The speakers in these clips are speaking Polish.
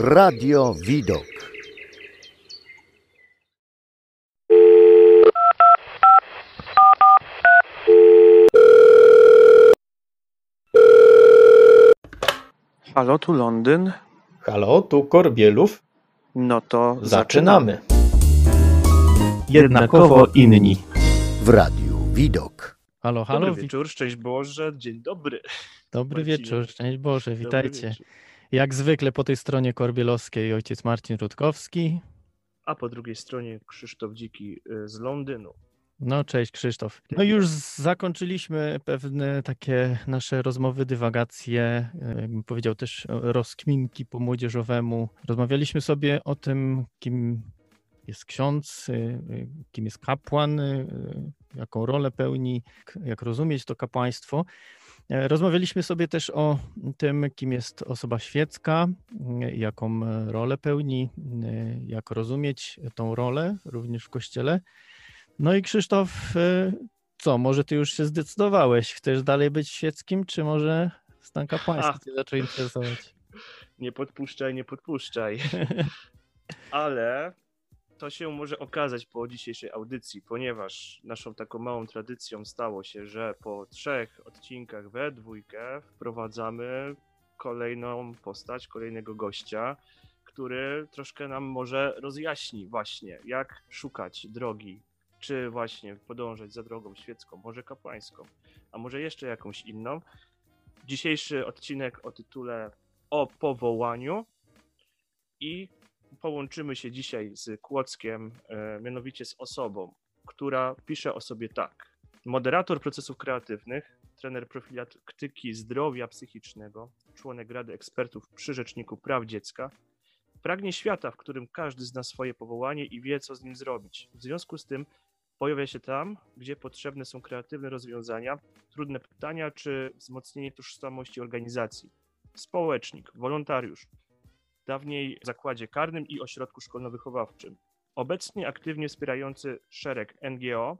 Radio Widok. Halo, tu Londyn. Halo, tu Korbielów. No to Zaczynamy. Jednakowo inni. W Radiu Widok. Halo, halo, Dobry wi- wieczór, szczęść Boże, dzień dobry. dobry Marcinie. wieczór, szczęść Boże, Dobry witajcie. Jak zwykle po tej stronie korbielowskiej ojciec Marcin Rutkowski. A po drugiej stronie Krzysztof Dziki y, z Londynu. No, cześć Krzysztof. No już zakończyliśmy pewne takie nasze rozmowy, dywagacje, jakbym powiedział też e, rozkminki po młodzieżowemu. Rozmawialiśmy sobie o tym, kim jest ksiądz, e, kim jest kapłan, jaką rolę pełni, jak rozumieć to kapłaństwo. E, Rozmawialiśmy sobie też o tym, kim jest osoba świecka, m, jaką e, rolę pełni, e, jak rozumieć tą rolę również w kościele. No i Krzysztof, e, co, może ty już się zdecydowałeś? Chcesz dalej być świeckim, czy może stan kapłański cię zaczął interesować? Nie podpuszczaj, nie podpuszczaj. Ale to się może okazać po dzisiejszej audycji, ponieważ naszą taką małą tradycją stało się, że po trzech odcinkach we dwójkę wprowadzamy kolejną postać, kolejnego gościa, który troszkę nam może rozjaśni właśnie, jak szukać drogi, czy właśnie podążać za drogą świecką, może kapłańską, a może jeszcze jakąś inną. Dzisiejszy odcinek o tytule o powołaniu i połączymy się dzisiaj z Kłockiem, e, mianowicie z osobą, która pisze o sobie tak. Moderator procesów kreatywnych, trener profilaktyki zdrowia psychicznego, członek Rady Ekspertów przy Rzeczniku Praw Dziecka, pragnie świata, w którym każdy zna swoje powołanie i wie, co z nim zrobić. W związku z tym pojawia się tam, gdzie potrzebne są kreatywne rozwiązania, trudne pytania czy wzmocnienie tożsamości organizacji. Społecznik, wolontariusz, dawniej zakładzie karnym i ośrodku szkolno-wychowawczym. Obecnie aktywnie wspierający szereg NGO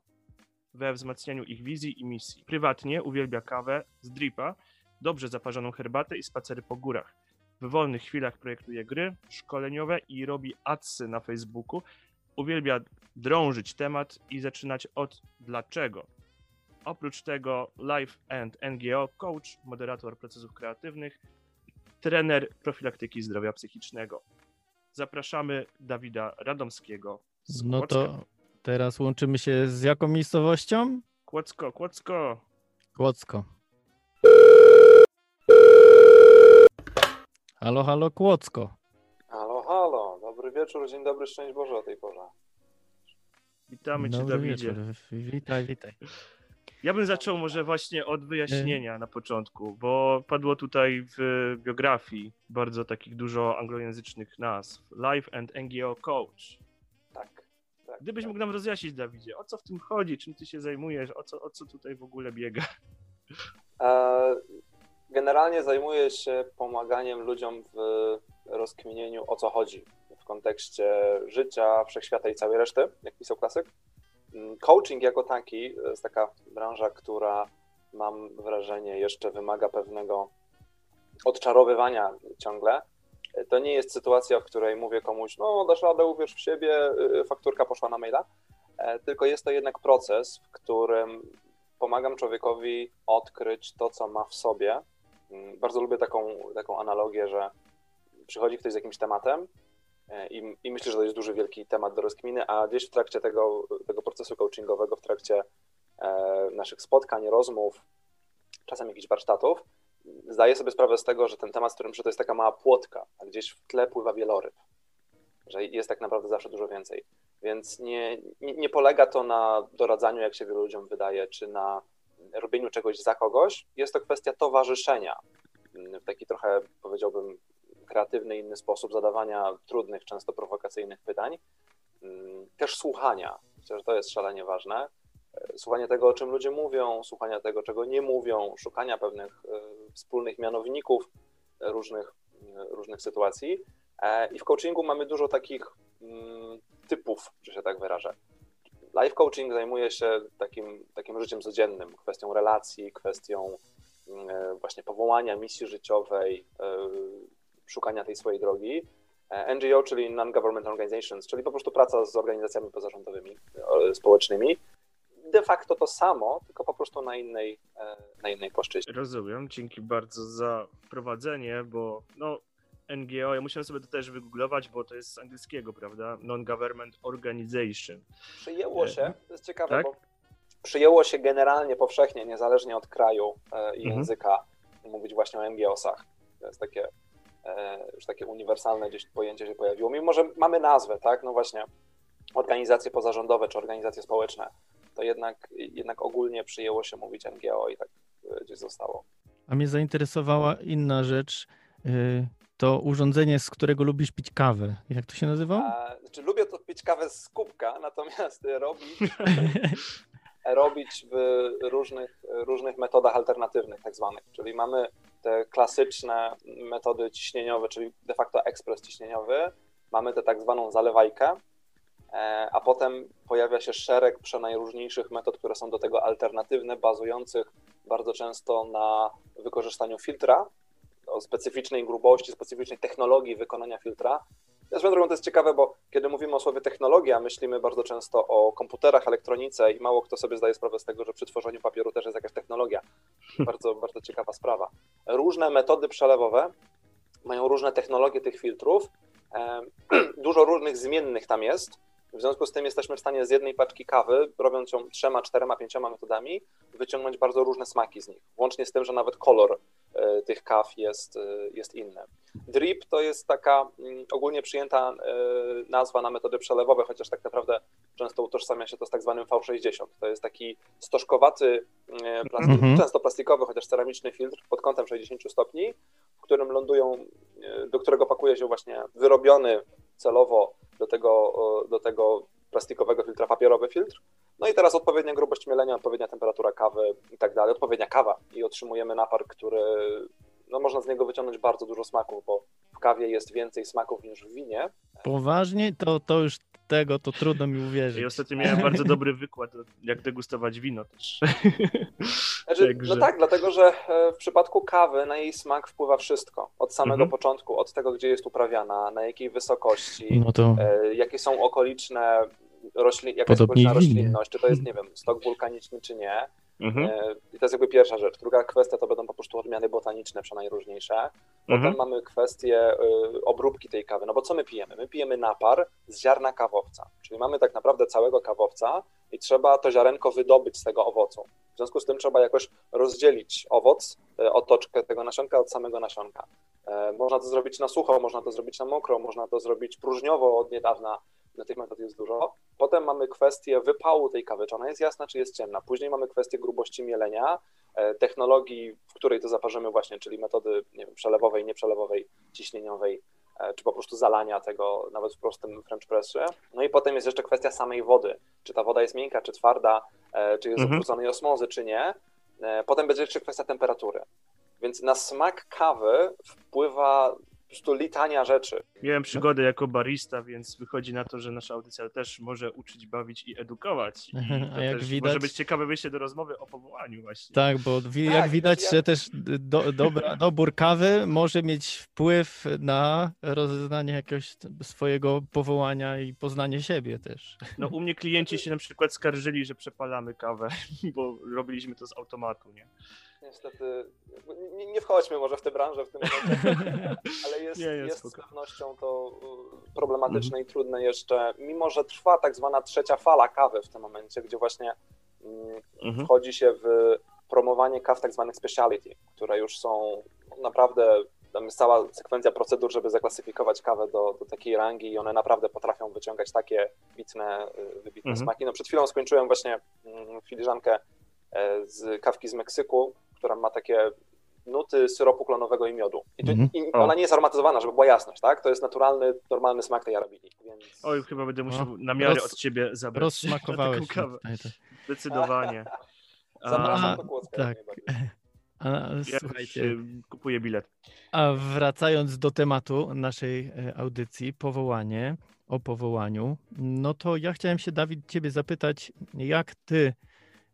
we wzmacnianiu ich wizji i misji. Prywatnie uwielbia kawę z dripa, dobrze zaparzoną herbatę i spacery po górach. W wolnych chwilach projektuje gry szkoleniowe i robi adsy na Facebooku. Uwielbia drążyć temat i zaczynać od dlaczego. Oprócz tego Life and NGO, coach, moderator procesów kreatywnych, trener profilaktyki zdrowia psychicznego. Zapraszamy Dawida Radomskiego z No Kłodzka. to teraz łączymy się z jaką miejscowością? Kłodzko, Kłodzko. Kłodzko. Halo, halo, Kłodzko. Halo, halo, dobry wieczór, dzień dobry, szczęść Boże o tej porze. Witamy Cię, Dobry Dawidzie. wieczór. Witaj, witaj. Ja bym zaczął może właśnie od wyjaśnienia na początku, bo padło tutaj w biografii bardzo takich dużo anglojęzycznych nazw. Life and NGO Coach. Tak. tak Gdybyś tak. mógł nam rozjaśnić, Dawidzie, o co w tym chodzi, czym ty się zajmujesz, o co, o co tutaj w ogóle biega? E, generalnie zajmuję się pomaganiem ludziom w rozkminieniu o co chodzi w kontekście życia, wszechświata i całej reszty, jak pisał klasyk. Coaching jako taki to jest taka branża, która mam wrażenie jeszcze wymaga pewnego odczarowywania ciągle. To nie jest sytuacja, w której mówię komuś, no dasz radę, uwierz w siebie, y, fakturka poszła na maila, E, tylko jest to jednak proces, w którym pomagam człowiekowi odkryć to, co ma w sobie. Mm, Bardzo lubię taką, taką analogię, że przychodzi ktoś z jakimś tematem e, i, i myślę, że to jest duży, wielki temat do rozkminy, a gdzieś w trakcie tego, tego procesu coachingowego, w trakcie e, naszych spotkań, rozmów, czasem jakichś warsztatów, zdaję sobie sprawę z tego, że ten temat, z którym przyszedł, to jest taka mała płotka, a gdzieś w tle pływa wieloryb, że jest tak naprawdę zawsze dużo więcej. Więc nie, nie, nie polega to na doradzaniu, jak się wielu ludziom wydaje, czy na robieniu czegoś za kogoś. Jest to kwestia towarzyszenia w taki trochę, powiedziałbym, kreatywny, inny sposób zadawania trudnych, często prowokacyjnych pytań. Mm, Też słuchania, że to jest szalenie ważne. E, Słuchania tego, o czym ludzie mówią, słuchania tego, czego nie mówią, szukania pewnych e, wspólnych mianowników e, różnych, różnych sytuacji. I w coachingu mamy dużo takich mm, typów, że się tak wyrażę. Life coaching zajmuje się takim, takim życiem codziennym, kwestią relacji, kwestią mm, właśnie powołania, misji życiowej, szukania tej swojej drogi. E, NGO, czyli Non-Government Organizations, czyli po prostu praca z organizacjami pozarządowymi, e, społecznymi. De facto to samo, tylko po prostu na innej, e, na innej płaszczyźnie. Rozumiem, dzięki bardzo za wprowadzenie, bo no NGO, ja musiałem sobie to też wygooglować, bo to jest z angielskiego, prawda? Non-Government Organization. Przyjęło się, to jest ciekawe, Tak? bo przyjęło się generalnie powszechnie, niezależnie od kraju i Mhm. języka, mówić właśnie o NGO-sach. To jest takie już takie uniwersalne gdzieś pojęcie się pojawiło. Mimo, że mamy nazwę, tak, no właśnie, organizacje pozarządowe czy organizacje społeczne, to jednak, jednak ogólnie przyjęło się mówić NGO i tak e, gdzieś zostało. A mnie zainteresowała inna rzecz. y, To urządzenie, z którego lubisz pić kawę. Jak to się nazywa? Znaczy, lubię to pić kawę z kubka, natomiast robić, robić w różnych, różnych metodach alternatywnych, tak zwanych. Czyli mamy te klasyczne metody ciśnieniowe, czyli de facto ekspres ciśnieniowy, mamy tę tak zwaną zalewajkę, e, a potem pojawia się szereg przenajróżniejszych metod, które są do tego alternatywne, bazujących bardzo często na wykorzystaniu filtra, o specyficznej grubości, specyficznej technologii wykonania filtra. Ja swoją drogą to jest ciekawe, bo kiedy mówimy o słowie technologia, myślimy bardzo często o komputerach, elektronice i mało kto sobie zdaje sprawę z tego, że przy tworzeniu papieru też jest jakaś technologia. Bardzo, bardzo ciekawa sprawa. Różne metody przelewowe mają różne technologie tych filtrów. Dużo różnych zmiennych tam jest. W związku z tym jesteśmy w stanie z jednej paczki kawy, robiąc ją trzema, czterema, pięcioma metodami, wyciągnąć bardzo różne smaki z nich. Łącznie z tym, że nawet kolor tych kaw jest, e, jest inny. Drip to jest taka mm, ogólnie przyjęta e, nazwa na metody przelewowe, chociaż tak naprawdę często utożsamia się to z tak zwanym V60. To jest taki stożkowaty, e, plastik, Mhm. często plastikowy, chociaż ceramiczny filtr pod kątem 60 stopni, w którym lądują, e, do którego pakuje się właśnie wyrobiony celowo do tego, e, do tego plastikowego filtra papierowy filtr. No i teraz odpowiednia grubość mielenia, odpowiednia temperatura kawy i tak dalej, odpowiednia kawa i otrzymujemy napar, który no można z niego wyciągnąć bardzo dużo smaków, bo w kawie jest więcej smaków niż w winie. Poważnie? To, to już tego to trudno mi I uwierzyć. ostatnio miałem bardzo dobry wykład, jak degustować wino też. Znaczy, Także- No tak, dlatego że e, w przypadku kawy na jej smak wpływa wszystko. Od samego Mhm. początku, od tego, gdzie jest uprawiana, na jakiej wysokości, No to e, jakie są okoliczne roślin, jaka jest Podobnie winie. roślinność, czy to jest, nie wiem, stok wulkaniczny, czy nie. Mhm. E, I to jest jakby pierwsza rzecz. Druga kwestia to będą po prostu odmiany botaniczne przenajróżniejsze. Potem Mhm. mamy kwestię y, obróbki tej kawy. No bo co my pijemy? My pijemy napar z ziarna kawowca. Czyli mamy tak naprawdę całego kawowca i trzeba to ziarenko wydobyć z tego owocu. W związku z tym trzeba jakoś rozdzielić owoc, y, otoczkę tego nasionka od samego nasionka. E, Można to zrobić na sucho, można to zrobić na mokro, można to zrobić próżniowo od niedawna. Tych metod jest dużo. Potem mamy kwestię wypału tej kawy, czy ona jest jasna, czy jest ciemna. Później mamy kwestię grubości mielenia, e, technologii, w której to zaparzymy właśnie, czyli metody nie wiem, przelewowej, nieprzelewowej, ciśnieniowej, e, czy po prostu zalania tego nawet w prostym French pressie. No i potem jest jeszcze kwestia samej wody. Czy ta woda jest miękka, czy twarda, e, czy jest Mhm. odwróconej osmozy, czy nie. Potem będzie jeszcze kwestia temperatury. Więc na smak kawy wpływa po prostu litania rzeczy. Miałem przygodę jako barista, więc wychodzi na to, że nasza audycja też może uczyć, bawić i edukować. I A jak też widać- może być ciekawe wyjście do rozmowy o powołaniu właśnie. tak, bo wi- Tak, jak widać, ja- że też do, dobra, dobór kawy może mieć wpływ na rozeznanie jakiegoś swojego powołania i poznanie siebie też. No u mnie klienci się na przykład skarżyli, że przepalamy kawę, bo robiliśmy to z automatu, nie? Niestety, nie, nie wchodźmy może w tę branżę w tym momencie, ale jest, Nie, jest jest z pewnością to y, problematyczne i trudne jeszcze, mimo że trwa tak zwana trzecia fala kawy w tym momencie, gdzie właśnie mm, Mhm. wchodzi się w promowanie kaw tak zwanych speciality, które już są naprawdę, tam jest cała sekwencja procedur, żeby zaklasyfikować kawę do, do takiej rangi i one naprawdę potrafią wyciągać takie wybitne, y, wybitne Mhm. smaki. No przed chwilą skończyłem właśnie mm, filiżankę e, z kawki z Meksyku, która ma takie nuty syropu klonowego i miodu. I, tu, Mhm. i O. ona nie jest aromatyzowana, żeby była jasność, tak? To jest naturalny, normalny smak tej arabiki. Więc... Oj, chyba będę musiał No, namiary roz- od ciebie zabrać. Rozsmakowałeś na taką tak. Zdecydowanie. Zapraszam do Kłodzka tak. A, ja słuchajcie, y, kupuję bilet. A wracając do tematu naszej e, audycji, powołanie, o powołaniu, no to ja chciałem się, Dawid, ciebie zapytać, jak ty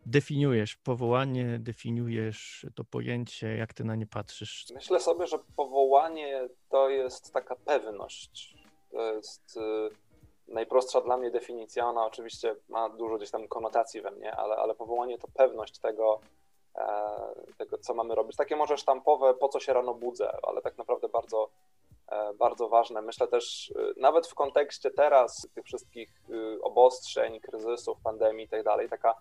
definiujesz powołanie, definiujesz to pojęcie, jak ty na nie patrzysz? Myślę sobie, że powołanie to jest taka pewność. To jest y, najprostsza dla mnie definicja. Ona oczywiście ma dużo gdzieś tam konotacji we mnie, ale, ale powołanie to pewność tego, e, tego, co mamy robić. Takie może sztampowe, po co się rano budzę, ale tak naprawdę bardzo, e, bardzo ważne. Myślę też, y, nawet w kontekście teraz tych wszystkich y, obostrzeń, kryzysów, pandemii i tak dalej, taka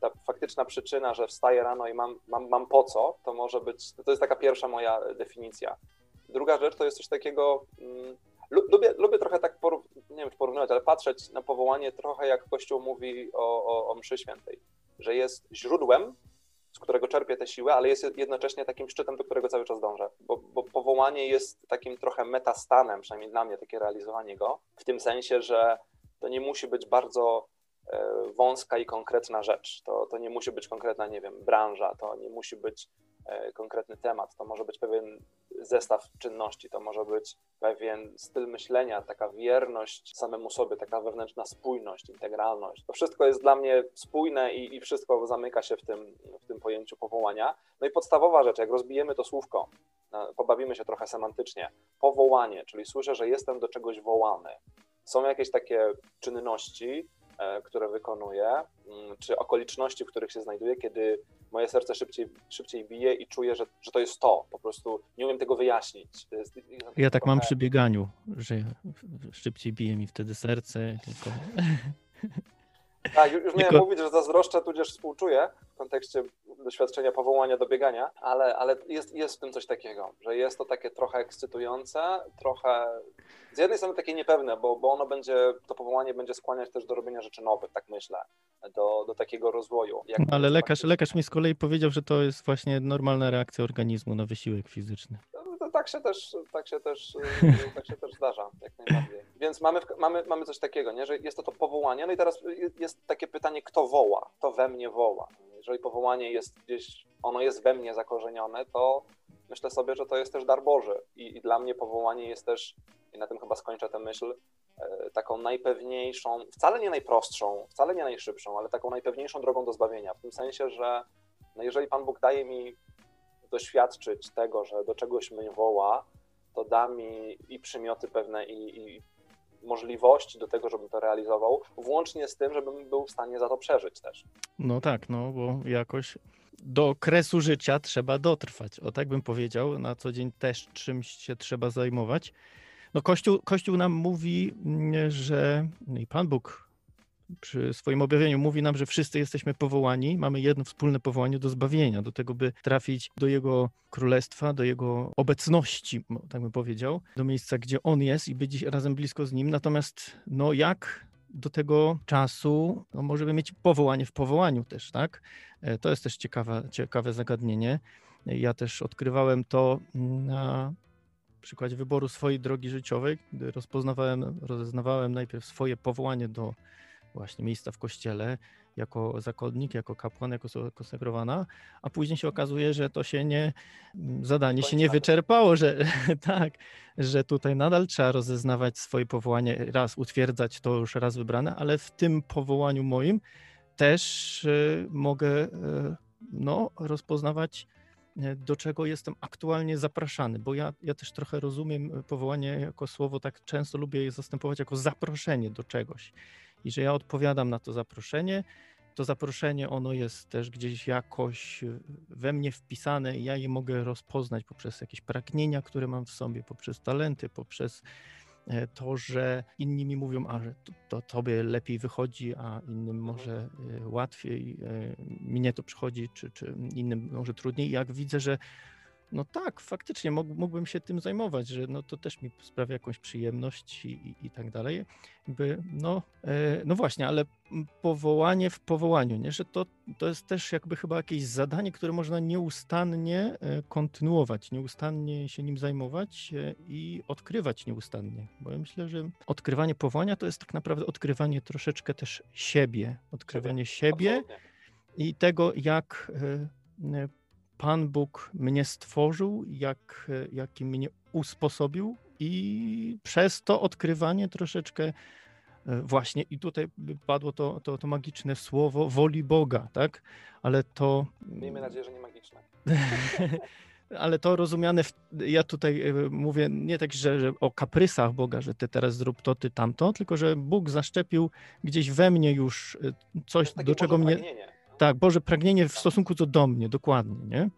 ta faktyczna przyczyna, że wstaję rano i mam, mam, mam po co, to może być, to jest taka pierwsza moja definicja. Druga rzecz to jest coś takiego, mm, lu- lubię, lubię trochę tak, nie wiem czy porównywać, ale patrzeć na powołanie trochę jak Kościół mówi o, o, o mszy świętej, że jest źródłem, z którego czerpię te siły, ale jest jednocześnie takim szczytem, do którego cały czas dążę, bo, bo powołanie jest takim trochę metastanem, przynajmniej dla mnie takie realizowanie go, w tym sensie, że to nie musi być bardzo wąska i konkretna rzecz. To, to nie musi być konkretna, nie wiem, branża, to nie musi być e, konkretny temat, to może być pewien zestaw czynności, to może być pewien styl myślenia, taka wierność samemu sobie, taka wewnętrzna spójność, integralność. To wszystko jest dla mnie spójne i, i wszystko zamyka się w tym, w tym pojęciu powołania. No i podstawowa rzecz, jak rozbijemy to słówko, e, pobawimy się trochę semantycznie, powołanie, czyli słyszę, że jestem do czegoś wołany. Są jakieś takie czynności, e, które wykonuję, mm, czy okoliczności, w których się znajduję, kiedy moje serce szybciej, szybciej bije i czuję, że, że to jest to. Po prostu nie umiem tego wyjaśnić. Jest, Ja tak mam przy bieganiu, że szybciej bije mi wtedy serce, tylko Tak, już miałem Tylko- mówić, że zazdroszczę, tudzież współczuję w kontekście doświadczenia powołania do biegania, ale, ale jest, jest w tym coś takiego, że jest to takie trochę ekscytujące, trochę z jednej strony takie niepewne, bo, bo ono będzie, to powołanie będzie skłaniać też do robienia rzeczy nowych, tak myślę, do, do takiego rozwoju. No, ale lekarz, lekarz mi z kolei powiedział, że to jest właśnie normalna reakcja organizmu na wysiłek fizyczny. Tak się też, tak się też, y, tak się też zdarza, jak najbardziej. Więc mamy, mamy, mamy coś takiego, nie? że jest to to powołanie. No i teraz y, jest takie pytanie, kto woła? Kto we mnie woła? Jeżeli powołanie jest gdzieś, ono jest we mnie zakorzenione, to myślę sobie, że to jest też dar Boży. I, i dla mnie powołanie jest też, i na tym chyba skończę tę myśl, e, taką najpewniejszą, wcale nie najprostszą, wcale nie najszybszą, ale taką najpewniejszą drogą do zbawienia. W tym sensie, że no jeżeli Pan Bóg daje mi doświadczyć tego, że do czegoś mnie woła, to da mi i przymioty pewne, i, i możliwości do tego, żebym to realizował, włącznie z tym, żebym był w stanie za to przeżyć też. No tak, no bo jakoś do kresu życia trzeba dotrwać. O tak bym powiedział, na co dzień też czymś się trzeba zajmować. No Kościół, Kościół nam mówi, mm, że no i Pan Bóg przy swoim objawieniu mówi nam, że wszyscy jesteśmy powołani, mamy jedno wspólne powołanie do zbawienia, do tego, by trafić do Jego królestwa, do Jego obecności, tak bym powiedział, do miejsca, gdzie On jest i być razem blisko z Nim. Natomiast no jak do tego czasu no, możemy mieć powołanie w powołaniu też, tak? E, To jest też ciekawe, ciekawe zagadnienie. Ja też odkrywałem to na przykładzie wyboru swojej drogi życiowej, gdy rozpoznawałem, rozeznawałem najpierw swoje powołanie do właśnie miejsca w kościele, jako zakonnik, jako kapłan, jako konsegrowana, a później się okazuje, że to się nie, zadanie się nie wyczerpało, że tak, że tutaj nadal trzeba rozeznawać swoje powołanie, raz utwierdzać to już raz wybrane, ale w tym powołaniu moim też y, mogę y, no, rozpoznawać, y, do czego jestem aktualnie zapraszany, bo ja, ja też trochę rozumiem powołanie jako słowo, tak często lubię je zastępować jako zaproszenie do czegoś. I że ja odpowiadam na to zaproszenie, to zaproszenie ono jest też gdzieś jakoś we mnie wpisane i ja je mogę rozpoznać poprzez jakieś pragnienia, które mam w sobie, poprzez talenty, poprzez e, to, że inni mi mówią, a że to, to tobie lepiej wychodzi, a innym może e, łatwiej, e, mnie to przychodzi, czy, czy innym może trudniej. I Jak widzę, że no tak, faktycznie mógł, mógłbym się tym zajmować, że no to też mi sprawia jakąś przyjemność i, i, i tak dalej. Jakby, no, e, no właśnie, ale powołanie w powołaniu, nie? że to, to jest też jakby chyba jakieś zadanie, które można nieustannie e, kontynuować, nieustannie się nim zajmować e, i odkrywać nieustannie. Bo ja myślę, że odkrywanie powołania to jest tak naprawdę odkrywanie troszeczkę też siebie, odkrywanie siebie Absolutnie. i tego, jak e, Pan Bóg mnie stworzył, jak, e, jaki mnie usposobił, i przez to odkrywanie troszeczkę e, właśnie, i tutaj padło to, to, to magiczne słowo woli Boga, tak? Ale to. Miejmy nadzieję, że nie magiczne. ale to rozumiane, w, ja tutaj y, mówię nie tak, że, że o kaprysach Boga, że ty teraz zrób to, ty tamto, tylko że Bóg zaszczepił gdzieś we mnie już y, coś, do czego mnie... pragnienie. Tak, Boże pragnienie w stosunku co do mnie, dokładnie, nie?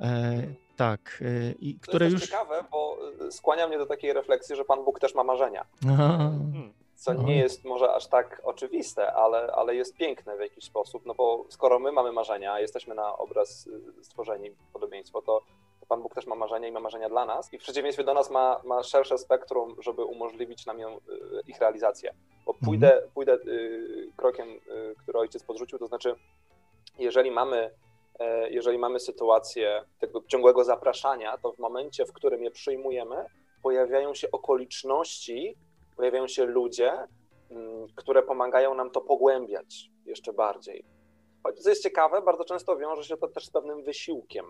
E, tak, e, i To które jest już... ciekawe, bo y, skłania mnie do takiej refleksji, że Pan Bóg też ma marzenia. Aha. Co nie jest może aż tak oczywiste, ale, ale jest piękne w jakiś sposób, no bo skoro my mamy marzenia, jesteśmy na obraz y, stworzeni, podobieństwo, to Pan Bóg też ma marzenia i ma marzenia dla nas i w przeciwieństwie do nas ma, ma szersze spektrum, żeby umożliwić nam ją, y, ich realizację. Bo pójdę, pójdę y, krokiem, y, który ojciec podrzucił, to znaczy jeżeli mamy, e, jeżeli mamy sytuację tego ciągłego zapraszania, to w momencie, w którym je przyjmujemy, pojawiają się okoliczności, pojawiają się ludzie, mm, które pomagają nam to pogłębiać jeszcze bardziej. Choć co jest ciekawe, bardzo często wiąże się to też z pewnym wysiłkiem,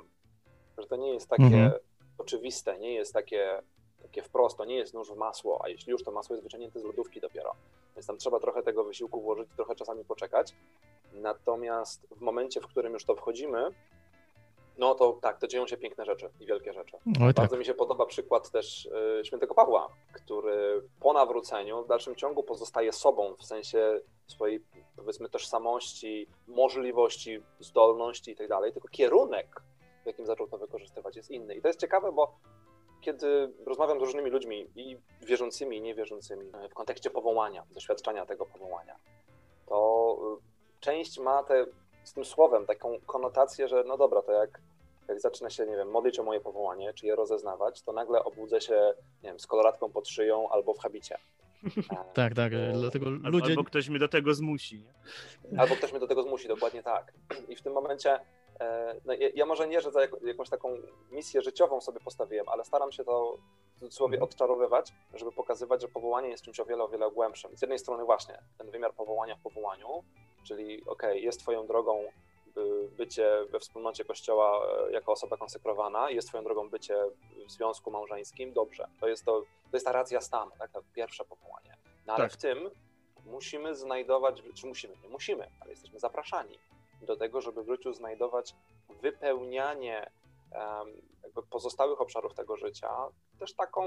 że to nie jest takie Mhm. oczywiste, nie jest takie, takie wprost, to nie jest nóż w masło, a jeśli już to masło jest wyciągnięte z lodówki dopiero. Więc tam trzeba trochę tego wysiłku włożyć, trochę czasami poczekać. Natomiast w momencie, w którym już to wchodzimy, no to tak, to dzieją się piękne rzeczy i wielkie rzeczy. Tak. Bardzo mi się podoba przykład też y, świętego Pawła, który po nawróceniu w dalszym ciągu pozostaje sobą w sensie swojej powiedzmy tożsamości, możliwości, zdolności i tak dalej, tylko kierunek, w jakim zaczął to wykorzystywać jest inny. I to jest ciekawe, bo kiedy rozmawiam z różnymi ludźmi i wierzącymi i niewierzącymi y, w kontekście powołania, doświadczenia tego powołania, to y, część ma te, z tym słowem taką konotację, że no dobra, to jak jak zacznę się, nie wiem, modlić o moje powołanie, czy je rozeznawać, to nagle obudzę się, nie wiem, z koloratką pod szyją albo w habicie. E, Tak, tak, bo- dlatego ludzie... albo ktoś mnie do tego zmusi. Nie? Albo ktoś mnie do tego zmusi, dokładnie tak. I w tym momencie, e, no, ja, ja może nie, że za jak, jakąś taką misję życiową sobie postawiłem, ale staram się to w cudzysłowie Mhm. odczarowywać, żeby pokazywać, że powołanie jest czymś o wiele, o wiele głębszym. Z jednej strony właśnie ten wymiar powołania w powołaniu, czyli okej, jest twoją drogą by- bycie we wspólnocie Kościoła e, jako osoba konsekrowana, jest twoją drogą bycie w związku małżeńskim, dobrze. To jest, to, to jest ta racja stanu, tak? to pierwsze powołanie. No ale Tak. w tym musimy znajdować, czy musimy, nie musimy, ale jesteśmy zapraszani do tego, żeby w życiu znajdować wypełnianie jakby pozostałych obszarów tego życia, też taką,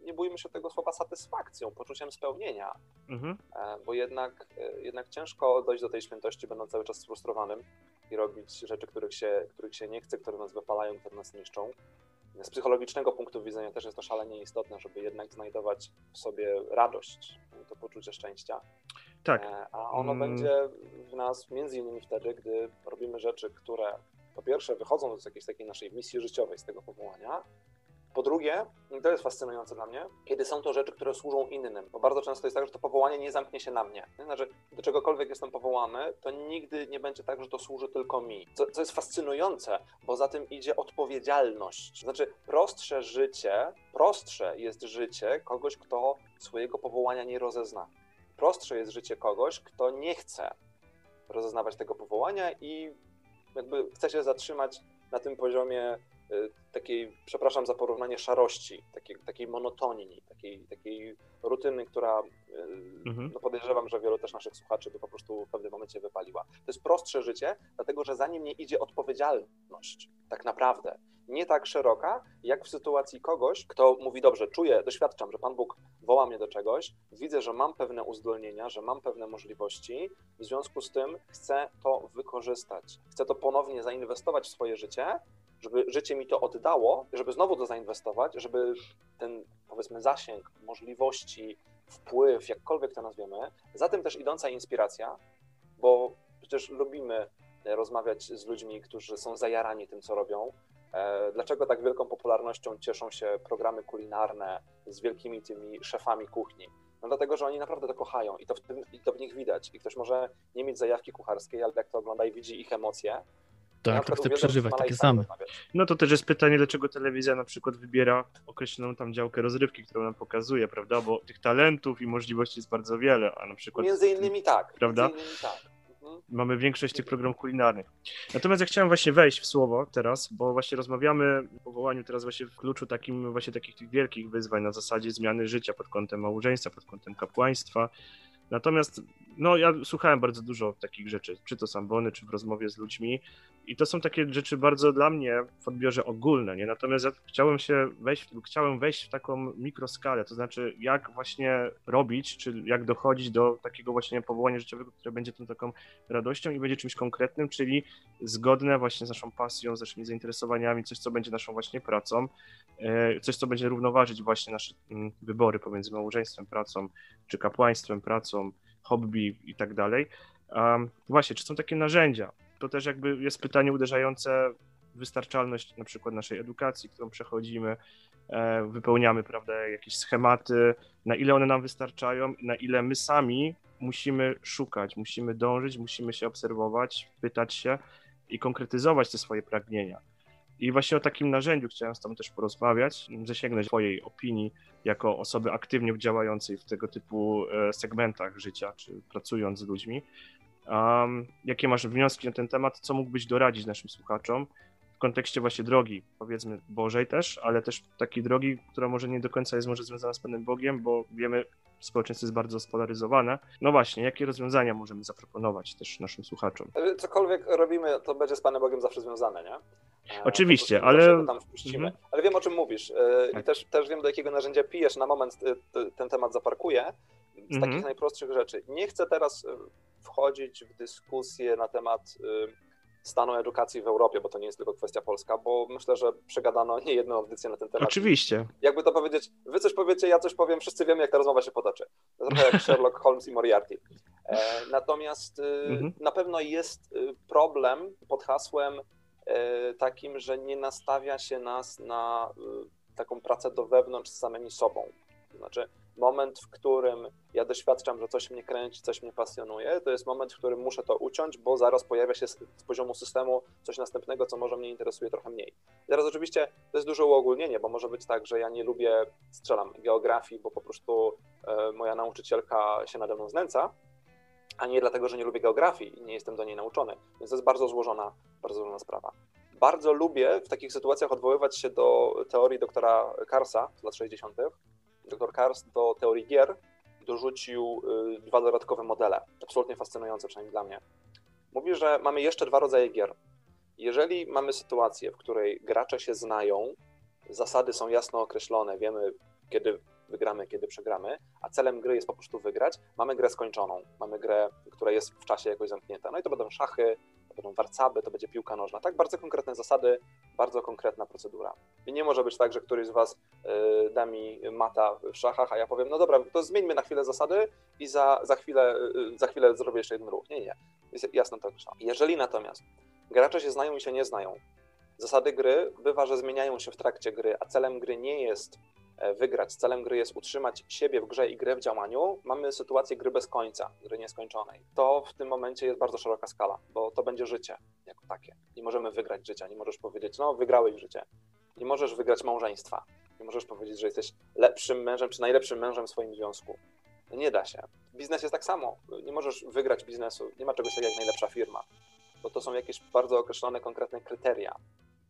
nie bójmy się tego słowa, satysfakcją, poczuciem spełnienia, Mhm. E, bo jednak, e, jednak ciężko dojść do tej świętości, będąc cały czas sfrustrowanym i robić rzeczy, których się, których się nie chce, które nas wypalają, które nas niszczą. Z psychologicznego punktu widzenia też jest to szalenie istotne, żeby jednak znajdować w sobie radość, to poczucie szczęścia. Tak. E, A ono Mm. będzie w nas między innymi wtedy, gdy robimy rzeczy, które po pierwsze wychodzą z jakiejś takiej naszej misji życiowej, z tego powołania. Po drugie, to jest fascynujące dla mnie, kiedy są to rzeczy, które służą innym, bo bardzo często jest tak, że to powołanie nie zamknie się na mnie. Nie? Znaczy, do czegokolwiek jestem powołany, to nigdy nie będzie tak, że to służy tylko mi. Co, co jest fascynujące, bo za tym idzie odpowiedzialność. Znaczy, prostsze życie, prostsze jest życie kogoś, kto swojego powołania nie rozezna. Prostsze jest życie kogoś, kto nie chce rozeznawać tego powołania i jakby chce się zatrzymać na tym poziomie takiej, przepraszam za porównanie, szarości, takiej, takiej monotonii, takiej, takiej rutyny, która y, Mhm. no podejrzewam, że wielu też naszych słuchaczy by po prostu w pewnym momencie wypaliła. To jest prostsze życie, dlatego że za nim nie idzie odpowiedzialność, tak naprawdę. Nie tak szeroka, jak w sytuacji kogoś, kto mówi, dobrze, czuję, doświadczam, że Pan Bóg woła mnie do czegoś, widzę, że mam pewne uzdolnienia, że mam pewne możliwości, w związku z tym chcę to wykorzystać. Chcę to ponownie zainwestować w swoje życie, żeby życie mi to oddało, żeby znowu to zainwestować, żeby ten, powiedzmy, zasięg, możliwości, wpływ, jakkolwiek to nazwiemy, za tym też idąca inspiracja, bo przecież lubimy e, rozmawiać z ludźmi, którzy są zajarani tym, co robią. E, Dlaczego tak wielką popularnością cieszą się programy kulinarne z wielkimi tymi szefami kuchni? No dlatego, że oni naprawdę to kochają i to w, tym, i to w nich widać. I ktoś może nie mieć zajawki kucharskiej, ale jak to ogląda i widzi ich emocje, Tak, uwielbiam z przeżywać takie same. No to też jest pytanie, dlaczego telewizja na przykład wybiera określoną tam działkę rozrywki, którą nam pokazuje, prawda? Bo tych talentów i możliwości jest bardzo wiele, a na przykład Między innymi tak. Prawda? Między innymi tak. Mhm. mamy większość tych programów kulinarnych. Natomiast ja chciałem właśnie wejść w słowo teraz, bo właśnie rozmawiamy o powołaniu teraz właśnie w kluczu takim właśnie takich tych wielkich wyzwań na zasadzie zmiany życia pod kątem małżeństwa, pod kątem kapłaństwa. Natomiast no ja słuchałem bardzo dużo takich rzeczy, czy to z ambony, czy w rozmowie z ludźmi I to są takie rzeczy bardzo dla mnie w odbiorze ogólne, nie? Natomiast ja chciałem się wejść, chciałem wejść w taką mikroskalę, to znaczy jak właśnie robić, czy jak dochodzić do takiego właśnie powołania życiowego, które będzie tą taką radością i będzie czymś konkretnym, czyli zgodne właśnie z naszą pasją, z naszymi zainteresowaniami, coś, co będzie naszą właśnie pracą, e, coś, co będzie równoważyć właśnie nasze mm, wybory pomiędzy małżeństwem, pracą, czy kapłaństwem, pracą, hobby i tak dalej. Um, właśnie, czy są takie narzędzia? To też jakby jest pytanie uderzające w wystarczalność na przykład naszej edukacji, którą przechodzimy, e, wypełniamy, prawda, jakieś schematy, na ile one nam wystarczają, na ile my sami musimy szukać, musimy dążyć, musimy się obserwować, pytać się i konkretyzować te swoje pragnienia. I właśnie o takim narzędziu chciałem z Tobą też porozmawiać, zasięgnąć Twojej opinii jako osoby aktywnie działającej w tego typu e, segmentach życia, czy pracując z ludźmi. Um, jakie masz wnioski na ten temat? Co mógłbyś doradzić naszym słuchaczom kontekście właśnie drogi, powiedzmy Bożej też, ale też takiej drogi, która może nie do końca jest może związana z Panem Bogiem, bo wiemy, społeczeństwo jest bardzo spolaryzowane. No właśnie, jakie rozwiązania możemy zaproponować też naszym słuchaczom? Cokolwiek robimy, to będzie z Panem Bogiem zawsze związane, nie? E, Oczywiście, ale... Mhm. Ale wiem, o czym mówisz e, tak. i też, też wiem, do jakiego narzędzia pijesz. Na moment e, ten temat zaparkuję. Z mhm. takich najprostszych rzeczy. Nie chcę teraz wchodzić w dyskusję na temat stanu edukacji w Europie, bo to nie jest tylko kwestia polska, bo myślę, że przegadano nie jedną audycję na ten temat. Oczywiście. Jakby to powiedzieć, wy coś powiecie, ja coś powiem, wszyscy wiemy, jak ta rozmowa się potoczy. To trochę jak Sherlock Holmes i Moriarty. E, natomiast y, mhm. na pewno jest y, problem pod hasłem e, takim, że nie nastawia się nas na y, taką pracę do wewnątrz z samymi sobą. To znaczy, moment, w którym ja doświadczam, że coś mnie kręci, coś mnie pasjonuje, to jest moment, w którym muszę to uciąć, bo zaraz pojawia się z, z poziomu systemu coś następnego, co może mnie interesuje trochę mniej. I teraz oczywiście to jest duże uogólnienie, bo może być tak, że ja nie lubię, strzelam, geografii, bo po prostu e, moja nauczycielka się nade mną znęca, a nie dlatego, że nie lubię geografii i nie jestem do niej nauczony. Więc to jest bardzo złożona, bardzo złożona sprawa. Bardzo lubię w takich sytuacjach odwoływać się do teorii doktora Karsa z lat 60., dr Kars do teorii gier dorzucił y, dwa dodatkowe modele, absolutnie fascynujące przynajmniej dla mnie. Mówi, że mamy jeszcze dwa rodzaje gier. Jeżeli mamy sytuację, w której gracze się znają, zasady są jasno określone, wiemy kiedy wygramy, kiedy przegramy, a celem gry jest po prostu wygrać, mamy grę skończoną. Mamy grę, która jest w czasie jakoś zamknięta. No i to będą szachy, to będą warcaby, to będzie piłka nożna. Tak, bardzo konkretne zasady, bardzo konkretna procedura. I nie może być tak, że któryś z Was y, da mi mata w szachach, a ja powiem, no dobra, to zmieńmy na chwilę zasady i za, za, chwilę, y, za chwilę zrobię jeszcze jeden ruch. Nie, nie. Jest jasno to określone. Jeżeli natomiast gracze się znają i się nie znają, zasady gry bywa, że zmieniają się w trakcie gry, a celem gry nie jest wygrać. Celem gry jest utrzymać siebie w grze i grę w działaniu. Mamy sytuację gry bez końca, gry nieskończonej. To w tym momencie jest bardzo szeroka skala, bo to będzie życie jako takie. Nie możemy wygrać życia, nie możesz powiedzieć, no wygrałeś życie. Nie możesz wygrać małżeństwa. Nie możesz powiedzieć, że jesteś lepszym mężem czy najlepszym mężem w swoim związku. Nie da się. Biznes jest tak samo. Nie możesz wygrać biznesu. Nie ma czegoś takiego jak najlepsza firma, bo to są jakieś bardzo określone, konkretne kryteria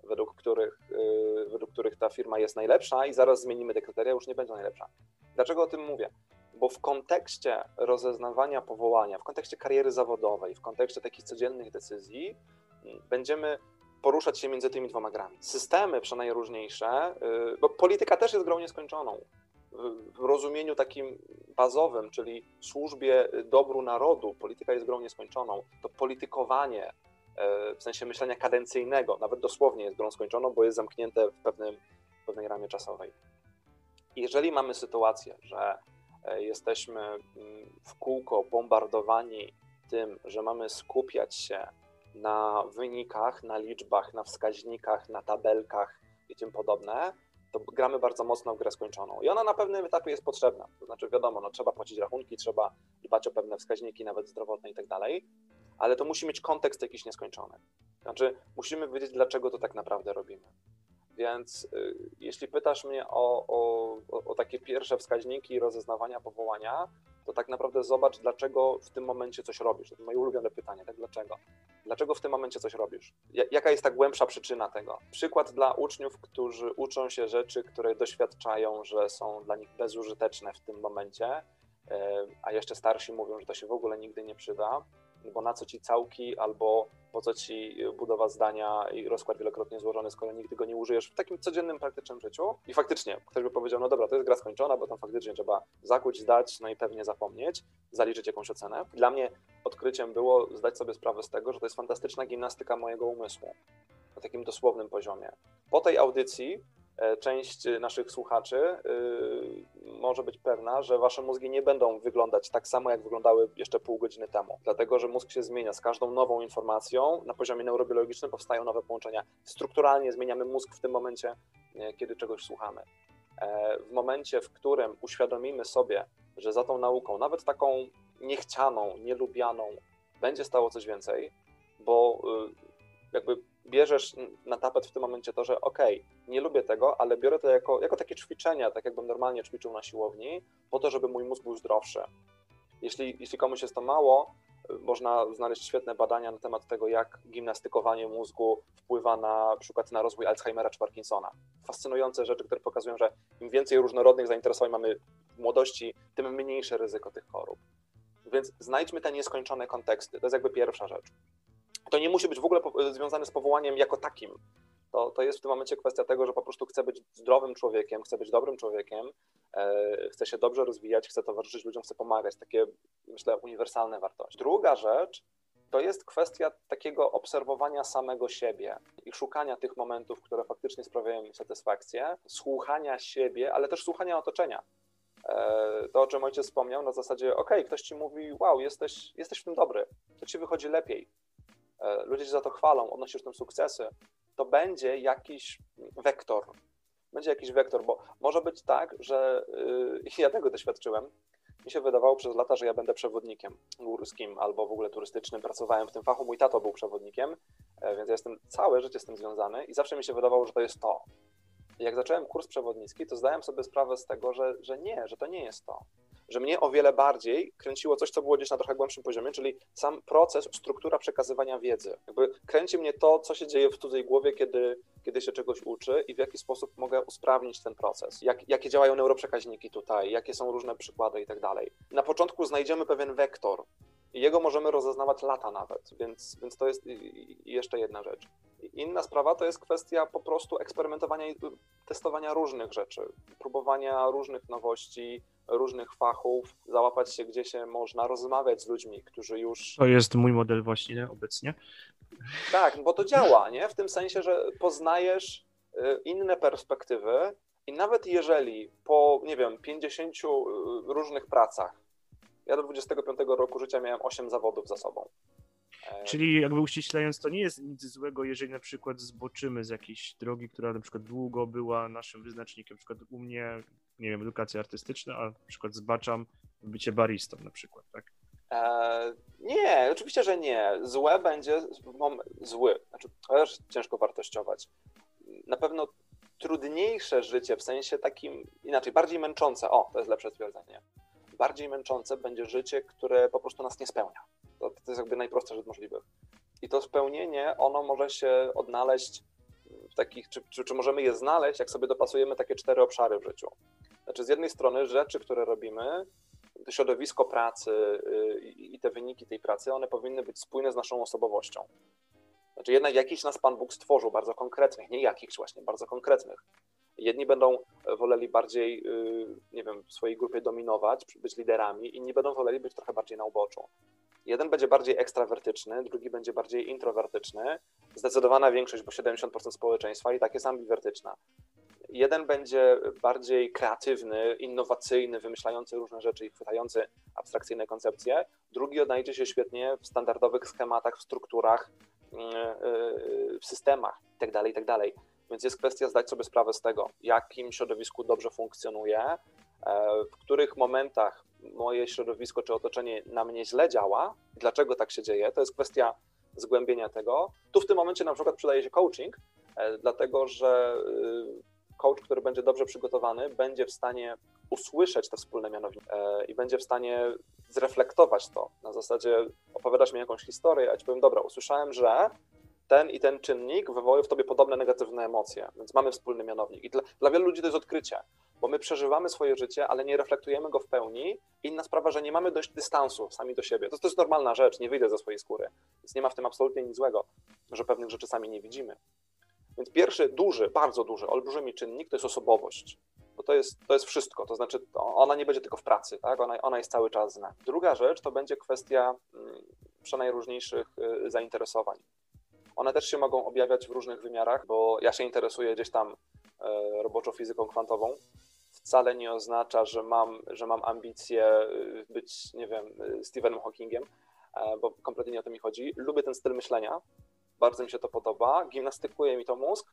według których, y, według których ta firma jest najlepsza i zaraz zmienimy te kryteria, już nie będzie najlepsza. Dlaczego o tym mówię? Bo w kontekście rozeznawania powołania, w kontekście kariery zawodowej, w kontekście takich codziennych decyzji, będziemy poruszać się między tymi dwoma grami. Systemy przenajróżniejsze, y, bo polityka też jest grą nieskończoną. W rozumieniu takim bazowym, czyli służbie dobru narodu, polityka jest grą nieskończoną. To politykowanie, w sensie myślenia kadencyjnego, nawet dosłownie jest grą skończoną, bo jest zamknięte w, pewnym, w pewnej ramie czasowej. Jeżeli mamy sytuację, że e, jesteśmy mm, w kółko bombardowani tym, że mamy skupiać się na wynikach, na liczbach, na wskaźnikach, na tabelkach i tym podobne, to gramy bardzo mocno w grę skończoną. I ona na pewnym etapie jest potrzebna. To znaczy, wiadomo, no, trzeba płacić rachunki, trzeba dbać o pewne wskaźniki, nawet zdrowotne i tak dalej, ale to musi mieć kontekst jakiś nieskończony. Znaczy, musimy wiedzieć, dlaczego to tak naprawdę robimy. Więc y, jeśli pytasz mnie o, o, o, takie pierwsze wskaźniki rozeznawania powołania, to tak naprawdę zobacz, dlaczego w tym momencie coś robisz. To moje ulubione pytanie, tak dlaczego? Dlaczego w tym momencie coś robisz? Jaka jest ta głębsza przyczyna tego? Przykład dla uczniów, którzy uczą się rzeczy, które doświadczają, że są dla nich bezużyteczne w tym momencie, a jeszcze starsi mówią, że to się w ogóle nigdy nie przyda bo na co ci całki, albo po co ci budowa zdania i rozkład wielokrotnie złożony, skoro nigdy go nie użyjesz w takim codziennym, praktycznym życiu. I faktycznie ktoś by powiedział, no dobra, to jest gra skończona, bo tam faktycznie trzeba zakuć, zdać, no i pewnie zapomnieć, zaliczyć jakąś ocenę. Dla mnie odkryciem było zdać sobie sprawę z tego, że to jest fantastyczna gimnastyka mojego umysłu na takim dosłownym poziomie. Po tej audycji część naszych słuchaczy y, może być pewna, że wasze mózgi nie będą wyglądać tak samo, jak wyglądały jeszcze pół godziny temu. Dlatego, że mózg się zmienia. Z każdą nową informacją na poziomie neurobiologicznym powstają nowe połączenia. Strukturalnie zmieniamy mózg w tym momencie, e, kiedy czegoś słuchamy. E, W momencie, w którym uświadomimy sobie, że za tą nauką, nawet taką niechcianą, nielubianą, będzie stało coś więcej, bo jakby bierzesz na tapet w tym momencie to, że okej, nie lubię tego, ale biorę to jako, jako takie ćwiczenia, tak jakbym normalnie ćwiczył na siłowni, po to, żeby mój mózg był zdrowszy. Jeśli, jeśli komuś jest to mało, można znaleźć świetne badania na temat tego, jak gimnastykowanie mózgu wpływa na przykład na rozwój Alzheimera czy Parkinsona. Fascynujące rzeczy, które pokazują, że im więcej różnorodnych zainteresowań mamy w młodości, tym mniejsze ryzyko tych chorób. Więc znajdźmy te nieskończone konteksty. To jest jakby pierwsza rzecz. To nie musi być w ogóle po- związane z powołaniem jako takim. To, to jest w tym momencie kwestia tego, że po prostu chcę być zdrowym człowiekiem, chcę być dobrym człowiekiem, e, chcę się dobrze rozwijać, chcę towarzyszyć ludziom, chcę pomagać. Takie, myślę, uniwersalne wartości. Druga rzecz to jest kwestia takiego obserwowania samego siebie i szukania tych momentów, które faktycznie sprawiają mi satysfakcję, słuchania siebie, ale też słuchania otoczenia. E, To, o czym ojciec wspomniał, na zasadzie, ok, ktoś ci mówi, wow, jesteś, jesteś w tym dobry, to ci wychodzi lepiej. E, Ludzie cię za to chwalą, odnosisz tym sukcesy. To będzie jakiś wektor. Będzie jakiś wektor, bo może być tak, że yy, ja tego doświadczyłem. Mi się wydawało przez lata, że ja będę przewodnikiem górskim albo w ogóle turystycznym. Pracowałem w tym fachu, mój tato był przewodnikiem, e, więc ja jestem całe życie z tym związany i zawsze mi się wydawało, że to jest to. I jak zacząłem kurs przewodnicki, to zdałem sobie sprawę z tego, że, że nie, że to nie jest to. Że mnie o wiele bardziej kręciło coś, co było gdzieś na trochę głębszym poziomie, czyli sam proces, struktura przekazywania wiedzy. Jakby kręci mnie to, co się dzieje w cudzej głowie, kiedy, kiedy się czegoś uczy i w jaki sposób mogę usprawnić ten proces. Jak, jakie działają neuroprzekaźniki tutaj, jakie są różne przykłady i tak dalej. Na początku znajdziemy pewien wektor i jego możemy rozeznawać lata nawet, więc, więc to jest jeszcze jedna rzecz. Inna sprawa to jest kwestia po prostu eksperymentowania i testowania różnych rzeczy, próbowania różnych nowości, różnych fachów, załapać się gdzie się można, rozmawiać z ludźmi, którzy już. To jest mój model właśnie obecnie. Tak, bo to działa, nie? W tym sensie, że poznajesz y, inne perspektywy i nawet jeżeli po, nie wiem, 50 y, różnych pracach, ja do 25 roku życia miałem 8 zawodów za sobą. E, Czyli jakby uściślając, to nie jest nic złego, jeżeli na przykład zboczymy z jakiejś drogi, która na przykład długo była naszym wyznacznikiem. Na przykład u mnie, nie wiem, edukacja artystyczna, a na przykład zbaczam bycie baristą na przykład, tak? E, nie, oczywiście, że nie. Złe będzie, zły, znaczy też ciężko wartościować. Na pewno trudniejsze życie, w sensie takim, inaczej, bardziej męczące, o, to jest lepsze stwierdzenie. Bardziej męczące będzie życie, które po prostu nas nie spełnia. To, to jest jakby najprostsza rzecz możliwych. I to spełnienie, ono może się odnaleźć w takich, czy, czy, czy możemy je znaleźć, jak sobie dopasujemy takie cztery obszary w życiu. Znaczy, z jednej strony rzeczy, które robimy, środowisko pracy y, i te wyniki tej pracy, one powinny być spójne z naszą osobowością. Znaczy jednak jakiś nas Pan Bóg stworzył, bardzo konkretnych, nie jakichś właśnie, bardzo konkretnych. Jedni będą woleli bardziej, y, nie wiem, w swojej grupie dominować, być liderami, inni będą woleli być trochę bardziej na uboczu. Jeden będzie bardziej ekstrawertyczny, drugi będzie bardziej introwertyczny. Zdecydowana większość, bo 70% społeczeństwa i tak jest ambiwertyczna. Jeden będzie bardziej kreatywny, innowacyjny, wymyślający różne rzeczy i chwytający abstrakcyjne koncepcje. Drugi odnajdzie się świetnie w standardowych schematach, w strukturach, yy, yy, w systemach itd., itd. Więc jest kwestia zdać sobie sprawę z tego, w jakim środowisku dobrze funkcjonuje, e, w których momentach moje środowisko czy otoczenie na mnie źle działa, dlaczego tak się dzieje. To jest kwestia zgłębienia tego. Tu w tym momencie na przykład przydaje się coaching, e, dlatego że y, coach, który będzie dobrze przygotowany, będzie w stanie usłyszeć te wspólne mianowniki e, i będzie w stanie zreflektować to. Na zasadzie opowiadasz mi jakąś historię, a ci powiem, dobra, usłyszałem, że ten i ten czynnik wywołuje w tobie podobne negatywne emocje, więc mamy wspólny mianownik. I dla, dla wielu ludzi to jest odkrycie, bo my przeżywamy swoje życie, ale nie reflektujemy go w pełni. Inna sprawa, że nie mamy dość dystansu sami do siebie. To, to jest normalna rzecz, nie wyjdę ze swojej skóry. Więc nie ma w tym absolutnie nic złego, że pewnych rzeczy sami nie widzimy. Więc pierwszy duży, bardzo duży, olbrzymi czynnik to jest osobowość. Bo to jest, to jest wszystko, to znaczy ona nie będzie tylko w pracy, tak? ona, ona jest cały czas z nami. Druga rzecz to będzie kwestia mm, przenajróżniejszych y, zainteresowań. One też się mogą objawiać w różnych wymiarach, bo ja się interesuję gdzieś tam e, roboczą fizyką kwantową. Wcale nie oznacza, że mam, że mam ambicje y, być, nie wiem, y, Stephenem Hawkingiem, e, bo kompletnie nie o to mi chodzi. Lubię ten styl myślenia, bardzo mi się to podoba, gimnastykuje mi to mózg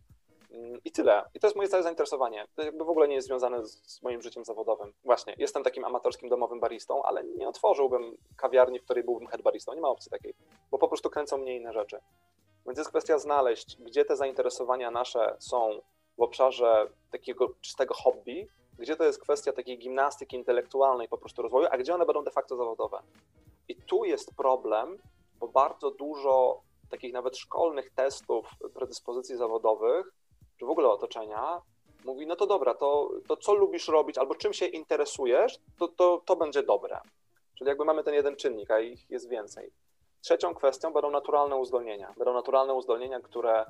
mm, i tyle. I to jest moje całe zainteresowanie. To jakby w ogóle nie jest związane z moim życiem zawodowym. Właśnie, jestem takim amatorskim domowym baristą, ale nie otworzyłbym kawiarni, w której byłbym head baristą. Nie ma opcji takiej, bo po prostu kręcą mnie inne rzeczy. Więc jest kwestia znaleźć, gdzie te zainteresowania nasze są w obszarze takiego czystego hobby, gdzie to jest kwestia takiej gimnastyki intelektualnej po prostu rozwoju, a gdzie one będą de facto zawodowe. I tu jest problem, bo bardzo dużo takich nawet szkolnych testów predyspozycji zawodowych, czy w ogóle otoczenia, mówi, no to dobra, to, to co lubisz robić albo czym się interesujesz, to, to, to będzie dobre. Czyli jakby mamy ten jeden czynnik, a ich jest więcej. Trzecią kwestią będą naturalne uzdolnienia. Będą naturalne uzdolnienia, które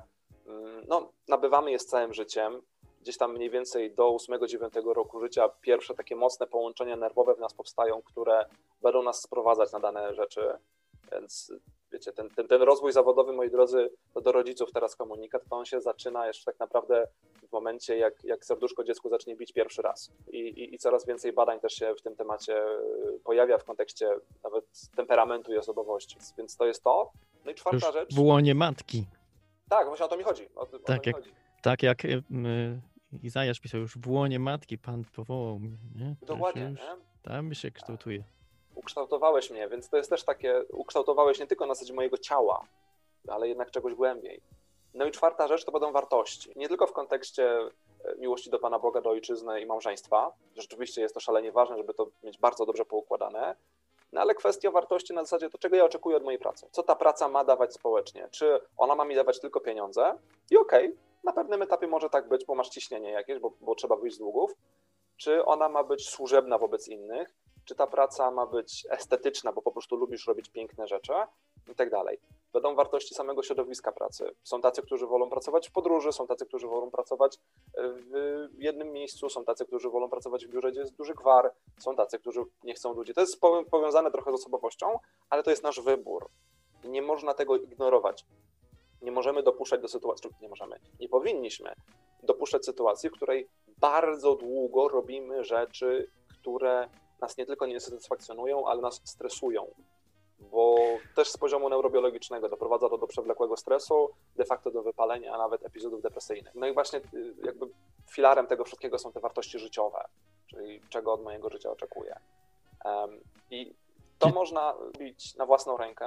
mm, no, nabywamy je z całym życiem. Gdzieś tam mniej więcej do 8-9 roku życia pierwsze takie mocne połączenia nerwowe w nas powstają, które będą nas sprowadzać na dane rzeczy. Więc wiecie, ten, ten, ten rozwój zawodowy, moi drodzy, to do rodziców teraz komunikat, to on się zaczyna jeszcze tak naprawdę w momencie, jak, jak serduszko dziecku zacznie bić pierwszy raz. I, i, I coraz więcej badań też się w tym temacie y, pojawia w kontekście nawet temperamentu i osobowości. Więc to jest to. No i czwarta Już rzecz. w łonie matki. Tak, właśnie o to mi chodzi. O, Tak, to jak- chodzi. Tak jak y, y, Izajasz pisał, już w łonie matki Pan powołał mnie. Nie? To Dokładnie. Już, tam się kształtuje. Ukształtowałeś mnie, więc to jest też takie, ukształtowałeś nie tylko na zasadzie mojego ciała, ale jednak czegoś głębiej. No i czwarta rzecz to będą wartości. Nie tylko w kontekście e, miłości do Pana Boga, do ojczyzny i małżeństwa. Rzeczywiście jest to szalenie ważne, żeby to mieć bardzo dobrze poukładane. No ale kwestia wartości na zasadzie to, czego ja oczekuję od mojej pracy. Co ta praca ma dawać społecznie? Czy ona ma mi dawać tylko pieniądze? I okej, na pewnym etapie może tak być, bo masz ciśnienie jakieś, bo, bo trzeba wyjść z długów. Czy ona ma być służebna wobec innych? Czy ta praca ma być estetyczna, bo po prostu lubisz robić piękne rzeczy? I tak dalej. Będą wartości samego środowiska pracy. Są tacy, którzy wolą pracować w podróży, są tacy, którzy wolą pracować w jednym miejscu, są tacy, którzy wolą pracować w biurze, gdzie jest duży gwar, są tacy, którzy nie chcą ludzi. To jest powią- powiązane trochę z osobowością, ale to jest nasz wybór. Nie można tego ignorować. Nie możemy dopuszczać do sytuacji, nie możemy, nie powinniśmy dopuszczać sytuacji, w której bardzo długo robimy rzeczy, które nas nie tylko nie satysfakcjonują, ale nas stresują. Bo też z poziomu neurobiologicznego doprowadza to do przewlekłego stresu, de facto do wypalenia, a nawet epizodów depresyjnych. No i właśnie y, jakby filarem tego wszystkiego są te wartości życiowe, czyli czego od mojego życia oczekuję. Em, I to można robić na własną rękę.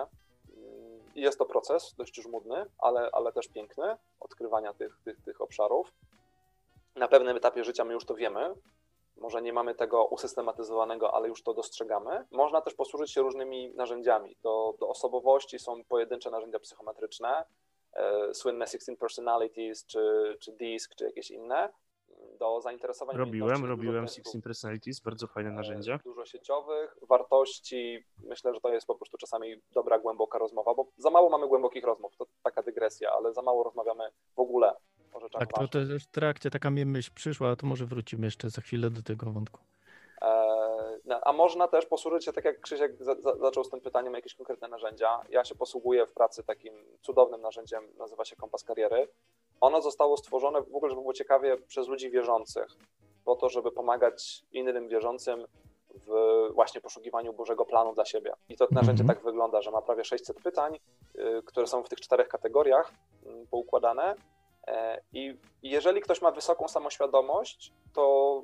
Mm, jest to proces dość żmudny, ale, ale też piękny, odkrywania tych, tych, tych obszarów. Na pewnym etapie życia my już to wiemy, może nie mamy tego usystematyzowanego, ale już to dostrzegamy. Można też posłużyć się różnymi narzędziami. Do, do osobowości są pojedyncze narzędzia psychometryczne, e, słynne 16 Personalities, czy, czy DISC, czy jakieś inne. Do zainteresowań Robiłem, robiłem testów, 16 Personalities, bardzo fajne e, narzędzie. Dużo sieciowych, wartości. Myślę, że to jest po prostu czasami dobra, głęboka rozmowa, bo za mało mamy głębokich rozmów. To taka dygresja, ale za mało rozmawiamy w ogóle o rzeczach Tak, to, już w trakcie taka mi myśl przyszła, a to może wrócimy jeszcze za chwilę do tego wątku. E, no, A można też posłużyć się, tak jak Krzysiek za, za, zaczął z tym pytaniem, jakieś konkretne narzędzia. Ja się posługuję w pracy takim cudownym narzędziem, nazywa się Kompas Kariery. Ono zostało stworzone w ogóle, żeby było ciekawie, przez ludzi wierzących, po to, żeby pomagać innym wierzącym w właśnie poszukiwaniu Bożego planu dla siebie. I to narzędzie Mhm. tak wygląda, że ma prawie 600 pytań, y, które są w tych czterech kategoriach y, poukładane. I jeżeli ktoś ma wysoką samoświadomość, to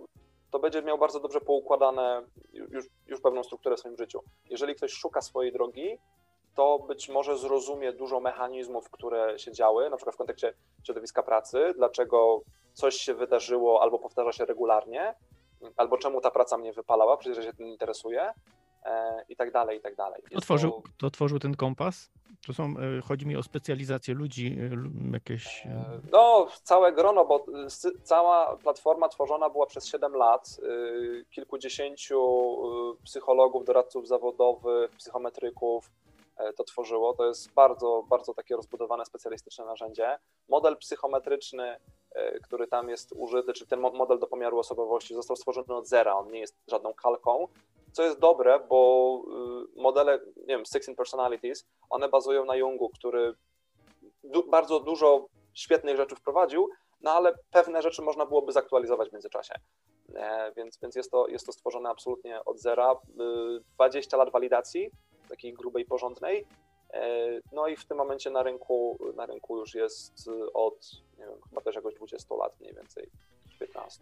to będzie miał bardzo dobrze poukładane już, już pewną strukturę w swoim życiu. Jeżeli ktoś szuka swojej drogi, to być może zrozumie dużo mechanizmów, które się działy, na przykład w kontekście środowiska pracy, dlaczego coś się wydarzyło albo powtarza się regularnie, albo czemu ta praca mnie wypalała, przecież ja się tym interesuję, e, i tak dalej, i tak dalej. Kto tworzył, to- kto tworzył ten kompas? To są, e, chodzi mi o specjalizację ludzi, e, jakieś... e, No, całe grono, bo cała platforma tworzona była przez 7 lat. Kilkudziesięciu psychologów, doradców zawodowych, psychometryków to tworzyło. To jest bardzo, bardzo takie rozbudowane, specjalistyczne narzędzie. Model psychometryczny, który tam jest użyty, czyli ten mo- model do pomiaru osobowości, został stworzony od zera. On nie jest żadną kalką. Co jest dobre, bo y, modele, nie wiem, 16 Personalities, one bazują na Jungu, który du- bardzo dużo świetnych rzeczy wprowadził, no ale pewne rzeczy można byłoby zaktualizować w międzyczasie. E, więc więc jest, to, jest to stworzone absolutnie od zera. Y, 20 lat walidacji, takiej grubej, porządnej. E, No i w tym momencie na rynku, na rynku już jest y, od, nie wiem, chyba też jakoś 20 lat mniej więcej, 15.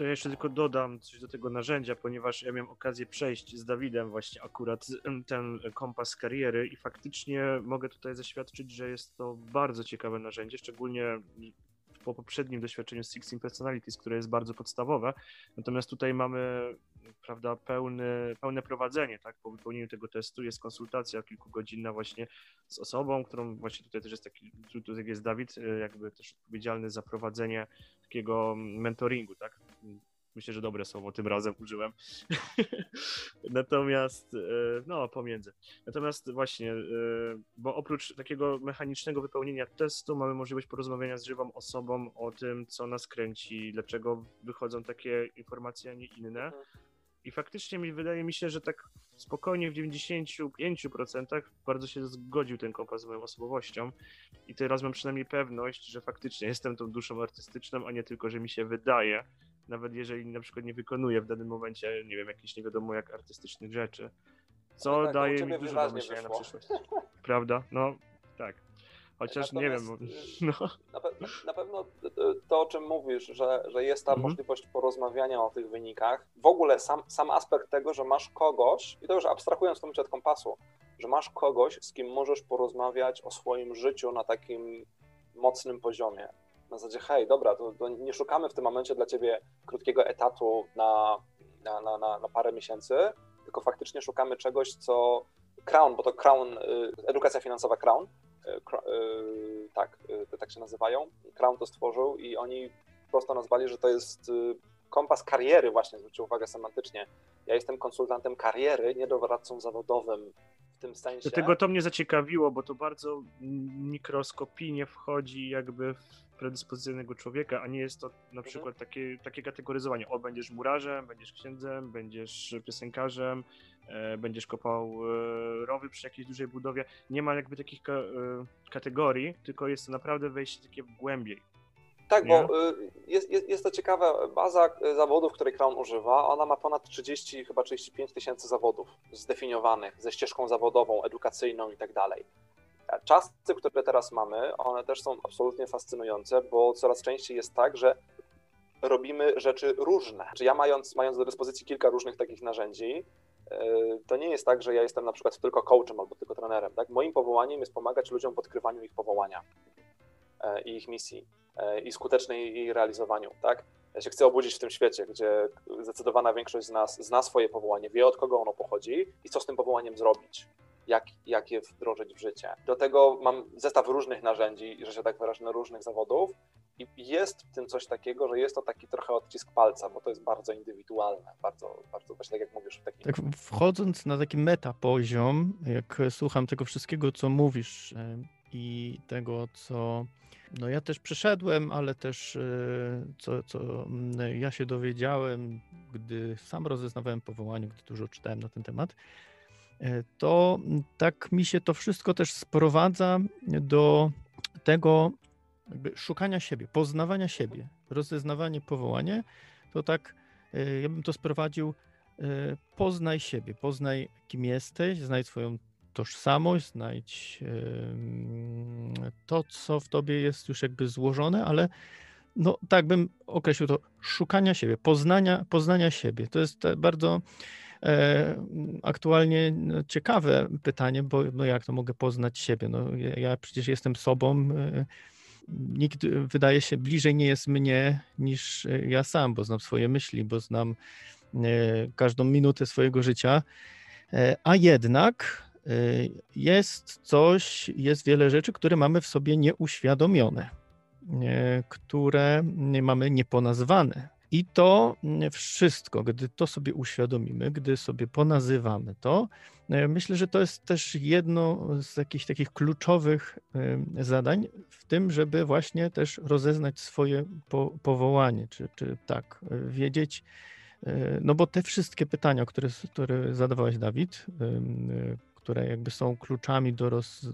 To ja jeszcze tylko dodam coś do tego narzędzia, ponieważ ja miałem okazję przejść z Dawidem właśnie akurat ten kompas kariery i faktycznie mogę tutaj zaświadczyć, że jest to bardzo ciekawe narzędzie, szczególnie po poprzednim doświadczeniu z 16 Personalities, które jest bardzo podstawowe. Natomiast tutaj mamy prawda, pełny, pełne prowadzenie, tak? Po wypełnieniu tego testu jest konsultacja kilkugodzinna właśnie z osobą, którą właśnie tutaj też jest taki, tu tutaj jest Dawid, y, jakby też odpowiedzialny za prowadzenie takiego mentoringu, tak? Myślę, że dobre słowo tym razem użyłem. Natomiast, e, no, pomiędzy. Natomiast właśnie, e, bo oprócz takiego mechanicznego wypełnienia testu, mamy możliwość porozmawiania z żywą osobą o tym, co nas kręci, dlaczego wychodzą takie informacje, a nie inne. I faktycznie mi wydaje mi się, że tak spokojnie w 95% bardzo się zgodził ten kompas z moją osobowością. I teraz mam przynajmniej pewność, że faktycznie jestem tą duszą artystyczną, a nie tylko, że mi się wydaje, nawet jeżeli na przykład nie wykonuję w danym momencie, nie wiem, jakichś nie wiadomo jak artystycznych rzeczy. Co tak, daje mi dużo do myślenia na przyszłość. Prawda? No, tak. Chociaż nie wiem, Natomiast, no. Na, pe- na pewno to, o czym mówisz, że, że jest ta Mhm. możliwość porozmawiania o tych wynikach, w ogóle sam, sam aspekt tego, że masz kogoś, i to już abstrahując momencie od kompasu, że masz kogoś, z kim możesz porozmawiać o swoim życiu na takim mocnym poziomie. Na zasadzie, hej, dobra, to, to nie szukamy w tym momencie dla ciebie krótkiego etatu na, na, na, na, parę miesięcy, tylko faktycznie szukamy czegoś, co Crown, bo to Crown, y, edukacja finansowa Crown, y, y, tak, tak się nazywają. Crown to stworzył i oni prosto nazwali, że to jest kompas kariery właśnie, zwróćcie uwagę semantycznie. Ja jestem konsultantem kariery, nie doradcą zawodowym w tym sensie. Dlatego to mnie zaciekawiło, bo to bardzo mikroskopijnie wchodzi jakby w predyspozycję danego człowieka, a nie jest to Mhm. na przykład takie, takie kategoryzowanie. O, będziesz murarzem, będziesz księdzem, będziesz piosenkarzem, e, będziesz kopał e, rowy przy jakiejś dużej budowie. Nie ma jakby takich ka- e, kategorii, tylko jest to naprawdę wejście takie głębiej. Tak, Nie? bo y, jest, jest, jest to ciekawa baza y, zawodów, której Crown używa. Ona ma ponad 30, chyba 35 tysięcy zawodów zdefiniowanych ze ścieżką zawodową, edukacyjną i tak dalej. Czasy, które teraz mamy, one też są absolutnie fascynujące, bo coraz częściej jest tak, że robimy rzeczy różne. Czy ja mając, mając do dyspozycji kilka różnych takich narzędzi, y, to nie jest tak, że ja jestem na przykład tylko coachem albo tylko trenerem. Tak? Moim powołaniem jest pomagać ludziom w odkrywaniu ich powołania e, i ich misji e, i skutecznej jej realizowaniu, tak? Ja się chcę obudzić w tym świecie, gdzie zdecydowana większość z nas zna swoje powołanie, wie od kogo ono pochodzi i co z tym powołaniem zrobić, jak, jak je wdrożyć w życie. Do tego mam zestaw różnych narzędzi, że się tak wyrażę, różnych zawodów i jest w tym coś takiego, że jest to taki trochę odcisk palca, bo to jest bardzo indywidualne, bardzo, bardzo właśnie tak jak mówisz, taki Tak wchodząc na taki meta poziom, jak słucham tego wszystkiego, co mówisz e, i tego, co no ja też przeszedłem, ale też e, co, co ja się dowiedziałem, gdy sam rozeznawałem powołanie, gdy dużo czytałem na ten temat, to tak mi się to wszystko też sprowadza do tego szukania siebie, poznawania siebie, rozeznawanie powołanie, to tak e, ja bym to sprowadził e, poznaj siebie, poznaj kim jesteś, znajdź swoją tożsamość, znajdź to, co w tobie jest już jakby złożone, ale no tak bym określił to, szukania siebie, poznania, poznania siebie. To jest e, bardzo e, aktualnie no, ciekawe pytanie, bo no jak to mogę poznać siebie? No, ja, przecież jestem sobą, e, nikt wydaje się bliżej nie jest mnie niż e, ja sam, bo znam swoje myśli, bo znam e, każdą minutę swojego życia, E, a jednak jest coś, jest wiele rzeczy, które mamy w sobie nieuświadomione, które mamy nieponazwane. I to mm, wszystko, gdy to sobie uświadomimy, gdy sobie ponazywamy to, e, myślę, że to jest też jedno z jakichś takich kluczowych e, zadań w tym, żeby właśnie też rozeznać swoje po, powołanie, czy, czy tak, e, wiedzieć, no bo te wszystkie pytania, które, które zadawałeś, Dawid, które jakby są kluczami do roz,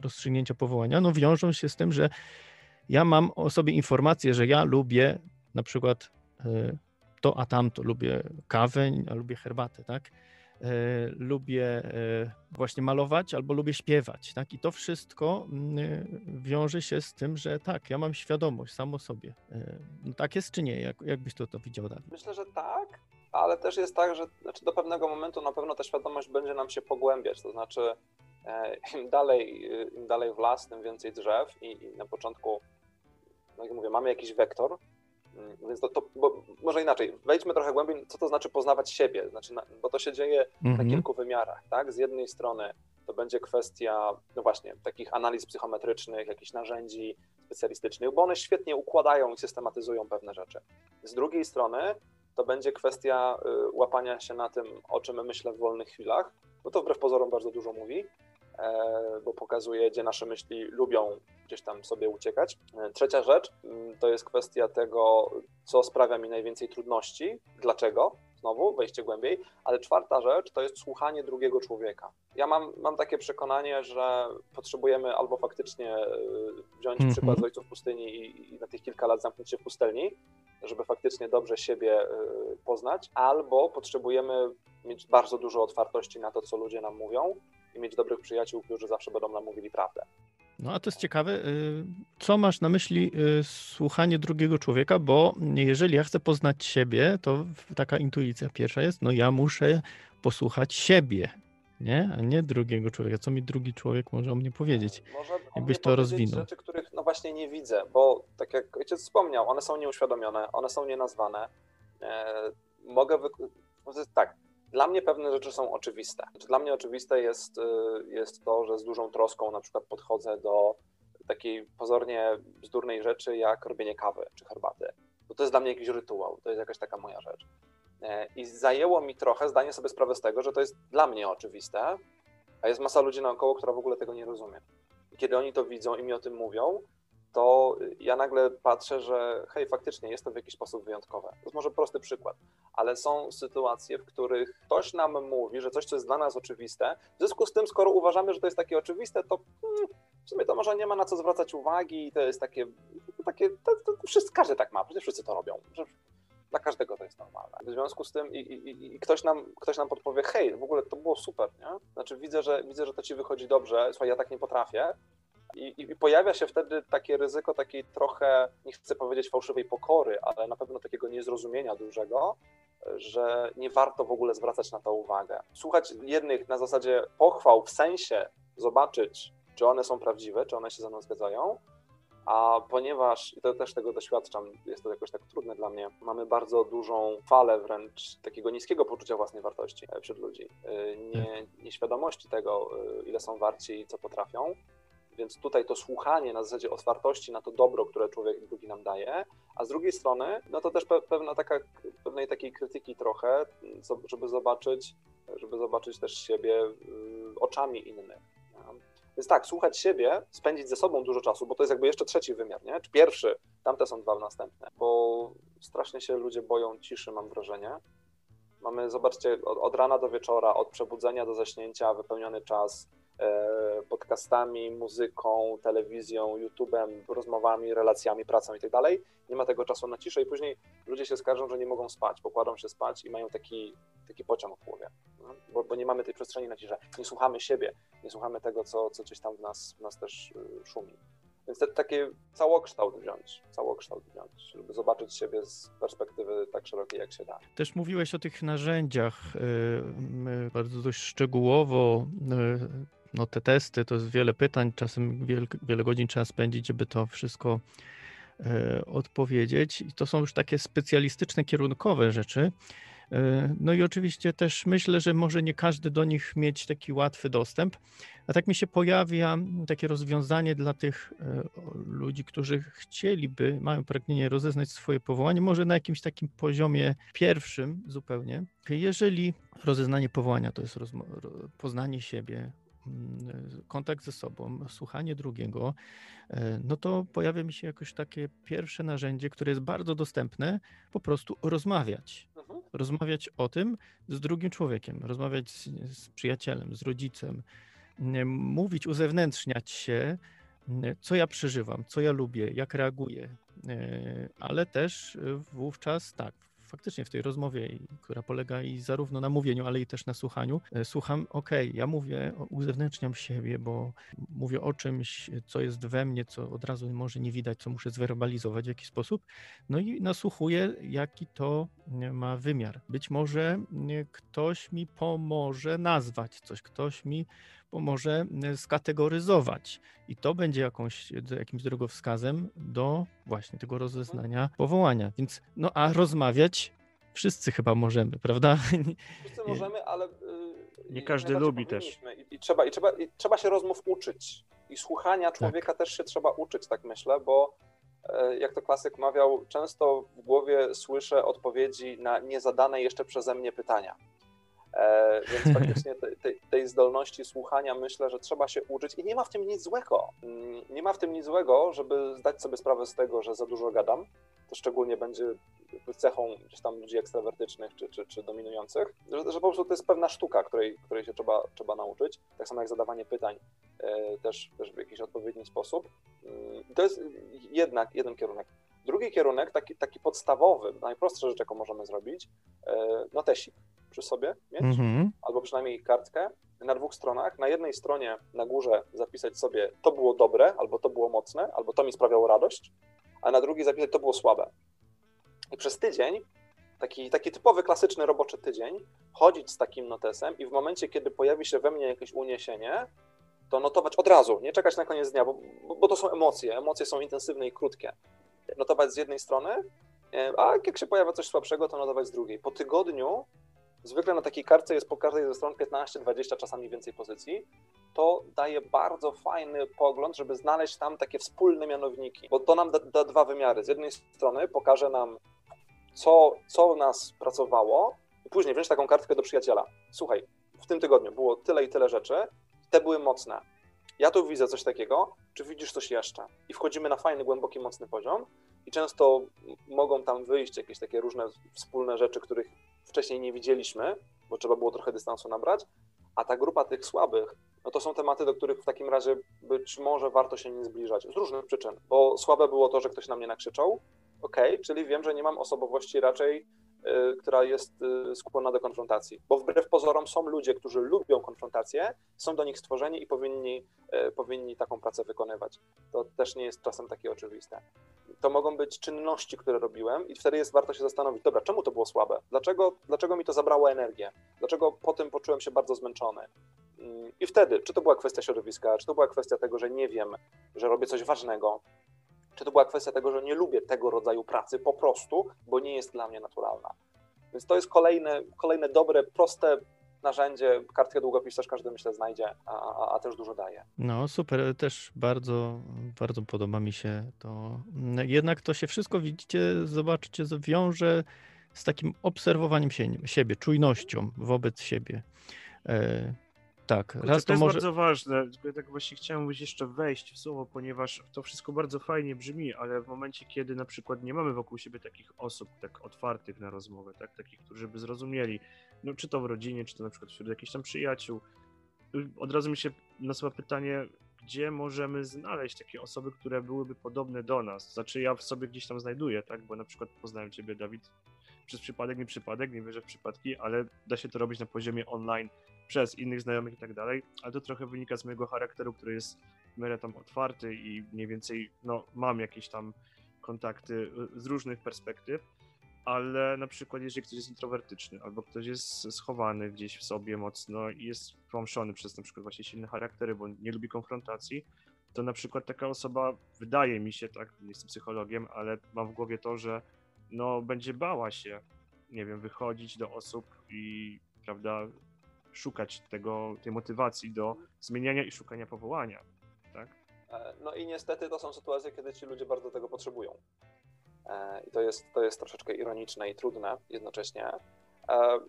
rozstrzygnięcia powołania, no wiążą się z tym, że ja mam o sobie informację, że ja lubię na przykład e, to, a tamto, lubię kawę, a lubię herbatę, tak? E, lubię e, właśnie malować albo lubię śpiewać, tak? I to wszystko mm, wiąże się z tym, że tak, ja mam świadomość samo sobie. No tak jest czy nie? Jak, jak byś to, to widział, Dawid? Myślę, że tak, ale też jest tak, że znaczy do pewnego momentu na pewno ta świadomość będzie nam się pogłębiać, to znaczy im dalej, im dalej w las, tym więcej drzew i, i na początku, no jak mówię, mamy jakiś wektor, Mm, więc to, to może inaczej, wejdźmy trochę głębiej, co to znaczy poznawać siebie, znaczy, bo to się dzieje na mhm. kilku wymiarach, tak? Z jednej strony to będzie kwestia, no właśnie, takich analiz psychometrycznych, jakichś narzędzi specjalistycznych, bo one świetnie układają i systematyzują pewne rzeczy. Z drugiej strony to będzie kwestia y, łapania się na tym, o czym myślę w wolnych chwilach, bo to wbrew pozorom bardzo dużo mówi, bo pokazuje, gdzie nasze myśli lubią gdzieś tam sobie uciekać. E, trzecia rzecz mm, to jest kwestia tego, co sprawia mi najwięcej trudności, dlaczego, znowu wejście głębiej, ale czwarta rzecz to jest słuchanie drugiego człowieka. Ja mam, mam takie przekonanie, że potrzebujemy albo faktycznie e, wziąć mm -hmm. przykład z ojców pustyni i, i na tych kilka lat zamknąć się w pustelni, żeby faktycznie dobrze siebie poznać, albo potrzebujemy mieć bardzo dużo otwartości na to, co ludzie nam mówią i mieć dobrych przyjaciół, którzy zawsze będą nam mówili prawdę. No a to jest ciekawe, y, co masz na myśli y, słuchanie drugiego człowieka, bo jeżeli ja chcę poznać siebie, to taka intuicja pierwsza jest, no ja muszę posłuchać siebie, nie? A nie drugiego człowieka. Co mi drugi człowiek może o mnie powiedzieć? Może Jakbyś to rozwinął. rzeczy, których no właśnie nie widzę, bo tak jak ojciec wspomniał, one są nieuświadomione, one są nienazwane. E, mogę, wy... tak, dla mnie pewne rzeczy są oczywiste. Znaczy, dla mnie oczywiste jest, y, jest to, że z dużą troską na przykład podchodzę do takiej pozornie bzdurnej rzeczy jak robienie kawy czy herbaty. Bo to jest dla mnie jakiś rytuał, to jest jakaś taka moja rzecz. E, I zajęło mi trochę zdanie sobie sprawę z tego, że to jest dla mnie oczywiste, a jest masa ludzi naokoło, która w ogóle tego nie rozumie. I kiedy oni to widzą i mi o tym mówią, to ja nagle patrzę, że hej, faktycznie jest to w jakiś sposób wyjątkowe. To jest może prosty przykład, ale są sytuacje, w których ktoś nam mówi, że coś, co jest dla nas oczywiste, w związku z tym, skoro uważamy, że to jest takie oczywiste, to hmm, w sumie to może nie ma na co zwracać uwagi i to jest takie, takie to, to, to wszyscy, każdy tak ma, przecież wszyscy to robią. Dla każdego to jest normalne. W związku z tym i, i, i, ktoś, nam, ktoś nam podpowie, hej, w ogóle to było super, nie? Znaczy widzę, że widzę, że to ci wychodzi dobrze, słuchaj, ja tak nie potrafię, i, I, pojawia się wtedy takie ryzyko takiej trochę, nie chcę powiedzieć fałszywej pokory, ale na pewno takiego niezrozumienia dużego, że nie warto w ogóle zwracać na to uwagę. Słuchać jednych na zasadzie pochwał w sensie zobaczyć, czy one są prawdziwe, czy one się ze mną zgadzają, a ponieważ, i to też tego doświadczam, jest to jakoś tak trudne dla mnie, mamy bardzo dużą falę wręcz takiego niskiego poczucia własnej wartości wśród ludzi, nie, nieświadomości tego, ile są warci i co potrafią, więc tutaj to słuchanie na zasadzie otwartości na to dobro, które człowiek drugi nam daje, a z drugiej strony, no to też pewna taka, pewnej takiej krytyki trochę, żeby zobaczyć, żeby zobaczyć też siebie y, oczami innych. Więc tak, słuchać siebie, spędzić ze sobą dużo czasu, bo to jest jakby jeszcze trzeci wymiar, nie? Czy pierwszy, tamte są dwa następne, bo strasznie się ludzie boją ciszy, mam wrażenie. Mamy, zobaczcie, od, od rana do wieczora, od przebudzenia do zaśnięcia, wypełniony czas, podcastami, muzyką, telewizją, YouTube'em, rozmowami, relacjami, pracą i tak dalej. Nie ma tego czasu na ciszę i później ludzie się skarżą, że nie mogą spać, pokładą się spać i mają taki, taki pociąg w głowie, no? bo, bo, nie mamy tej przestrzeni na ciszę. Nie słuchamy siebie, nie słuchamy tego, co, co gdzieś tam w nas, w nas też y, szumi. Więc te, takie całokształt wziąć, całokształt wziąć, żeby zobaczyć siebie z perspektywy tak szerokiej, jak się da. Też mówiłeś o tych narzędziach bardzo dość szczegółowo no te testy to jest wiele pytań, czasem wiele, wiele godzin trzeba spędzić, żeby to wszystko e, odpowiedzieć. I to są już takie specjalistyczne, kierunkowe rzeczy. E, No i oczywiście też myślę, że może nie każdy do nich mieć taki łatwy dostęp, a tak mi się pojawia takie rozwiązanie dla tych e, ludzi, którzy chcieliby, mają pragnienie rozeznać swoje powołanie, może na jakimś takim poziomie pierwszym zupełnie. Jeżeli rozeznanie powołania to jest poznanie siebie, kontakt ze sobą, słuchanie drugiego, e, no to pojawia mi się jakoś takie pierwsze narzędzie, które jest bardzo dostępne, po prostu rozmawiać. Mhm. Rozmawiać o tym z drugim człowiekiem, rozmawiać z, z przyjacielem, z rodzicem, nie, mówić, uzewnętrzniać się, nie, co ja przeżywam, co ja lubię, jak reaguję, e, ale też e, wówczas tak, faktycznie w tej rozmowie, która polega i zarówno na mówieniu, ale i też na słuchaniu, e, słucham, okej, ja mówię, uzewnętrzniam siebie, bo mówię o czymś, co jest we mnie, co od razu może nie widać, co muszę zwerbalizować w jakiś sposób, no i nasłuchuję, jaki to ma wymiar. Być może ktoś mi pomoże nazwać coś, ktoś mi pomoże nie, skategoryzować i to będzie jakąś, jakimś drogowskazem do właśnie tego rozeznania powołania. Więc, no a rozmawiać wszyscy chyba możemy, prawda? Wszyscy możemy, ale. y, Nie każdy lubi też. I, i, trzeba, i, trzeba, I trzeba się rozmów uczyć. I słuchania człowieka też się trzeba uczyć, tak myślę, bo e, jak to klasyk mawiał, często w głowie słyszę odpowiedzi na niezadane jeszcze przeze mnie pytania. E, więc faktycznie te, te, tej zdolności słuchania myślę, że trzeba się uczyć i nie ma w tym nic złego. Mm, Nie ma w tym nic złego, żeby zdać sobie sprawę z tego, że za dużo gadam. To szczególnie będzie cechą gdzieś tam ludzi ekstrawertycznych czy, czy, czy dominujących, że, że po prostu to jest pewna sztuka, której, której się trzeba, trzeba nauczyć. Tak samo jak zadawanie pytań e, też, też w jakiś odpowiedni sposób. Mm, To jest jednak jeden kierunek. Drugi kierunek, taki, taki podstawowy, najprostsza rzecz, jaką możemy zrobić, e, notesik przy sobie mieć, Mhm. albo przynajmniej kartkę na dwóch stronach. Na jednej stronie na górze zapisać sobie to było dobre, albo to było mocne, albo to mi sprawiało radość, a na drugiej zapisać to było słabe. I przez tydzień, taki, taki typowy, klasyczny roboczy tydzień, chodzić z takim notesem i w momencie, kiedy pojawi się we mnie jakieś uniesienie, to notować od razu, nie czekać na koniec dnia, bo, bo, bo to są emocje. Emocje są intensywne i krótkie. Notować z jednej strony, e, a jak się pojawia coś słabszego, to notować z drugiej. Po tygodniu zwykle na takiej kartce jest po każdej ze stron 15-20, czasami więcej pozycji. To daje bardzo fajny pogląd, żeby znaleźć tam takie wspólne mianowniki, bo to nam da, da dwa wymiary. Z jednej strony pokaże nam, co, co nas pracowało, i później wziąć taką kartkę do przyjaciela. Słuchaj, w tym tygodniu było tyle i tyle rzeczy, te były mocne. Ja tu widzę coś takiego, czy widzisz coś jeszcze? I wchodzimy na fajny, głęboki, mocny poziom i często mogą tam wyjść jakieś takie różne wspólne rzeczy, których wcześniej nie widzieliśmy, bo trzeba było trochę dystansu nabrać, a ta grupa tych słabych, no to są tematy, do których w takim razie być może warto się nie zbliżać. Z różnych przyczyn, bo słabe było to, że ktoś na mnie nakrzyczał, okej, czyli wiem, że nie mam osobowości raczej, która jest y, skłonna do konfrontacji, bo wbrew pozorom są ludzie, którzy lubią konfrontację, są do nich stworzeni i powinni, y, powinni taką pracę wykonywać. To też nie jest czasem takie oczywiste to mogą być czynności, które robiłem, i wtedy jest warto się zastanowić, dobra, czemu to było słabe? Dlaczego, dlaczego mi to zabrało energię? Dlaczego po tym poczułem się bardzo zmęczony? Mm, I wtedy, czy to była kwestia środowiska, czy to była kwestia tego, że nie wiem, że robię coś ważnego, czy to była kwestia tego, że nie lubię tego rodzaju pracy po prostu, bo nie jest dla mnie naturalna. Więc to jest kolejne, kolejne dobre, proste narzędzie. Kartkę długopis też każdy myślę znajdzie, a, a, też dużo daje. No super, też bardzo, bardzo podoba mi się to. Jednak to się wszystko, widzicie, zobaczcie, wiąże z takim obserwowaniem się, siebie, czujnością wobec siebie. Tak, raz to to jest może. bardzo ważne. Ja tak właśnie chciałem jeszcze wejść w słowo, ponieważ to wszystko bardzo fajnie brzmi, ale w momencie, kiedy na przykład nie mamy wokół siebie takich osób tak otwartych na rozmowę, tak, takich, którzy by zrozumieli, no czy to w rodzinie, czy to na przykład wśród jakichś tam przyjaciół, od razu mi się nasuwa pytanie, gdzie możemy znaleźć takie osoby, które byłyby podobne do nas? Znaczy ja w sobie gdzieś tam znajduję, tak, bo na przykład poznałem ciebie, Dawid, przez przypadek, nie przypadek, nie wierzę w przypadki, ale da się to robić na poziomie online przez innych znajomych i tak dalej, ale to trochę wynika z mojego charakteru, który jest w miarę tam otwarty i mniej więcej, no, mam jakieś tam kontakty z różnych perspektyw, ale na przykład jeżeli ktoś jest introwertyczny albo ktoś jest schowany gdzieś w sobie mocno i jest pomszony przez na przykład właśnie silne charaktery, bo nie lubi konfrontacji, to na przykład taka osoba, wydaje mi się, tak, nie jestem psychologiem, ale mam w głowie to, że no będzie bała się nie wiem, wychodzić do osób i, prawda, szukać tego, tej motywacji do zmieniania i szukania powołania, tak? E, No i niestety to są sytuacje, kiedy ci ludzie bardzo tego potrzebują. E, I to jest, to jest troszeczkę ironiczne i trudne jednocześnie. E,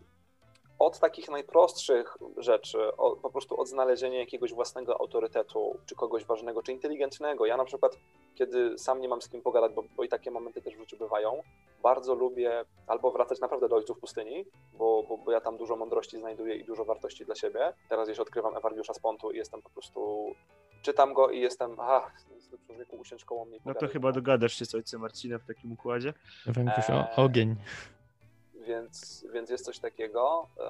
Od takich najprostszych rzeczy, po prostu od znalezienia jakiegoś własnego autorytetu, czy kogoś ważnego, czy inteligentnego. Ja na przykład, kiedy sam nie mam z kim pogadać, bo, bo i takie momenty też w życiu bywają, bardzo lubię albo wracać naprawdę do ojców pustyni, bo, bo, bo ja tam dużo mądrości znajduję i dużo wartości dla siebie. Teraz jeśli odkrywam Ewargiusza z Pontu i jestem po prostu czytam go i jestem, ach, człowieku usiądź koło mnie. No to chyba dogadasz się z ojcem Marcinem w takim układzie. Eee, o, ogień. Więc, więc jest coś takiego. e,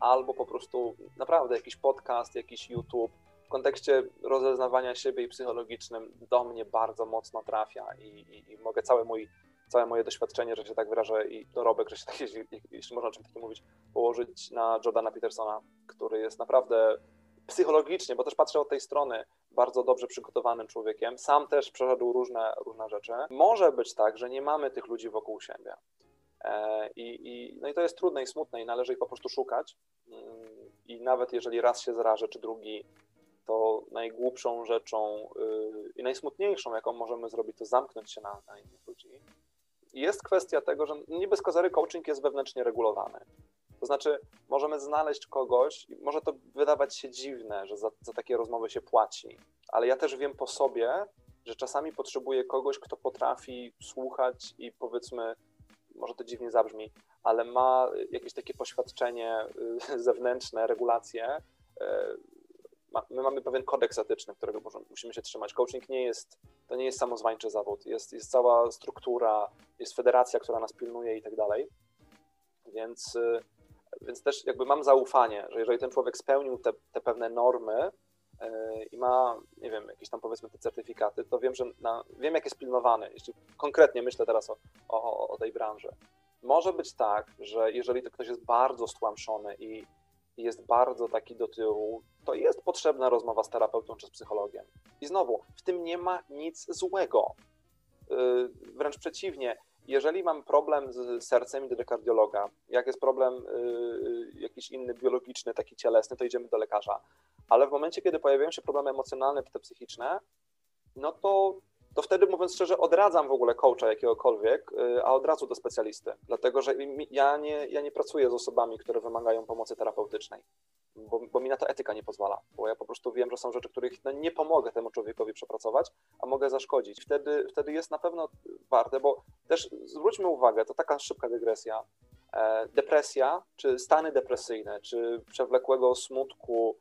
Albo po prostu naprawdę jakiś podcast, jakiś YouTube w kontekście rozeznawania siebie i psychologicznym do mnie bardzo mocno trafia i, i, i mogę mój, całe moje doświadczenie, że się tak wyrażę i dorobek, że się tak, jeśli, jeśli można o czymś takim mówić, położyć na Jordana Petersona, który jest naprawdę psychologicznie, bo też patrzę od tej strony, bardzo dobrze przygotowanym człowiekiem. Sam też przeszedł różne, różne rzeczy. Może być tak, że nie mamy tych ludzi wokół siebie. E, I, i, no i to jest trudne i smutne i należy ich po prostu szukać. Mm, I nawet jeżeli raz się zrażę, czy drugi, to najgłupszą rzeczą yy, i najsmutniejszą, jaką możemy zrobić, to zamknąć się na, na innych ludzi. Jest kwestia tego, że nie bez kozery coaching jest wewnętrznie regulowany. To znaczy, możemy znaleźć kogoś, może to wydawać się dziwne, że za, za takie rozmowy się płaci, ale ja też wiem po sobie, że czasami potrzebuję kogoś, kto potrafi słuchać i powiedzmy, może to dziwnie zabrzmi, ale ma jakieś takie poświadczenie y, zewnętrzne, regulacje. Ma- My mamy pewien kodeks etyczny, którego możemy- musimy się trzymać. Coaching nie jest, to nie jest samozwańczy zawód. Jest, jest cała struktura, jest federacja, która nas pilnuje i tak dalej. Więc, y, więc też jakby mam zaufanie, że jeżeli ten człowiek spełnił te, te pewne normy, y, i ma, nie wiem, jakieś tam powiedzmy te certyfikaty, to wiem, że na, wiem, jak jest pilnowany. Jeśli konkretnie myślę teraz o, o, o tej branży. Może być tak, że jeżeli to ktoś jest bardzo stłamszony i jest bardzo taki do tyłu, to jest potrzebna rozmowa z terapeutą czy z psychologiem. I znowu, w tym nie ma nic złego. Yy, Wręcz przeciwnie, jeżeli mam problem z sercem, idę do kardiologa. Jak jest problem yy, jakiś inny, biologiczny, taki cielesny, to idziemy do lekarza. Ale w momencie, kiedy pojawiają się problemy emocjonalne te psychiczne, no to, to wtedy, mówiąc szczerze, odradzam w ogóle coacha jakiegokolwiek, yy, a od razu do specjalisty. Dlatego, że ja nie, ja nie pracuję z osobami, które wymagają pomocy terapeutycznej, bo, bo mi na to etyka nie pozwala. Bo ja po prostu wiem, że są rzeczy, których no, nie pomogę temu człowiekowi przepracować, a mogę zaszkodzić. Wtedy, wtedy jest na pewno warte, bo też zwróćmy uwagę, to taka szybka dygresja. E, depresja, czy stany depresyjne, czy przewlekłego smutku,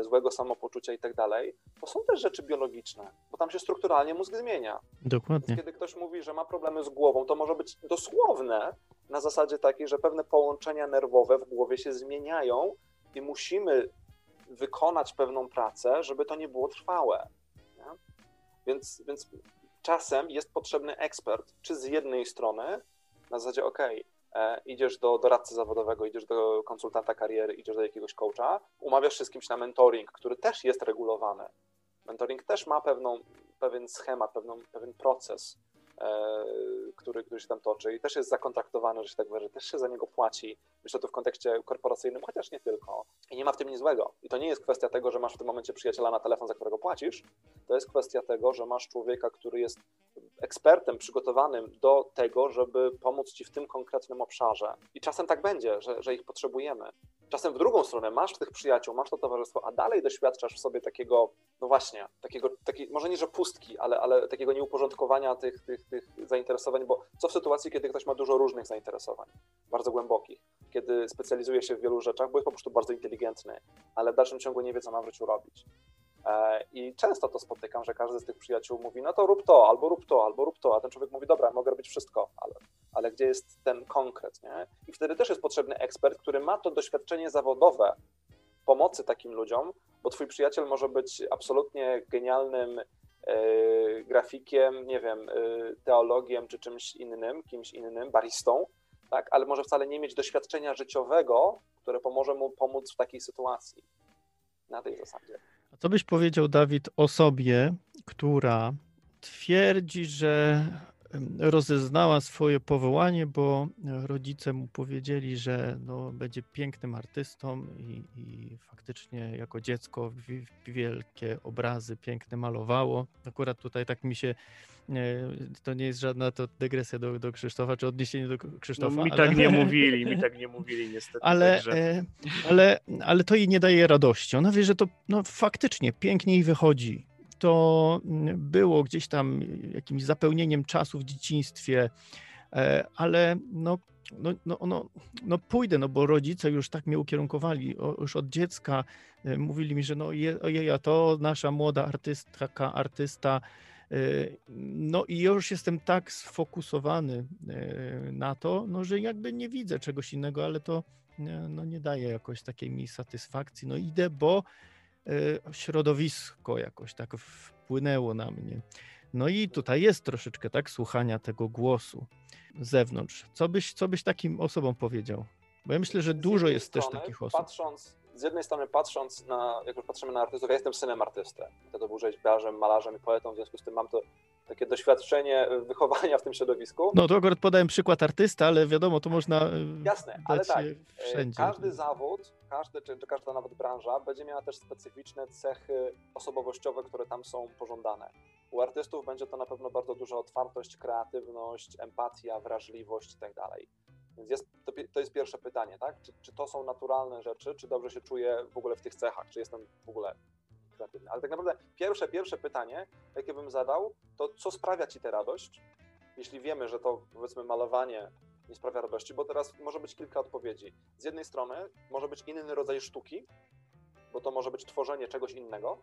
złego samopoczucia i tak dalej, to są też rzeczy biologiczne, bo tam się strukturalnie mózg zmienia. Dokładnie. Więc kiedy ktoś mówi, że ma problemy z głową, to może być dosłowne na zasadzie takiej, że pewne połączenia nerwowe w głowie się zmieniają i musimy wykonać pewną pracę, żeby to nie było trwałe. Nie? Więc, więc czasem jest potrzebny ekspert, czy z jednej strony, na zasadzie, OK, e, idziesz do doradcy zawodowego, idziesz do konsultanta kariery, idziesz do jakiegoś coacha, umawiasz się z kimś na mentoring, który też jest regulowany. Mentoring też ma pewną, pewien schemat, pewną, pewien proces, e, który, który się tam toczy i też jest zakontraktowany, że się tak wyrażę, też się za niego płaci. Myślę tu w kontekście korporacyjnym, chociaż nie tylko. I nie ma w tym nic złego. I to nie jest kwestia tego, że masz w tym momencie przyjaciela na telefon, za którego płacisz. To jest kwestia tego, że masz człowieka, który jest ekspertem przygotowanym do tego, żeby pomóc ci w tym konkretnym obszarze. I czasem tak będzie, że, że ich potrzebujemy. Czasem w drugą stronę masz tych przyjaciół, masz to towarzystwo, a dalej doświadczasz w sobie takiego, no właśnie, takiego, taki, może nie, że pustki, ale, ale takiego nieuporządkowania tych, tych, tych zainteresowań, bo co w sytuacji, kiedy ktoś ma dużo różnych zainteresowań, bardzo głębokich, kiedy specjalizuje się w wielu rzeczach, bo jest po prostu bardzo inteligentny, ale w dalszym ciągu nie wie, co ma w życiu robić. E, I często to spotykam, że każdy z tych przyjaciół mówi, no to rób to, albo rób to, albo rób to, a ten człowiek mówi, dobra, mogę robić wszystko, ale, ale gdzie jest ten konkret, nie? I wtedy też jest potrzebny ekspert, który ma to doświadczenie zawodowe pomocy takim ludziom, bo twój przyjaciel może być absolutnie genialnym e, grafikiem, nie wiem, e, teologiem czy czymś innym, kimś innym, baristą, tak? ale może wcale nie mieć doświadczenia życiowego, które pomoże mu pomóc w takiej sytuacji. Na tej zasadzie. Co byś powiedział, Dawid, osobie, która twierdzi, że rozeznała swoje powołanie, bo e, rodzice mu powiedzieli, że no, będzie pięknym artystą i, i faktycznie jako dziecko wi- wielkie obrazy piękne malowało. Akurat tutaj tak mi się, e, to nie jest żadna to dygresja do, do Krzysztofa, czy odniesienie do K- No, Krzysztofa. mi ale- tak nie mówili, mi tak nie mówili niestety. ale, także... e, ale, ale to jej nie daje radości. Ona wie, że to no, faktycznie pięknie jej wychodzi. To mm, było gdzieś tam jakimś zapełnieniem czasu w dzieciństwie, e, ale no, no, no, no, no pójdę, no bo rodzice już tak mnie ukierunkowali, o, już od dziecka e, mówili mi, że no je, ojej, to nasza młoda artystka, artysta, e, no i już jestem tak sfokusowany na to, no, że jakby nie widzę czegoś innego, ale to no nie daje jakoś takiej mi satysfakcji. No idę, bo środowisko jakoś tak wpłynęło na mnie. No i tutaj jest troszeczkę tak słuchania tego głosu z zewnątrz. Co byś, co byś takim osobom powiedział? Bo ja myślę, że dużo jest też strony, takich osób. Patrząc, z jednej strony patrząc na, jak już patrzymy na artystów, ja jestem synem artysty. Wtedy był rzeźbiarzem, malarzem i poetą, w związku z tym mam to takie doświadczenie wychowania w tym środowisku. No to akurat podałem przykład artysty, ale wiadomo, to można e, Jasne, ale tak, e, wszędzie. każdy zawód, każdy, czy, czy każda nawet branża będzie miała też specyficzne cechy osobowościowe, które tam są pożądane. U artystów będzie to na pewno bardzo duża otwartość, kreatywność, empatia, wrażliwość i tak. Więc jest, to, to jest pierwsze pytanie, tak? Czy, czy to są naturalne rzeczy, czy dobrze się czuję w ogóle w tych cechach, czy jestem w ogóle kreatywny. Ale tak naprawdę pierwsze, pierwsze pytanie, jakie bym zadał, to co sprawia ci tę radość? Jeśli wiemy, że to powiedzmy malowanie nie sprawia radości, bo teraz może być kilka odpowiedzi. Z jednej strony może być inny rodzaj sztuki, bo to może być tworzenie czegoś innego,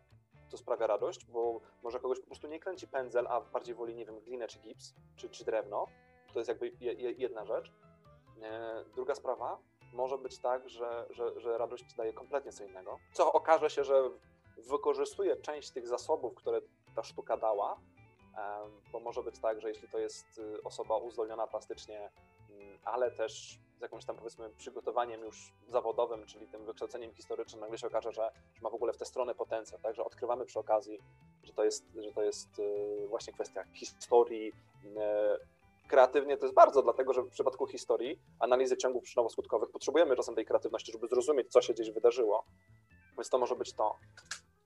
co sprawia radość, bo może kogoś po prostu nie kręci pędzel, a bardziej woli, nie wiem, glinę czy gips, czy, czy drewno. To jest jakby je, je, jedna rzecz. E, Druga sprawa, może być tak, że, że, że radość daje kompletnie co innego, co okaże się, że wykorzystuje część tych zasobów, które ta sztuka dała, em, bo może być tak, że jeśli to jest y, osoba uzdolniona plastycznie, ale też z jakimś tam powiedzmy przygotowaniem już zawodowym, czyli tym wykształceniem historycznym, nagle się okaże, że, że ma w ogóle w tę stronę potencjał, także odkrywamy przy okazji, że to jest, że to jest y, właśnie kwestia historii, y, kreatywnie to jest bardzo, dlatego że w przypadku historii, analizy ciągów przyczynowo-skutkowych potrzebujemy czasem tej kreatywności, żeby zrozumieć, co się gdzieś wydarzyło. Więc to może być to.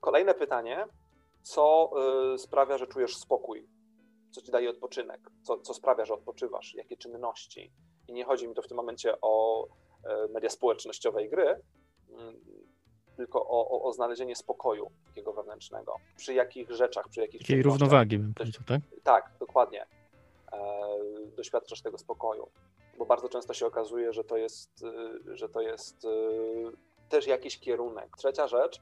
Kolejne pytanie, co y, sprawia, że czujesz spokój? Co ci daje odpoczynek? Co, co sprawia, że odpoczywasz? Jakie czynności? I nie chodzi mi tu w tym momencie o y, media społecznościowe i gry, mm, tylko o, o, o znalezienie spokoju takiego wewnętrznego. Przy jakich rzeczach, przy jakich Takiej równowagi bym powiedział, tak? tak, dokładnie. E, doświadczasz tego spokoju. Bo bardzo często się okazuje, że to jest, y, że to jest y, też jakiś kierunek. Trzecia rzecz e,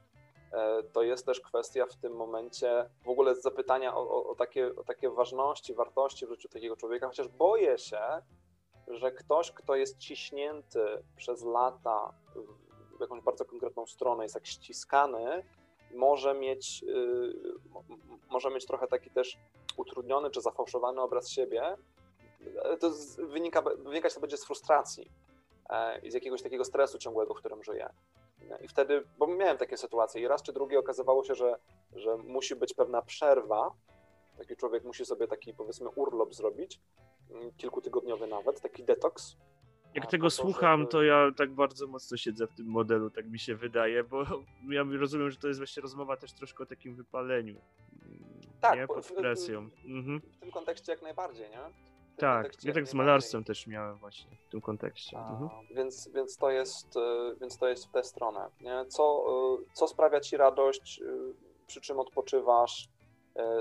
to jest też kwestia w tym momencie w ogóle zapytania o, o, o, takie, o takie ważności, wartości w życiu takiego człowieka, chociaż boję się, że ktoś, kto jest ciśnięty przez lata w jakąś bardzo konkretną stronę, jest tak ściskany, może mieć, y, m- może mieć trochę taki też utrudniony czy zafałszowany obraz siebie. Ale To wynika, wynikać to będzie z frustracji e, i z jakiegoś takiego stresu ciągłego, w którym żyję. I wtedy, bo miałem takie sytuacje i raz czy drugi okazywało się, że, że musi być pewna przerwa. Taki człowiek musi sobie taki powiedzmy urlop zrobić, mm, kilkutygodniowy nawet, taki detoks. Jak tego słucham, to ja tak bardzo mocno siedzę w tym modelu, tak mi się wydaje, bo ja rozumiem, że to jest właśnie rozmowa też troszkę o takim wypaleniu. Tak, nie? Pod w- w- presją. Mhm. W tym kontekście jak najbardziej, nie? Tak, kontekście ja tak z malarstwem też miałem właśnie w tym kontekście. A, Mhm. więc, więc, to jest, y, więc to jest w tę stronę. Nie? Co, y, co sprawia ci radość, y, przy czym odpoczywasz?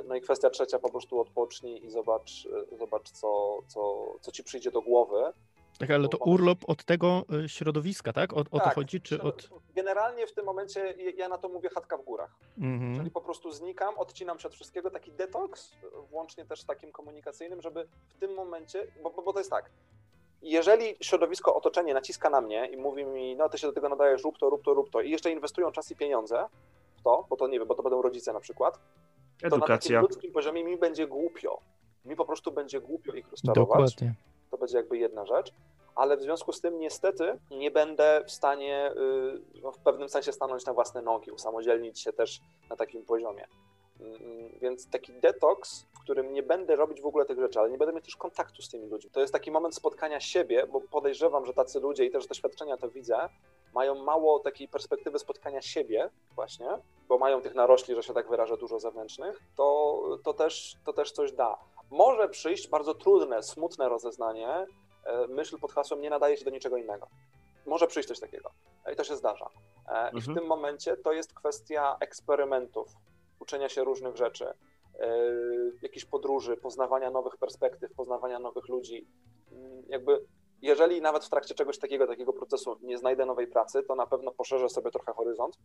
No i kwestia trzecia, po prostu odpocznij i zobacz, zobacz co, co, co ci przyjdzie do głowy. Tak, ale to urlop od tego y, środowiska, tak? O, o to Tak, chodzi, czy od... Generalnie w tym momencie ja na to mówię chatka w górach. Mhm. Czyli po prostu znikam, odcinam się od wszystkiego, taki detoks, włącznie też takim komunikacyjnym, żeby w tym momencie, bo, bo, bo to jest tak, jeżeli środowisko, otoczenie naciska na mnie i mówi mi, no ty się do tego nadajesz, rób to, rób to, rób to i jeszcze inwestują czas i pieniądze w to, bo to nie wiem, bo to będą rodzice na przykład, to na Edukacja. takim ludzkim poziomie mi będzie głupio. Mi po prostu będzie głupio ich rozczarować. Dokładnie. To będzie jakby jedna rzecz. Ale w związku z tym niestety nie będę w stanie y, no, w pewnym sensie stanąć na własne nogi, usamodzielnić się też na takim poziomie. Mm, Więc taki detoks, w którym nie będę robić w ogóle tych rzeczy, ale nie będę mieć też kontaktu z tymi ludźmi. To jest taki moment spotkania siebie, bo podejrzewam, że tacy ludzie i też doświadczenia to widzę, mają mało takiej perspektywy spotkania siebie właśnie, bo mają tych narośli, że się tak wyrażę, dużo zewnętrznych, to, to, też, to też coś da. Może przyjść bardzo trudne, smutne rozeznanie, e, myśl pod hasłem nie nadaje się do niczego innego. Może przyjść coś takiego. E, I to się zdarza. E, I w Mhm. tym momencie to jest kwestia eksperymentów, uczenia się różnych rzeczy, jakichś podróży, poznawania nowych perspektyw, poznawania nowych ludzi. Mm, Jakby, jeżeli nawet w trakcie czegoś takiego, takiego procesu nie znajdę nowej pracy, to na pewno poszerzę sobie trochę horyzont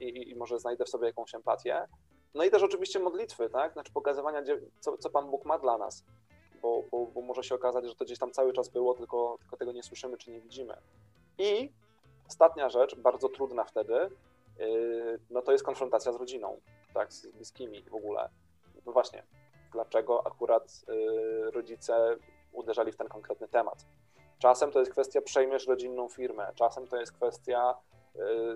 i, i- i może znajdę w sobie jakąś empatię. No i też oczywiście modlitwy, tak? Znaczy pokazywania, co, co Pan Bóg ma dla nas, bo, bo, bo może się okazać, że to gdzieś tam cały czas było, tylko, tylko tego nie słyszymy czy nie widzimy. I ostatnia rzecz, bardzo trudna wtedy, yy, no to jest konfrontacja z rodziną, tak, z bliskimi w ogóle. No właśnie, dlaczego akurat yy, rodzice uderzali w ten konkretny temat? Czasem to jest kwestia przejmiesz rodzinną firmę, czasem to jest kwestia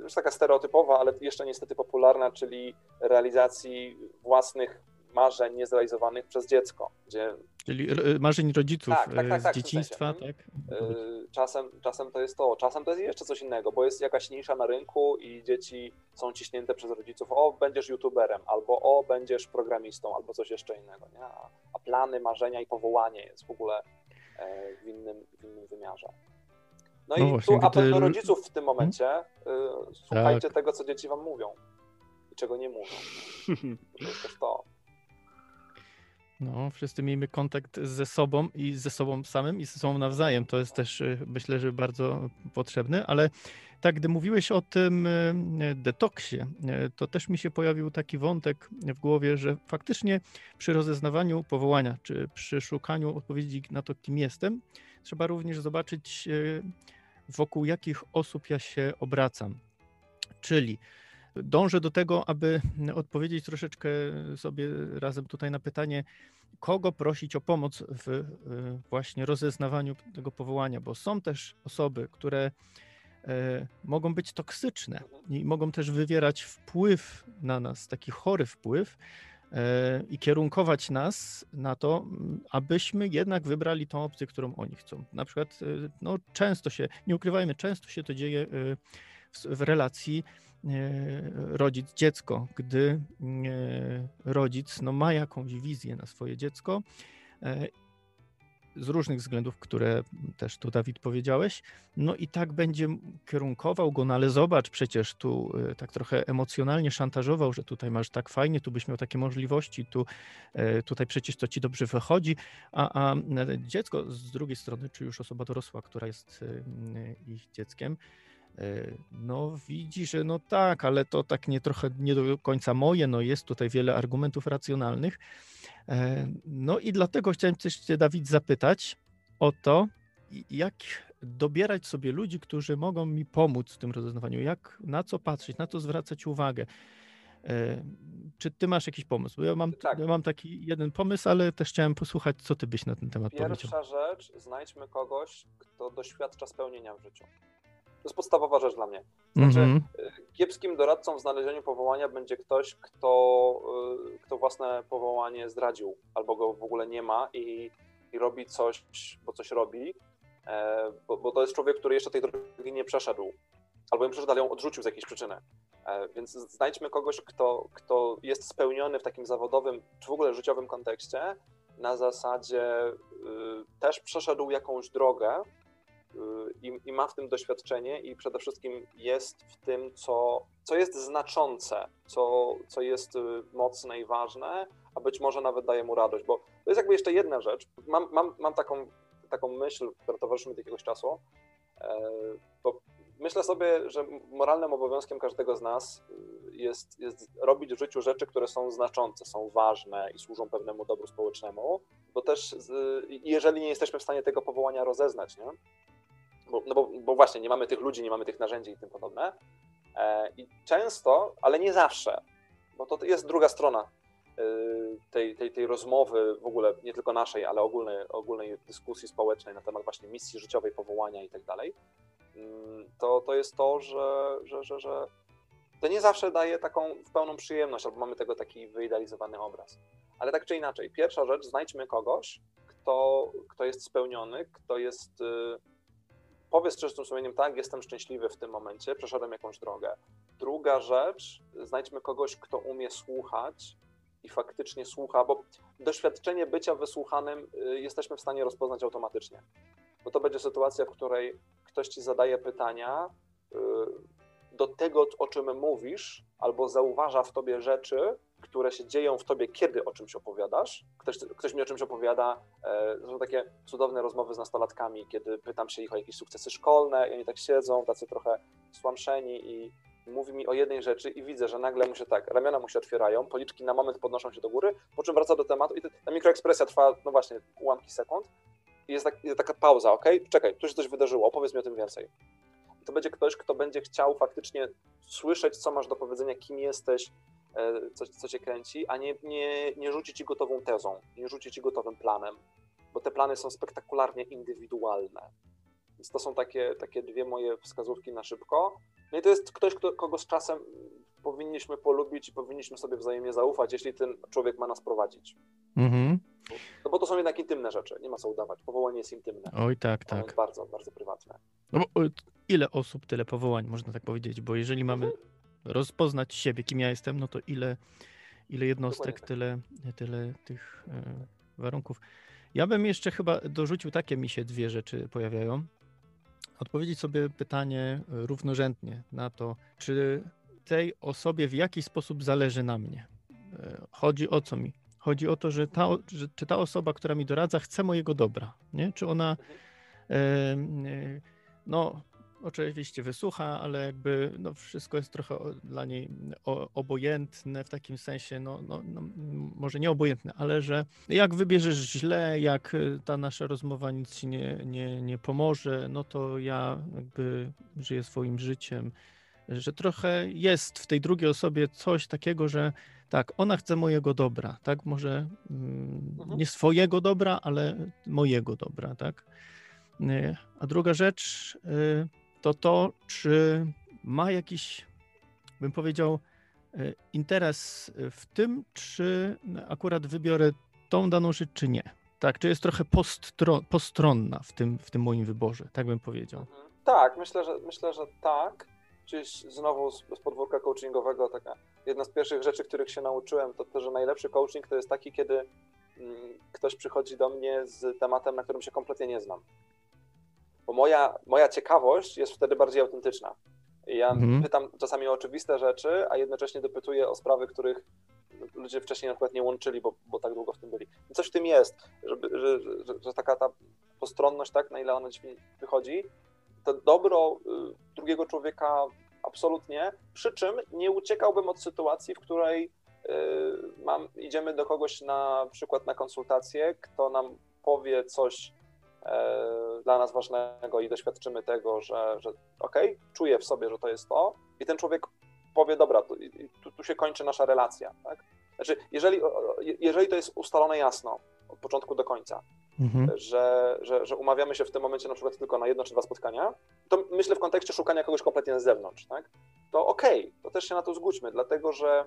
już taka stereotypowa, ale jeszcze niestety popularna, czyli realizacji własnych marzeń niezrealizowanych przez dziecko, gdzie Czyli r- marzeń rodziców Tak, tak, tak, e, tak, z w tym dzieciństwa, sensie. tak? Yy, Czasem, czasem to jest to, czasem to jest jeszcze coś innego, bo jest jakaś nisza na rynku i dzieci są ciśnięte przez rodziców, o będziesz youtuberem, albo o będziesz programistą, albo coś jeszcze innego, nie? A, plany, marzenia i powołanie jest w ogóle e, w innym, w innym wymiarze. No, No i właśnie, tu apel gdy- do rodziców w tym momencie, y, słuchajcie Tak. tego, co dzieci wam mówią i czego nie mówią. To jest też to. No, wszyscy miejmy kontakt ze sobą i ze sobą samym i ze sobą nawzajem. To jest też y, myślę, że bardzo potrzebne, ale tak, gdy mówiłeś o tym y, detoksie, to też mi się pojawił taki wątek w głowie, że faktycznie przy rozeznawaniu powołania, czy przy szukaniu odpowiedzi na to, kim jestem, trzeba również zobaczyć, y, wokół jakich osób ja się obracam. Czyli dążę do tego, aby odpowiedzieć troszeczkę sobie razem tutaj na pytanie, kogo prosić o pomoc w y, właśnie rozeznawaniu tego powołania, bo są też osoby, które e, mogą być toksyczne i mogą też wywierać wpływ na nas, taki chory wpływ e, i kierunkować nas na to, m, abyśmy jednak wybrali tą opcję, którą oni chcą. Na przykład, e, no często się, nie ukrywajmy, często się to dzieje e, w, w relacji e, rodzic-dziecko, gdy e, rodzic no, ma jakąś wizję na swoje dziecko e, z różnych względów, które też tu Dawid powiedziałeś, no i tak będzie kierunkował go, no ale zobacz, przecież tu e, tak trochę emocjonalnie szantażował, że tutaj masz tak fajnie, tu byś miał takie możliwości, tu e, tutaj przecież to ci dobrze wychodzi, a, a e, dziecko z drugiej strony, czy już osoba dorosła, która jest ich dzieckiem, no widzi, że no tak, ale to tak nie trochę nie do końca moje, no jest tutaj wiele argumentów racjonalnych. E, No i dlatego chciałem też Cię, Dawid, zapytać o to, jak dobierać sobie ludzi, którzy mogą mi pomóc w tym rozeznawaniu, jak, na co patrzeć, na co zwracać uwagę. E, Czy Ty masz jakiś pomysł? Bo ja mam, Tak. ja mam taki jeden pomysł, ale też chciałem posłuchać, co Ty byś na ten temat powiedział. Pierwsza rzecz, znajdźmy kogoś, kto doświadcza spełnienia w życiu. To jest podstawowa rzecz dla mnie. Znaczy, Mhm. kiepskim doradcą w znalezieniu powołania będzie ktoś, kto, y, kto własne powołanie zdradził, albo go w ogóle nie ma i, i robi coś, bo coś robi, e, bo, bo to jest człowiek, który jeszcze tej drogi nie przeszedł, albo przeszedł, ale ją odrzucił z jakiejś przyczyny. E, Więc znajdźmy kogoś, kto, kto jest spełniony w takim zawodowym, czy w ogóle życiowym kontekście, na zasadzie y, też przeszedł jakąś drogę, i, i ma w tym doświadczenie i przede wszystkim jest w tym, co, co jest znaczące, co, co jest y, mocne i ważne, a być może nawet daje mu radość, bo to jest jakby jeszcze jedna rzecz. Mam, mam, mam taką, taką myśl, która towarzyszy mi od jakiegoś czasu, e, bo myślę sobie, że moralnym obowiązkiem każdego z nas y, jest, jest robić w życiu rzeczy, które są znaczące, są ważne i służą pewnemu dobru społecznemu, bo też z, jeżeli nie jesteśmy w stanie tego powołania rozeznać, nie? Bo, no bo, bo właśnie nie mamy tych ludzi, nie mamy tych narzędzi i tym podobne. E, I często, ale nie zawsze, bo to jest druga strona y, tej, tej, tej rozmowy w ogóle, nie tylko naszej, ale ogólnej, ogólnej dyskusji społecznej na temat właśnie misji życiowej, powołania i tak dalej, mm, to, to jest to, że, że, że, że to nie zawsze daje taką pełną przyjemność, albo mamy tego taki wyidealizowany obraz. Ale tak czy inaczej, pierwsza rzecz, znajdźmy kogoś, kto, kto jest spełniony, kto jest. Yy, powie z czystym sumieniem, tak, jestem szczęśliwy w tym momencie, przeszedłem jakąś drogę. Druga rzecz, znajdźmy kogoś, kto umie słuchać i faktycznie słucha, bo doświadczenie bycia wysłuchanym y, jesteśmy w stanie rozpoznać automatycznie. Bo to będzie sytuacja, w której ktoś ci zadaje pytania y, do tego, o czym mówisz, albo zauważa w tobie rzeczy, które się dzieją w tobie, kiedy o czymś opowiadasz. Ktoś, ktoś mi o czymś opowiada. E, są takie cudowne rozmowy z nastolatkami, kiedy pytam się ich o jakieś sukcesy szkolne i oni tak siedzą, tacy trochę słamszeni i mówi mi o jednej rzeczy i widzę, że nagle mu się tak, ramiona mu się otwierają, policzki na moment podnoszą się do góry, po czym wraca do tematu i ta mikroekspresja trwa, no właśnie, ułamki sekund i jest, tak, jest taka pauza, ok? Czekaj, tu się coś wydarzyło, opowiedz mi o tym więcej. I to będzie ktoś, kto będzie chciał faktycznie słyszeć, co masz do powiedzenia, kim jesteś, co, co cię kręci, a nie, nie, nie rzuci ci gotową tezą, nie rzuci ci gotowym planem, bo te plany są spektakularnie indywidualne. Więc to są takie, takie dwie moje wskazówki na szybko. No i to jest ktoś, kto, kogo z czasem powinniśmy polubić i powinniśmy sobie wzajemnie zaufać, jeśli ten człowiek ma nas prowadzić. Mhm. No bo to są jednak intymne rzeczy, nie ma co udawać. Powołanie jest intymne. Oj, tak, tak. Bardzo, bardzo prywatne. No bo ile osób, tyle powołań, można tak powiedzieć, bo jeżeli mamy mhm. Rozpoznać siebie, kim ja jestem, no to ile, ile jednostek, tak. tyle, tyle tych e, warunków. Ja bym jeszcze chyba dorzucił takie mi się dwie rzeczy pojawiają. Odpowiedzieć sobie pytanie równorzędnie na to, czy tej osobie w jakiś sposób zależy na mnie. E, chodzi o co mi? Chodzi o to, że ta, że, czy ta osoba, która mi doradza, chce mojego dobra, nie? Czy ona e, e, no, oczywiście wysłucha, ale jakby no, wszystko jest trochę dla niej obojętne w takim sensie, no, no, no, może nie obojętne, ale że jak wybierzesz źle, jak ta nasza rozmowa nic ci nie, nie, nie pomoże, no to ja jakby żyję swoim życiem, że trochę jest w tej drugiej osobie coś takiego, że tak, ona chce mojego dobra, tak, może mm, mhm. nie swojego dobra, ale mojego dobra, tak. Y, a druga rzecz y, to to, czy ma jakiś, bym powiedział, y, interes w tym, czy akurat wybiorę tą daną rzecz, czy nie. Tak, czy jest trochę postronna w tym, w tym moim wyborze, tak bym powiedział. Mhm. Tak, myślę, że myślę, że tak gdzieś znowu z, z podwórka coachingowego taka jedna z pierwszych rzeczy, których się nauczyłem, to to, że najlepszy coaching to jest taki, kiedy mm, ktoś przychodzi do mnie z tematem, na którym się kompletnie nie znam. Bo moja, moja ciekawość jest wtedy bardziej autentyczna. I ja mhm. pytam czasami o oczywiste rzeczy, a jednocześnie dopytuję o sprawy, których ludzie wcześniej na przykład nie łączyli, bo, bo tak długo w tym byli. I coś w tym jest, żeby, że, że, że taka ta postronność, tak, na ile ona dźwięk wychodzi, to dobro y, drugiego człowieka absolutnie, przy czym nie uciekałbym od sytuacji, w której y, mam, idziemy do kogoś na przykład na konsultację, kto nam powie coś dla nas ważnego i doświadczymy tego, że, że okej, okay, czuję w sobie, że to jest to i ten człowiek powie, dobra, tu, tu, tu się kończy nasza relacja, tak? Znaczy, jeżeli, jeżeli to jest ustalone jasno od początku do końca, mhm. że, że, że umawiamy się w tym momencie na przykład tylko na jedno czy dwa spotkania, to myślę w kontekście szukania kogoś kompletnie z zewnątrz, tak? To okej, okay, to też się na to zgódźmy, dlatego że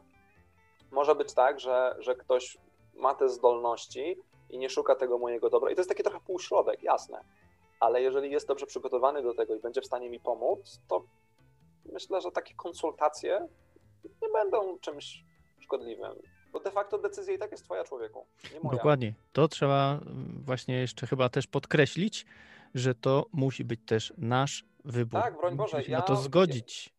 może być tak, że, że ktoś ma te zdolności i nie szuka tego mojego dobra. I to jest taki trochę półśrodek, jasne. Ale jeżeli jest dobrze przygotowany do tego i będzie w stanie mi pomóc, to myślę, że takie konsultacje nie będą czymś szkodliwym. Bo de facto decyzja i tak jest twoja człowieku, nie moja. Dokładnie. To trzeba mm, właśnie jeszcze chyba też podkreślić, że to musi być też nasz wybór. Tak, broń Boże. Musimy ja, na to zgodzić.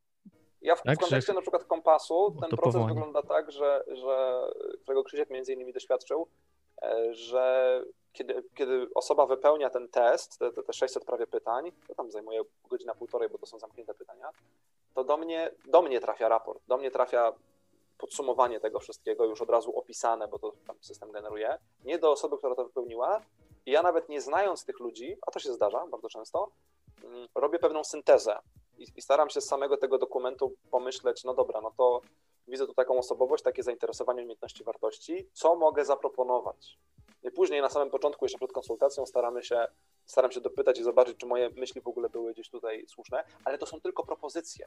Ja w, tak, kontekście że... na przykład kompasu ten proces wygląda tak, że, że którego Krzysiek między innymi doświadczył, że kiedy, kiedy osoba wypełnia ten test, te, te 600 prawie pytań, to tam zajmuje godzina półtorej, bo to są zamknięte pytania, to do mnie, do mnie trafia raport, do mnie trafia podsumowanie tego wszystkiego już od razu opisane, bo to tam system generuje, nie do osoby, która to wypełniła. I ja nawet nie znając tych ludzi, a to się zdarza bardzo często, mm, robię pewną syntezę i, i staram się z samego tego dokumentu pomyśleć, no dobra, no to widzę tu taką osobowość, takie zainteresowanie, umiejętności, wartości, co mogę zaproponować. I później na samym początku, jeszcze przed konsultacją, staramy się, staram się dopytać i zobaczyć, czy moje myśli w ogóle były gdzieś tutaj słuszne, ale to są tylko propozycje.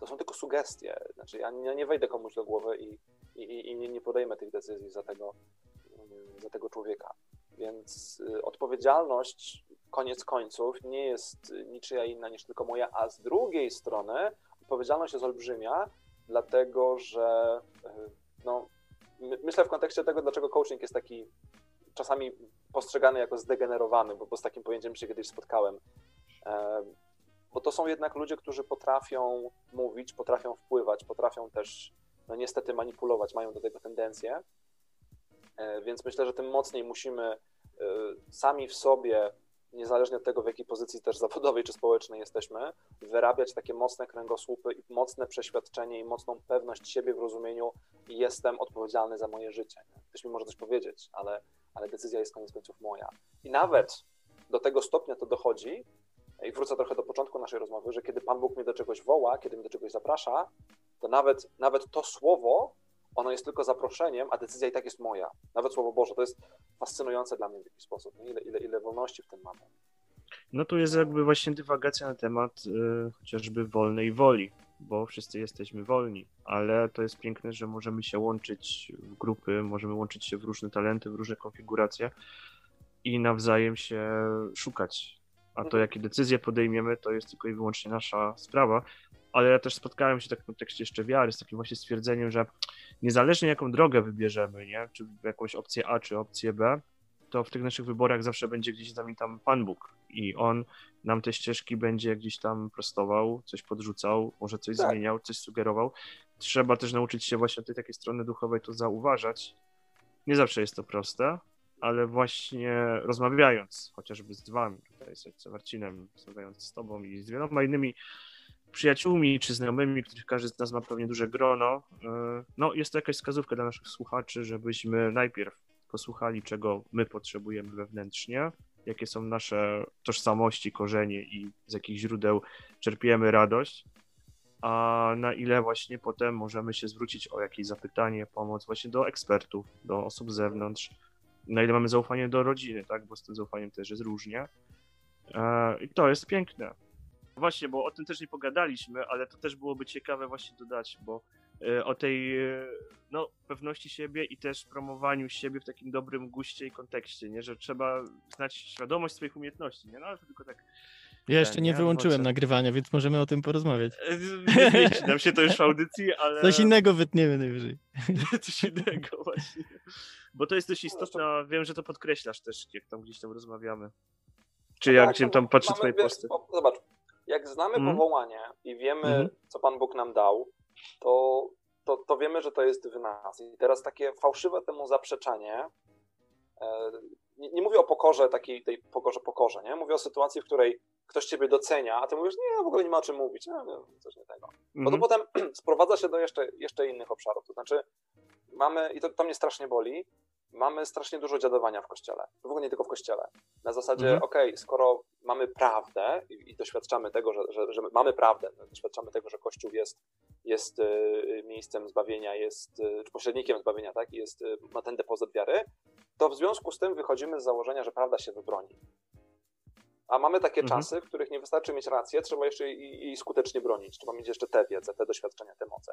to są tylko sugestie. Znaczy, ja nie, nie wejdę komuś do głowy i, i, i nie, nie podejmę tych decyzji za tego, za tego człowieka. Więc y, odpowiedzialność, koniec końców, nie jest niczyja inna niż tylko moja, a z drugiej strony odpowiedzialność jest olbrzymia, dlatego że y, no, my, myślę w kontekście tego, dlaczego coaching jest taki czasami postrzegany jako zdegenerowany, bo, bo z takim pojęciem się kiedyś spotkałem. E, bo to są jednak ludzie, którzy potrafią mówić, potrafią wpływać, potrafią też no niestety manipulować, mają do tego tendencje. E, więc myślę, że tym mocniej musimy e, sami w sobie, niezależnie od tego, w jakiej pozycji też zawodowej czy społecznej jesteśmy, wyrabiać takie mocne kręgosłupy i mocne przeświadczenie i mocną pewność siebie w rozumieniu jestem odpowiedzialny za moje życie. Ktoś mi może coś powiedzieć, ale, ale decyzja jest koniec końców moja. I nawet do tego stopnia to dochodzi, i wrócę trochę do początku naszej rozmowy, że kiedy Pan Bóg mnie do czegoś woła, kiedy mnie do czegoś zaprasza, to nawet, nawet to słowo, ono jest tylko zaproszeniem, a decyzja i tak jest moja. Nawet Słowo Boże, to jest fascynujące dla mnie w jakiś sposób. Ile, ile, ile wolności w tym mamy. No tu jest jakby właśnie dywagacja na temat y, chociażby wolnej woli, bo wszyscy jesteśmy wolni, ale to jest piękne, że możemy się łączyć w grupy, możemy łączyć się w różne talenty, w różne konfiguracje i nawzajem się szukać. A to, jakie decyzje podejmiemy, to jest tylko i wyłącznie nasza sprawa. Ale ja też spotkałem się tak w kontekście jeszcze wiary z takim właśnie stwierdzeniem, że niezależnie jaką drogę wybierzemy, nie? czy jakąś opcję A, czy opcję B, to w tych naszych wyborach zawsze będzie gdzieś z nami tam Pan Bóg i On nam te ścieżki będzie gdzieś tam prostował, coś podrzucał, może coś Tak. zmieniał, coś sugerował. Trzeba też nauczyć się właśnie od tej takiej strony duchowej to zauważać. Nie zawsze jest to proste, ale właśnie rozmawiając chociażby z wami, tutaj z Marcinem, rozmawiając z tobą i z wieloma innymi przyjaciółmi czy znajomymi, których każdy z nas ma pewnie duże grono, yy, no jest to jakaś wskazówka dla naszych słuchaczy, żebyśmy najpierw posłuchali, czego my potrzebujemy wewnętrznie, jakie są nasze tożsamości, korzenie i z jakich źródeł czerpiemy radość, a na ile właśnie potem możemy się zwrócić o jakieś zapytanie, pomoc właśnie do ekspertów, do osób z zewnątrz, na ile mamy zaufanie do rodziny, tak, bo z tym zaufaniem też jest różnie. E, I to jest piękne. Właśnie, bo o tym też nie pogadaliśmy, ale to też byłoby ciekawe właśnie dodać, bo e, o tej e, no, pewności siebie i też promowaniu siebie w takim dobrym guście i kontekście, nie? że trzeba znać świadomość swoich umiejętności, nie? No ale to tylko tak Ja jeszcze nie nie? wyłączyłem nagrywania, więc możemy o tym porozmawiać. e, nie zmieści nam się to już w audycji, ale Coś innego wytniemy najwyżej. coś innego właśnie. Bo to jest dość istotne, a wiem, że to podkreślasz też, jak tam gdzieś tam rozmawiamy. Czy jak Tak, gdzie no, tam patrzę mamy, twoje wiesz, posty. bo- Zobacz, jak znamy Mhm. powołanie i wiemy, Mhm. co Pan Bóg nam dał, to, to, to wiemy, że to jest w nas. I teraz takie fałszywe temu zaprzeczanie, e, nie, nie mówię o pokorze, takiej tej pokorze, pokorze, nie? Mówię o sytuacji, w której ktoś ciebie docenia, a ty mówisz, nie, w ogóle nie ma o czym mówić, nie, nie, coś nie tego. Bo to Mhm. potem sprowadza się do jeszcze, jeszcze innych obszarów. To znaczy, mamy, i to, to mnie strasznie boli, mamy strasznie dużo dziadowania w kościele. W ogóle nie tylko w kościele. Na zasadzie, Mhm. okej, skoro mamy prawdę i, i doświadczamy tego, że, że, że mamy prawdę, no, doświadczamy tego, że Kościół jest, jest y, miejscem zbawienia, jest y, czy pośrednikiem zbawienia, tak, jest, y, ma ten depozyt wiary, to w związku z tym wychodzimy z założenia, że prawda się wybroni. A mamy takie Mhm. czasy, w których nie wystarczy mieć rację, trzeba jeszcze jej skutecznie bronić. Trzeba mieć jeszcze tę wiedzę, te doświadczenia, te moce.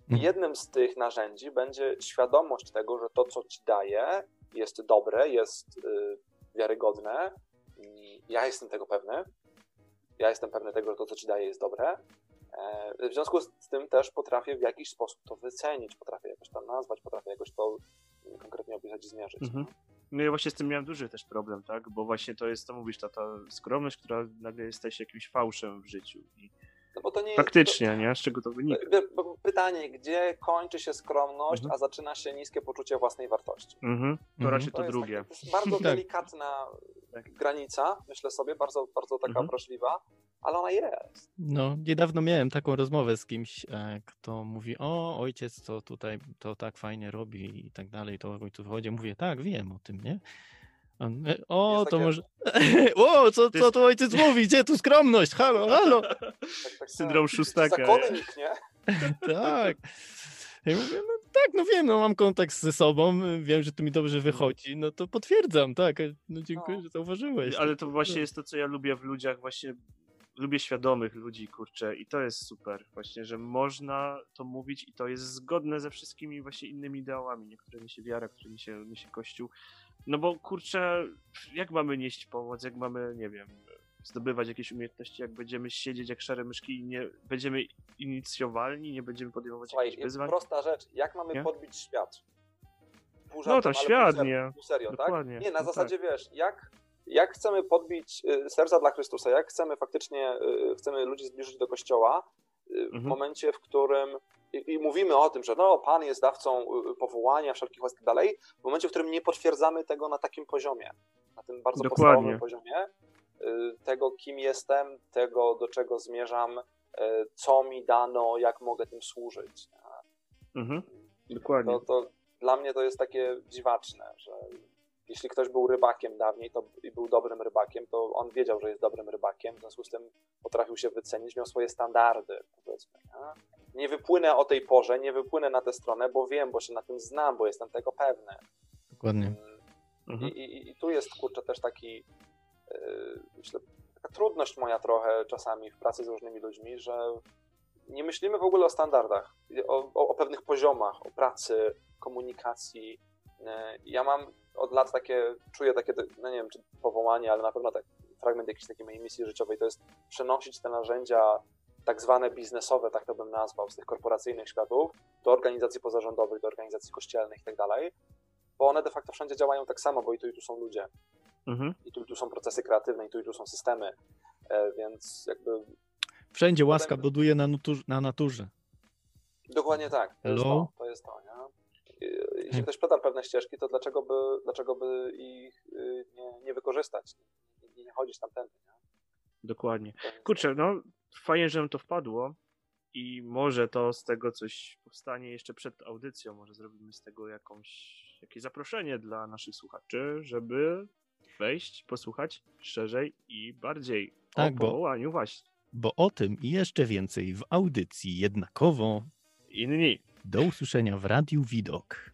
Mhm. jednym z tych narzędzi będzie świadomość tego, że to, co ci daje, jest dobre, jest y, wiarygodne. I ja jestem tego pewny. Ja jestem pewny tego, że to, co ci daje, jest dobre. E, w związku z tym też potrafię w jakiś sposób to wycenić, potrafię jakoś to nazwać, potrafię jakoś to y, konkretnie opisać i zmierzyć. Mhm. No ja właśnie z tym miałem duży też problem, tak? Bo właśnie to jest, to mówisz, ta, ta skromność, która nagle się jakimś fałszem w życiu. I No bo to nie faktycznie, nie? Z czego to wynika? To, pytanie, gdzie kończy się skromność, Mhm. a zaczyna się niskie poczucie własnej wartości? Mhm. To Mhm. raczej to jest drugie. To jest bardzo Tak. delikatna Tak. granica, myślę sobie, bardzo, bardzo taka Mhm. wrażliwa, ale ona jest. No, niedawno miałem taką rozmowę z kimś, e, kto mówi, o, ojciec to tutaj to tak fajnie robi i tak dalej, to o ojcu chodzi. Mówię, tak, wiem o tym, nie? E, o, to takie- może... o, co, To co tu ojciec mówi? Gdzie tu skromność? Halo, halo! Tak, tak, Syndrom tak. szóstaka. Zakony nikt, nie? Tak. Ja mówię, no tak, no wiem, no mam kontakt ze sobą, wiem, że to mi dobrze wychodzi, no to potwierdzam, tak. No dziękuję, No. że zauważyłeś. Ale to właśnie jest to, co ja lubię w ludziach, właśnie lubię świadomych ludzi, kurczę, i to jest super, właśnie, że można to mówić i to jest zgodne ze wszystkimi właśnie innymi ideałami, nie? które niesie wiara, które niesie, niesie Kościół. No bo kurczę, jak mamy nieść pomoc, jak mamy, nie wiem, zdobywać jakieś umiejętności, jak będziemy siedzieć jak szare myszki i nie będziemy inicjowalni, nie będziemy podejmować Słuchaj, jakichś wyzwań. prosta rzecz. Jak mamy Nie? podbić świat? Pół No to świat, pół serio, nie? Pół serio, tak? Dokładnie, Nie, na no zasadzie wiesz, jak, jak chcemy podbić y, serca dla Chrystusa, jak chcemy faktycznie, y, chcemy ludzi zbliżyć do Kościoła w Mhm. momencie, w którym i, i mówimy o tym, że no, Pan jest dawcą y, powołania, wszelkich łask tak dalej, w momencie, w którym nie potwierdzamy tego na takim poziomie, na tym bardzo Dokładnie. podstawowym poziomie, y, tego kim jestem, tego do czego zmierzam, y, co mi dano, jak mogę tym służyć. Mhm. Dokładnie. To, to dla mnie to jest takie dziwaczne, że jeśli ktoś był rybakiem dawniej to, i był dobrym rybakiem, to on wiedział, że jest dobrym rybakiem, w związku z tym potrafił się wycenić, miał swoje standardy, powiedzmy. Nie, nie wypłynę o tej porze, nie wypłynę na tę stronę, bo wiem, bo się na tym znam, bo jestem tego pewny. Dokładnie. Mhm. I, i, I tu jest, kurczę, też taki, yy, myślę, taka trudność moja trochę czasami w pracy z różnymi ludźmi, że nie myślimy w ogóle o standardach, o, o, o pewnych poziomach, o pracy, komunikacji. Yy, Ja mam od lat takie, czuję takie, no nie wiem, czy powołanie, ale na pewno tak, fragment jakiejś takiej mojej misji życiowej to jest przenosić te narzędzia tak zwane biznesowe, tak to bym nazwał, z tych korporacyjnych światów do organizacji pozarządowych, do organizacji kościelnych i tak dalej, bo one de facto wszędzie działają tak samo, bo i tu i tu są ludzie, Mhm. i tu i tu są procesy kreatywne, i tu i tu są systemy, e, więc jakby Wszędzie łaska buduje na, na naturze. dokładnie tak, to jest Hello? to, to jest to, Jeśli ktoś pyta pewne ścieżki, to dlaczego by, dlaczego by ich y, nie, nie wykorzystać, nie, nie chodzić tamtędy, nie? Dokładnie. Kurczę, no fajnie, że nam to wpadło i może to z tego coś powstanie jeszcze przed audycją, może zrobimy z tego jakąś, jakieś zaproszenie dla naszych słuchaczy, żeby wejść, posłuchać szerzej i bardziej Tak, o bo- powołaniu właśnie. Bo o tym i jeszcze więcej w audycji jednakowo. Inni. Do usłyszenia w Radiu Widok.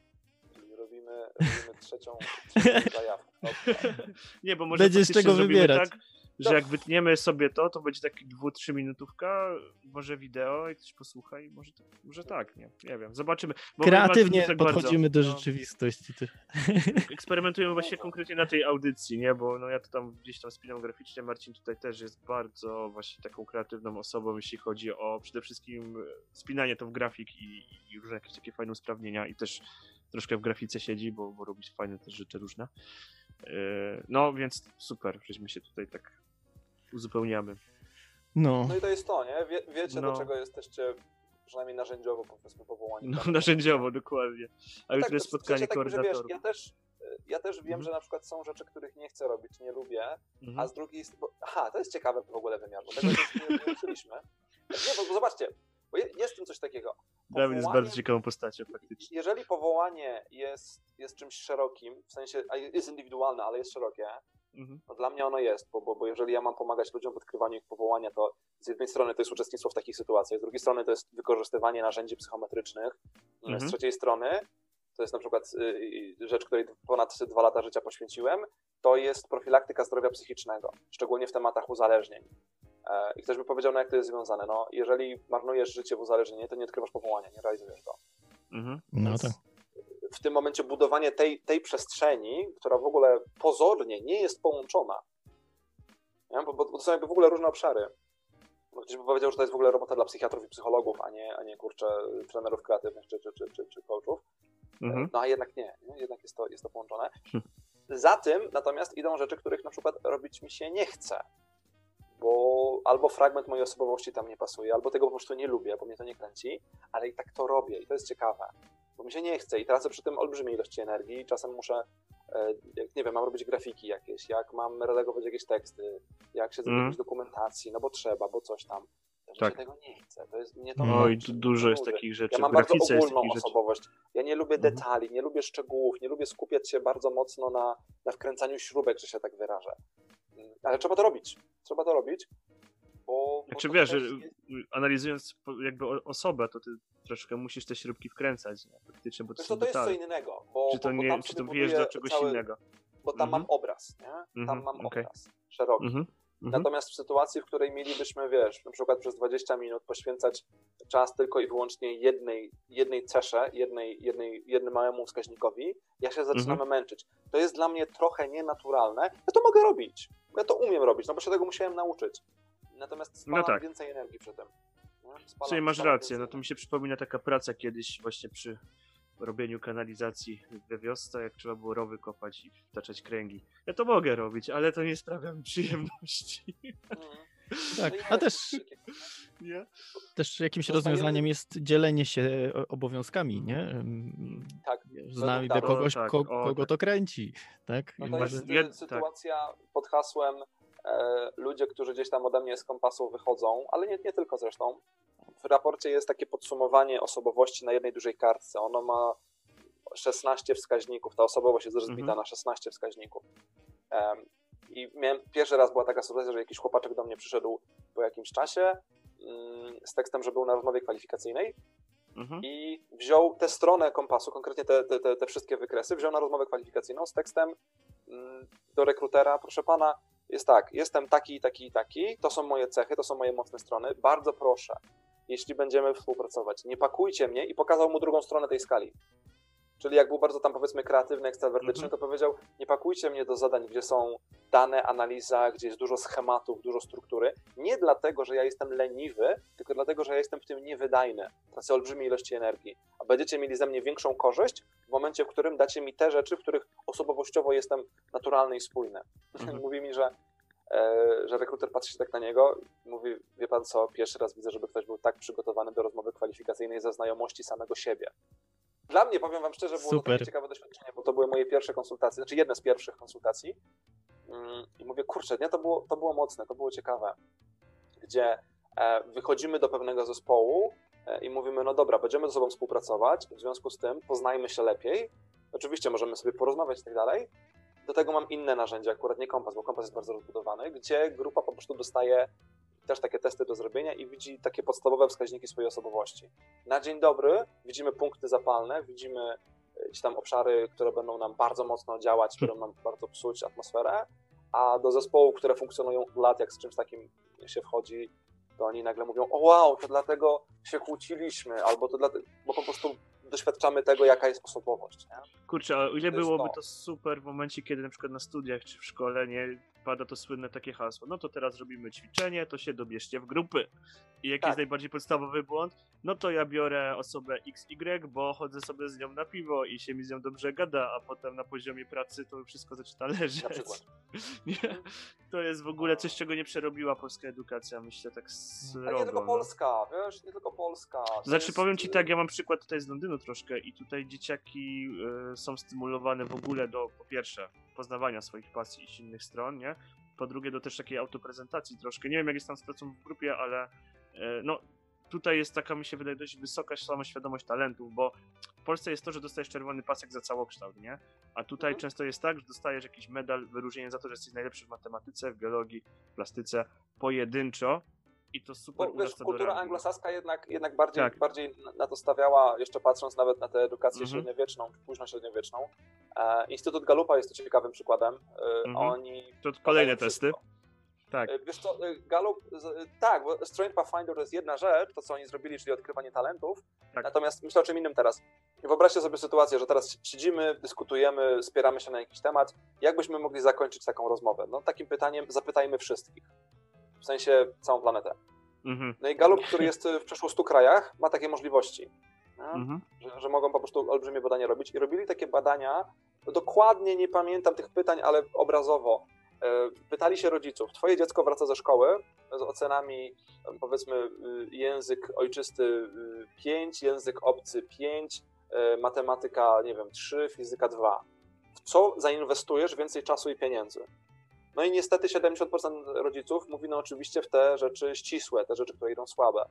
Robimy, robimy trzecią, trzecią zajawkę. Nie, bo może Będzie z czego wybierać. tak, że jak wytniemy sobie to, to będzie taki dwu, trzy minutówka, może wideo, jak ktoś posłucha i może, może tak, nie, nie wiem, zobaczymy. Kreatywnie tak bardzo- podchodzimy do no, rzeczywistości. Ty- Eksperymentujemy właśnie konkretnie na tej audycji, nie, bo no ja to tam gdzieś tam spinam graficznie, Marcin tutaj też jest bardzo właśnie taką kreatywną osobą, jeśli chodzi o przede wszystkim spinanie to w grafik i, i różne jakieś takie fajne usprawnienia i też troszkę w grafice siedzi, bo, bo robi fajne też rzeczy różne. Yy, No, więc super, żeśmy się tutaj tak uzupełniamy. No, No i to jest to, nie? Wie, wiecie, No. do czego jesteście przynajmniej narzędziowo powiedzmy powołani. No, Tak? narzędziowo, dokładnie. A No jutro tak, jest spotkanie takim, że koordynatorów. Wiesz, ja też, ja też wiem, Mhm. że na przykład są rzeczy, których nie chcę robić, nie lubię, a Mhm. z drugiej bo, aha, to jest ciekawy w ogóle wymiar, bo tego nie, ruszyliśmy. Nie, bo, bo zobaczcie, bo je- jest w tym coś takiego. Dawid jest bardzo ciekawą postacią faktycznie. Jeżeli powołanie jest, jest czymś szerokim, w sensie a jest indywidualne, ale jest szerokie, Mhm. no dla mnie ono jest, bo, bo, bo jeżeli ja mam pomagać ludziom w odkrywaniu ich powołania, to z jednej strony to jest uczestnictwo w takich sytuacjach, z drugiej strony to jest wykorzystywanie narzędzi psychometrycznych, Mhm. z trzeciej strony to jest na przykład y, y, rzecz, której ponad dwa lata życia poświęciłem, to jest profilaktyka zdrowia psychicznego, szczególnie w tematach uzależnień. E, I ktoś by powiedział, no jak to jest związane? No, jeżeli marnujesz życie w uzależnieniu, to nie odkrywasz powołania, nie realizujesz go. Mhm. no Więc tak. W tym momencie budowanie tej, tej przestrzeni, która w ogóle pozornie nie jest połączona, nie? Bo, bo to są jakby w ogóle różne obszary. Bo Ktoś by powiedział, że to jest w ogóle robota dla psychiatrów i psychologów, a nie, a nie kurczę, trenerów kreatywnych czy, czy, czy, czy, czy coachów. Mhm. No a jednak nie, nie? jednak jest to, jest to połączone. Hm. Za tym natomiast idą rzeczy, których na przykład robić mi się nie chce. Bo albo fragment mojej osobowości tam nie pasuje, albo tego po prostu nie lubię, bo mnie to nie kręci, ale i tak to robię i to jest ciekawe. Bo mi się nie chce i tracę przy tym olbrzymiej ilości energii. Czasem muszę, e, jak nie wiem, mam robić grafiki jakieś, jak mam redagować jakieś teksty, jak się zrobić Mhm. dokumentacji, no bo trzeba, bo coś tam. To Tak. się tego nie chce. To jest, mnie to du- mnie dużo jest takich rzeczy. Ja mam bardzo ogólną osobowość. Ja nie lubię Mhm. detali, nie lubię szczegółów, nie lubię skupiać się bardzo mocno na, na wkręcaniu śrubek, że się tak wyrażę. Mm, Ale trzeba to robić. Trzeba to robić, bo... Znaczy to wiesz, jest- analizując jakby osobę, to ty troszkę musisz te śrubki wkręcać, nie? Faktycznie, bo to co, to jest co innego, bo, Czy to, bo, nie, czy to bijesz do czegoś cały- innego? Bo tam Mhm. mam obraz, nie? Tam Mhm, mam okej. obraz szeroki. Mhm. Mhm. Natomiast w sytuacji, w której mielibyśmy, wiesz, na przykład przez 20 minut poświęcać czas tylko i wyłącznie jednej, jednej cesze, jednej, jednej, jednym małemu wskaźnikowi, ja się zaczynamy Mhm. męczyć. To jest dla mnie trochę nienaturalne. Ja to mogę robić. Ja to umiem robić, no bo się tego musiałem nauczyć. Natomiast spalam No tak. więcej energii przy tym. Czyli masz rację, no to mi się przypomina taka praca kiedyś właśnie przy robieniu kanalizacji we wiosce, jak trzeba było rowy kopać i wtaczać kręgi. Ja to mogę robić, ale to nie sprawia mi przyjemności. Mhm. Tak, No i a wiesz, też, Nie? też jakimś rozwiązaniem jest dzielenie się obowiązkami, nie? Tak, Z nami tak. do kogoś, tak, ko, o, kogo tak. to kręci, tak? No to jest tak. sytuacja pod hasłem ludzie, którzy gdzieś tam ode mnie z kompasu wychodzą, ale nie, nie tylko zresztą. W raporcie jest takie podsumowanie osobowości na jednej dużej kartce. Ono ma 16 wskaźników. Ta osobowość jest rozbita Mhm. na 16 wskaźników. Em, I miałem, pierwszy raz była taka sytuacja, że jakiś chłopaczek do mnie przyszedł po jakimś czasie mm, z tekstem, że był na rozmowie kwalifikacyjnej Mhm. i wziął tę stronę kompasu, konkretnie te, te, te, te wszystkie wykresy, wziął na rozmowę kwalifikacyjną z tekstem do rekrutera, proszę pana, jest tak, jestem taki, taki, taki, to są moje cechy, to są moje mocne strony, bardzo proszę, jeśli będziemy współpracować, nie pakujcie mnie i pokazał mu drugą stronę tej skali. Czyli jak był bardzo tam powiedzmy kreatywny, ekstrawertyczny, Mhm. to powiedział, nie pakujcie mnie do zadań, gdzie są dane, analiza, gdzie jest dużo schematów, dużo struktury. Nie dlatego, że ja jestem leniwy, tylko dlatego, że ja jestem w tym niewydajny. Tracę olbrzymie ilości energii. A będziecie mieli ze mnie większą korzyść w momencie, w którym dacie mi te rzeczy, w których osobowościowo jestem naturalny i spójny. Mhm. Mówi mi, że, e, że rekruter patrzy się tak na niego i mówi, wie pan co, pierwszy raz widzę, żeby ktoś był tak przygotowany do rozmowy kwalifikacyjnej ze znajomości samego siebie. Dla mnie, powiem wam szczerze, było to Super. takie ciekawe doświadczenie, bo to były moje pierwsze konsultacje, znaczy jedne z pierwszych konsultacji. Mm, I mówię, kurczę, nie, to było, to było mocne, to było ciekawe. Gdzie e, wychodzimy do pewnego zespołu e, i mówimy, no dobra, będziemy ze sobą współpracować, w związku z tym poznajmy się lepiej. Oczywiście możemy sobie porozmawiać i tak dalej. Do tego mam inne narzędzia, akurat nie kompas, bo kompas jest bardzo rozbudowany, gdzie grupa po prostu dostaje też takie testy do zrobienia i widzi takie podstawowe wskaźniki swojej osobowości. Na dzień dobry widzimy punkty zapalne, widzimy e, gdzieś tam obszary, które będą nam bardzo mocno działać, które nam bardzo psuć atmosferę, a do zespołów, które funkcjonują od lat, jak z czymś takim się wchodzi, to oni nagle mówią, o wow, to dlatego się kłóciliśmy, albo to dlatego, bo po prostu doświadczamy tego, jaka jest osobowość. Nie? Kurczę, a ile byłoby to. to super w momencie, kiedy na przykład na studiach czy w szkole nie pada to słynne takie hasło, no to teraz robimy ćwiczenie, to się dobierzcie w grupy. I jaki Tak. jest najbardziej podstawowy błąd? No to ja biorę osobę XY, bo chodzę sobie z nią na piwo i się mi z nią dobrze gada, a potem na poziomie pracy to wszystko zaczyna leżeć. Na przykład. Nie? To jest w ogóle coś, czego nie przerobiła polska edukacja, myślę tak srogo. nie tylko no. Polska, wiesz, nie tylko Polska. To Znaczy jest- powiem ci tak, ja mam przykład tutaj z Londynu troszkę i tutaj dzieciaki y, są stymulowane w ogóle do po pierwsze poznawania swoich pasji i silnych stron, nie? Po drugie do też takiej autoprezentacji troszkę. Nie wiem jak jest tam z pracą w grupie, ale y, no tutaj jest taka mi się wydaje dość wysoka samoświadomość talentów, bo w Polsce jest to, że dostajesz czerwony pasek za całokształt, nie? A tutaj Mhm. często jest tak, że dostajesz jakiś medal, wyróżnienie za to, że jesteś najlepszy w matematyce, w biologii, w plastyce, pojedynczo i to super Bo wiesz, kultura anglosaska jednak, jednak bardziej, Tak. bardziej na- to stawiała, jeszcze patrząc nawet na tę edukację Mhm. średniowieczną, późno średniowieczną. E, Instytut Galupa jest tu ciekawym przykładem. E, Mhm. Oni To kolejne testy. Tak. E, Wiesz co, e, Galup, z- tak, bo Strange Pathfinder to jest jedna rzecz, to co oni zrobili, czyli odkrywanie talentów. Tak. Natomiast myślę o czym innym teraz. Wyobraźcie sobie sytuację, że teraz siedzimy, dyskutujemy, spieramy się na jakiś temat. Jak byśmy mogli zakończyć taką rozmowę? No takim pytaniem zapytajmy wszystkich. W sensie całą planetę. Mhm. No i Galup, który jest w przeszło 100 krajach, ma takie możliwości. Mhm. że, że mogą po prostu olbrzymie badania robić. I robili takie badania, dokładnie nie pamiętam tych pytań, ale obrazowo. E, Pytali się rodziców, twoje dziecko wraca ze szkoły z ocenami, em, powiedzmy, y, język ojczysty 5, język obcy 5, matematyka, nie wiem, 3, fizyka 2. W co zainwestujesz więcej czasu i pieniędzy? No i niestety 70% rodziców mówi no oczywiście w te rzeczy ścisłe, te rzeczy, które idą słabe.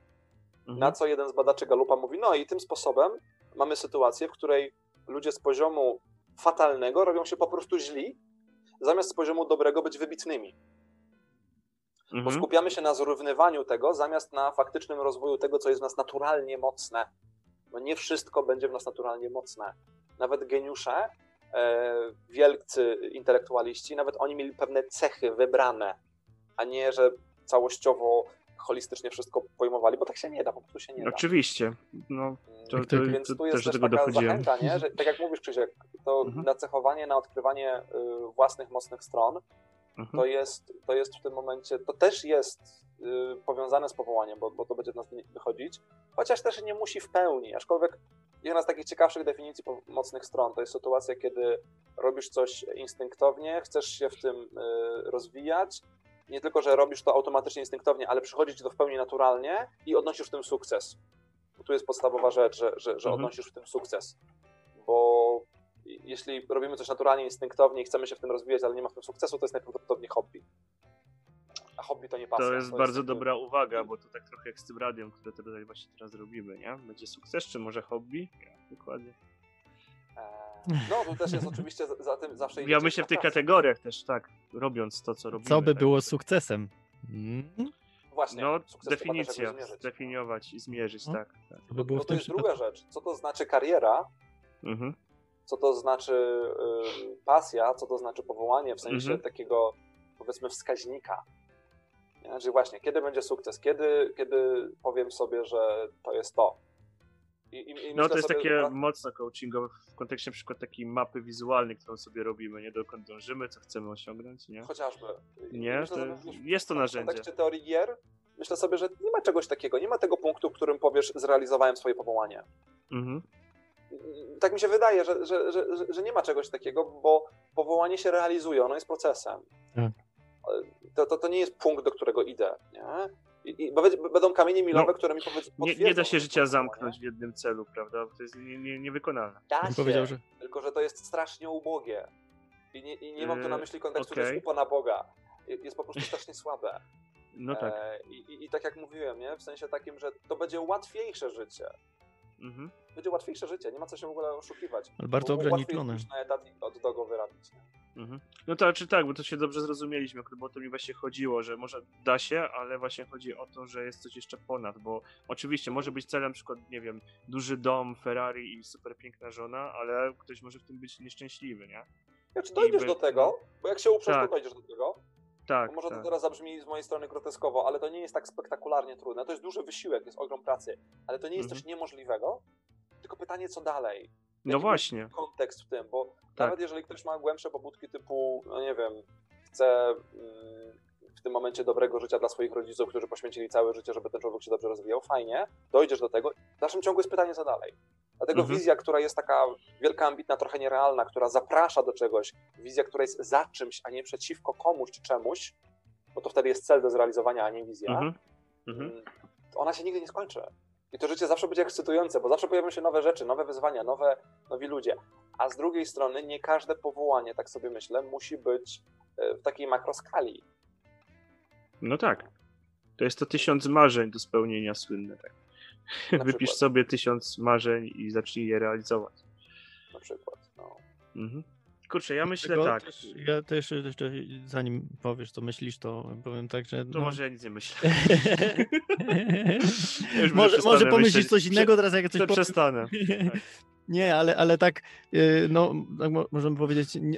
Mhm. Na co jeden z badaczy Galupa mówi, no i tym sposobem mamy sytuację, w której ludzie z poziomu fatalnego robią się po prostu źli, zamiast z poziomu dobrego być wybitnymi. Bo Mhm. skupiamy się na zrównywaniu tego, zamiast na faktycznym rozwoju tego, co jest w nas naturalnie mocne. No nie wszystko będzie w nas naturalnie mocne. Nawet geniusze, wielcy intelektualiści, nawet oni mieli pewne cechy wybrane. a nie, że całościowo, holistycznie wszystko pojmowali, bo tak się nie da, po prostu się nie da. Oczywiście. No, to, Jak to, to- Więc to, tu też jest do też tego taka dochodziłem. zachęta, nie? że tak jak mówisz Krzysiek, to Mhm. nacechowanie na odkrywanie y, własnych mocnych stron, Mhm. to jest, to jest w tym momencie, to też jest y, powiązane z powołaniem, bo, bo to będzie od nas wy- wychodzić, chociaż też nie musi w pełni, aczkolwiek jedna z takich ciekawszych definicji mocnych stron to jest sytuacja, kiedy robisz coś instynktownie, chcesz się w tym y, rozwijać, nie tylko, że robisz to automatycznie, instynktownie, ale przychodzi ci to w pełni naturalnie i odnosisz w tym sukces. Tu jest podstawowa rzecz, że, że, że Mhm. odnosisz w tym sukces. Bo jeśli robimy coś naturalnie, instynktownie i chcemy się w tym rozwijać, ale nie ma w tym sukcesu, to jest najprawdopodobniej hobby. Hobby to nie pasja. To jest bardzo jakby- dobra uwaga, bo to tak trochę jak z tym radiem, które tutaj właśnie teraz robimy, nie? Będzie sukces, czy może hobby? Ja, dokładnie. Eee, No, tu też jest oczywiście za, tym zawsze... Ja idzie myślę w tych kategoriach też, tak, robiąc to, co robimy. Co by tak. było sukcesem? Mm? Właśnie, No, definicja, zmierzyć. zdefiniować i zmierzyć, No. tak. tak. To by było No to jest przypadku. druga rzecz. Co to znaczy kariera, Mhm. co to znaczy y, pasja, co to znaczy powołanie w sensie Mhm. takiego powiedzmy wskaźnika. Nie? Czyli właśnie, kiedy będzie sukces, kiedy, kiedy powiem sobie, że to jest to. I, i, i No to jest sobie, takie pra- mocno coachingowe w kontekście na przykład takiej mapy wizualnej, którą sobie robimy, nie dokąd dążymy, co chcemy osiągnąć, nie? Chociażby. Nie, myślę, to że jest- w- to w narzędzie. kontekście teorii gier myślę sobie, że nie ma czegoś takiego, nie ma tego punktu, w którym powiesz, zrealizowałem swoje powołanie. Mhm. Tak mi się wydaje, że, że, że, że- że nie ma czegoś takiego, bo powołanie się realizuje, ono jest procesem. Tak. To, to, to nie jest punkt, do którego idę. Nie? I, i, będą kamienie milowe, No, które mi powiedzą. Nie, nie da się życia zamknąć w jednym celu, prawda? To jest nie, nie, niewykonalne. Da się, powiedział, że tylko że to jest strasznie ubogie. I nie, i nie mam tu na Yy, myśli kontekstu, że okej. jest upa na Boga. Jest po prostu strasznie słabe. No tak. E, i, i, I tak jak mówiłem, nie? w sensie takim, że to będzie łatwiejsze życie. Mhm. Będzie łatwiejsze życie, nie ma co się w ogóle oszukiwać. ale bardzo ograniczone. na etat i od dogo wyrabić. Nie? Mhm. No to czy tak, bo to się dobrze zrozumieliśmy, bo o to mi właśnie chodziło, że może da się, ale właśnie chodzi o to, że jest coś jeszcze ponad, bo oczywiście może być celem na przykład, nie wiem, duży dom, Ferrari i super piękna żona, ale ktoś może w tym być nieszczęśliwy, nie? Znaczy dojdziesz by- do tego, bo jak się uprzesz, Tak. to dojdziesz do tego. Tak, Bo może tak. to teraz zabrzmi z mojej strony groteskowo, ale to nie jest tak spektakularnie trudne. To jest duży wysiłek, jest ogrom pracy, ale to nie jest Mhm. coś niemożliwego, tylko pytanie, co dalej. No Jaki właśnie, będzie kontekst w tym, bo Tak. nawet jeżeli ktoś ma głębsze pobudki typu, no nie wiem, chce mm, w tym momencie dobrego życia dla swoich rodziców, którzy poświęcili całe życie, żeby ten człowiek się dobrze rozwijał, fajnie, dojdziesz do tego. W dalszym ciągu jest pytanie, co dalej. Dlatego Mhm. wizja, która jest taka wielka, ambitna, trochę nierealna, która zaprasza do czegoś, wizja, która jest za czymś, a nie przeciwko komuś czy czemuś, bo to wtedy jest cel do zrealizowania, a nie wizja, mhm. Mhm. mm, ona się nigdy nie skończy. I to życie zawsze będzie ekscytujące, bo zawsze pojawią się nowe rzeczy, nowe wyzwania, nowe, nowi ludzie. A z drugiej strony nie każde powołanie, tak sobie myślę, musi być e, w takiej makroskali. No tak. To jest to tysiąc marzeń do spełnienia słynne, tak. Na Wypisz przykład. sobie tysiąc marzeń i zacznij je realizować. Na przykład. No. Mhm. Kurczę, ja myślę Tego tak. Też, ja też jeszcze, zanim powiesz, co myślisz, to powiem tak, że. To no, może ja nic nie myślę. już może, może pomyślisz myśleć. coś innego teraz, jak coś powiem. Przestanę. Nie, ale, ale tak, y, no, tak mo- możemy powiedzieć, nie,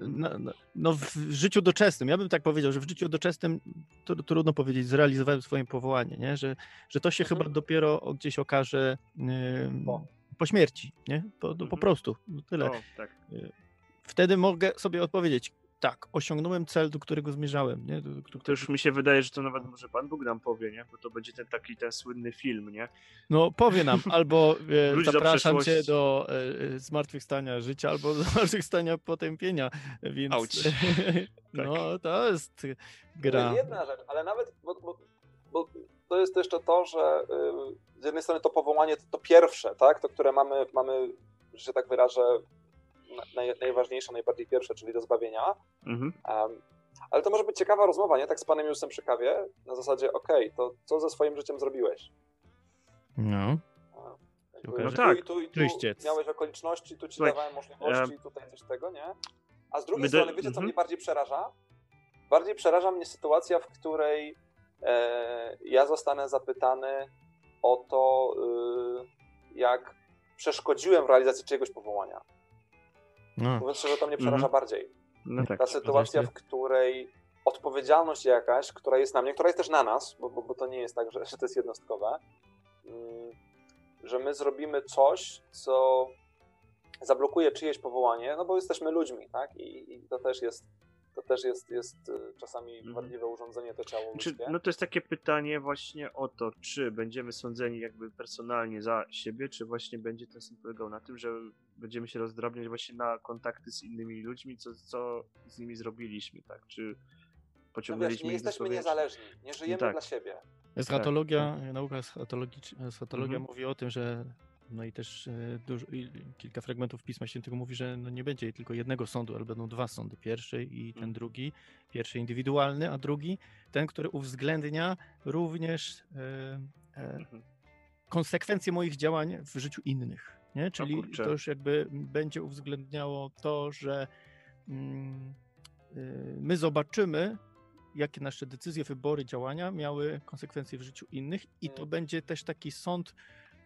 no, no, no w życiu doczesnym, ja bym tak powiedział, że w życiu doczesnym to, trudno powiedzieć, zrealizowałem swoje powołanie, nie? Że, że to się Mhm. chyba dopiero gdzieś okaże y, Po. śmierci, nie? Po, po Mhm. prostu, tyle. O, tak. Wtedy mogę sobie odpowiedzieć, tak, osiągnąłem cel, do którego zmierzałem, nie? Do, do, To już mi się wydaje, że to nawet może Pan Bóg nam powie, nie? Bo to będzie ten taki ten słynny film, nie? No powie nam, albo e, Wróć do zapraszam cię przeszłości. do e, e, zmartwychwstania życia, albo do zmartwychwstania potępienia, więc Auć. no to jest To gra. jest jedna rzecz, ale nawet, bo, bo, bo to jest jeszcze to, że y, z jednej strony to powołanie to, to pierwsze, tak, to które mamy, mamy, że się tak wyrażę, naj, najważniejsze, najbardziej pierwsze, czyli do zbawienia. Mhm. Um, ale to może być ciekawa rozmowa, nie? Tak z panem Jusem przy kawie, na zasadzie, okej, to co ze swoim życiem zrobiłeś? No. Jakby. No tu tak. i tu, i tu miałeś okoliczności, tu ci Słuchaj, dawałem możliwości, tutaj coś tego, nie? A z drugiej My strony, wiecie co mhm. mnie bardziej przeraża? Bardziej przeraża mnie sytuacja, w której e, ja zostanę zapytany o to, y, jak przeszkodziłem w realizacji czyjegoś powołania. No. Mówiąc szczerze, to mnie przeraża Mhm. bardziej. No tak. Ta sytuacja, w której odpowiedzialność jakaś, która jest na mnie, która jest też na nas, bo, bo, bo to nie jest tak, że, że to jest jednostkowe, mm, że my zrobimy coś, co zablokuje czyjeś powołanie, no bo jesteśmy ludźmi, tak? I, i to też jest to też jest, jest y, czasami Mhm. wadliwe urządzenie, to ciało Czy, ludzkie. no to jest takie pytanie właśnie o to, czy będziemy sądzeni jakby personalnie za siebie, czy właśnie będzie ten sąd polegał na tym, że będziemy się rozdrabniać właśnie na kontakty z innymi ludźmi, co, co z nimi zrobiliśmy, tak? Czy no wiesz, pociągnęliśmy nie ich do jesteśmy sobie, niezależni, nie żyjemy tak. dla siebie. Eschatologia, nauka eschatologic- eschatologia Mhm. mówi o tym, że no i też e, dużo, kilka fragmentów Pisma Świętego mówi, że no nie będzie tylko jednego sądu, ale będą dwa sądy. Pierwszy i ten Mhm. drugi. Pierwszy indywidualny, a drugi ten, który uwzględnia również e, e, Mhm. konsekwencje moich działań w życiu innych. Nie? Czyli kurczę. to już jakby będzie uwzględniało to, że mm, y, my zobaczymy, jakie nasze decyzje, wybory, działania miały konsekwencje w życiu innych, i to Mm. będzie też taki sąd,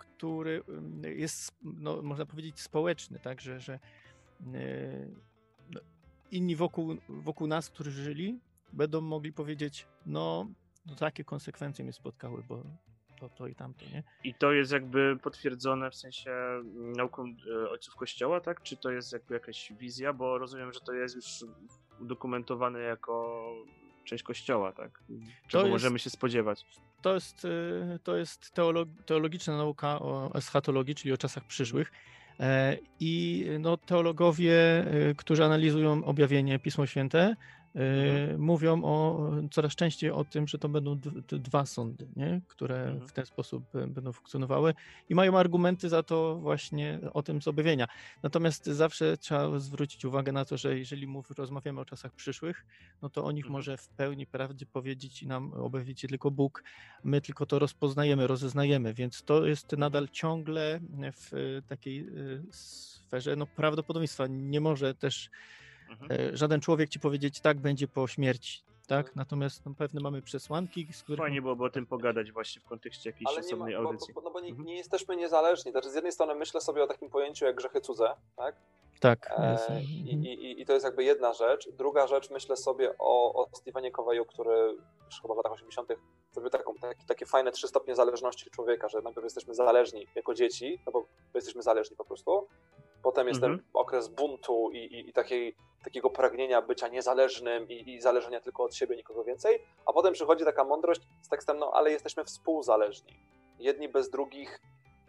który jest, no, można powiedzieć, społeczny, tak, że, że y, no, inni wokół, wokół nas, którzy żyli, będą mogli powiedzieć, no, no takie konsekwencje mnie spotkały, bo to, to i tamto, nie? I to jest jakby potwierdzone w sensie nauką e, ojców kościoła, tak? Czy to jest jakby jakaś wizja? Bo rozumiem, że to jest już udokumentowane jako część kościoła, tak? Czego jest- możemy się spodziewać? To jest, y, to jest teolog, teologiczna nauka o eschatologii, czyli o czasach przyszłych. E, I no, teologowie, y, którzy analizują objawienie Pismo Święte, Mhm. mówią o, coraz częściej o tym, że to będą dwa sądy, nie? które Mhm. w ten sposób y, będą funkcjonowały i mają argumenty za to właśnie o tym z objawienia. Natomiast zawsze trzeba zwrócić uwagę na to, że jeżeli mów, rozmawiamy o czasach przyszłych, no to o nich Mhm. może w pełni prawdzie powiedzieć i nam objawić tylko Bóg. My tylko to rozpoznajemy, rozeznajemy, więc to jest nadal ciągle w y, takiej y, sferze no, prawdopodobieństwa. Nie może też Mhm. e, żaden człowiek ci powiedzieć, tak będzie po śmierci. Tak? Mhm. Natomiast no, pewne mamy przesłanki, z których Fajnie byłoby o tym pogadać właśnie w kontekście jakiejś Ale ma, osobnej bo, audycji. bo, no bo nie, Mhm. nie jesteśmy niezależni. Znaczy z jednej strony myślę sobie o takim pojęciu jak grzechy cudze, tak? tak. E, i, Mhm. i, I to jest jakby jedna rzecz. Druga rzecz, myślę sobie o, o Stevenie Coveyu, który już chyba w latach 80. zrobił taką, taki, takie fajne trzy stopnie zależności człowieka, że najpierw jesteśmy zależni jako dzieci, no bo jesteśmy zależni po prostu. Potem jest Mhm. ten okres buntu i, i, i takiej, takiego pragnienia bycia niezależnym i, i zależenia tylko od siebie, nikogo więcej. A potem przychodzi taka mądrość z tekstem, no ale jesteśmy współzależni. Jedni bez drugich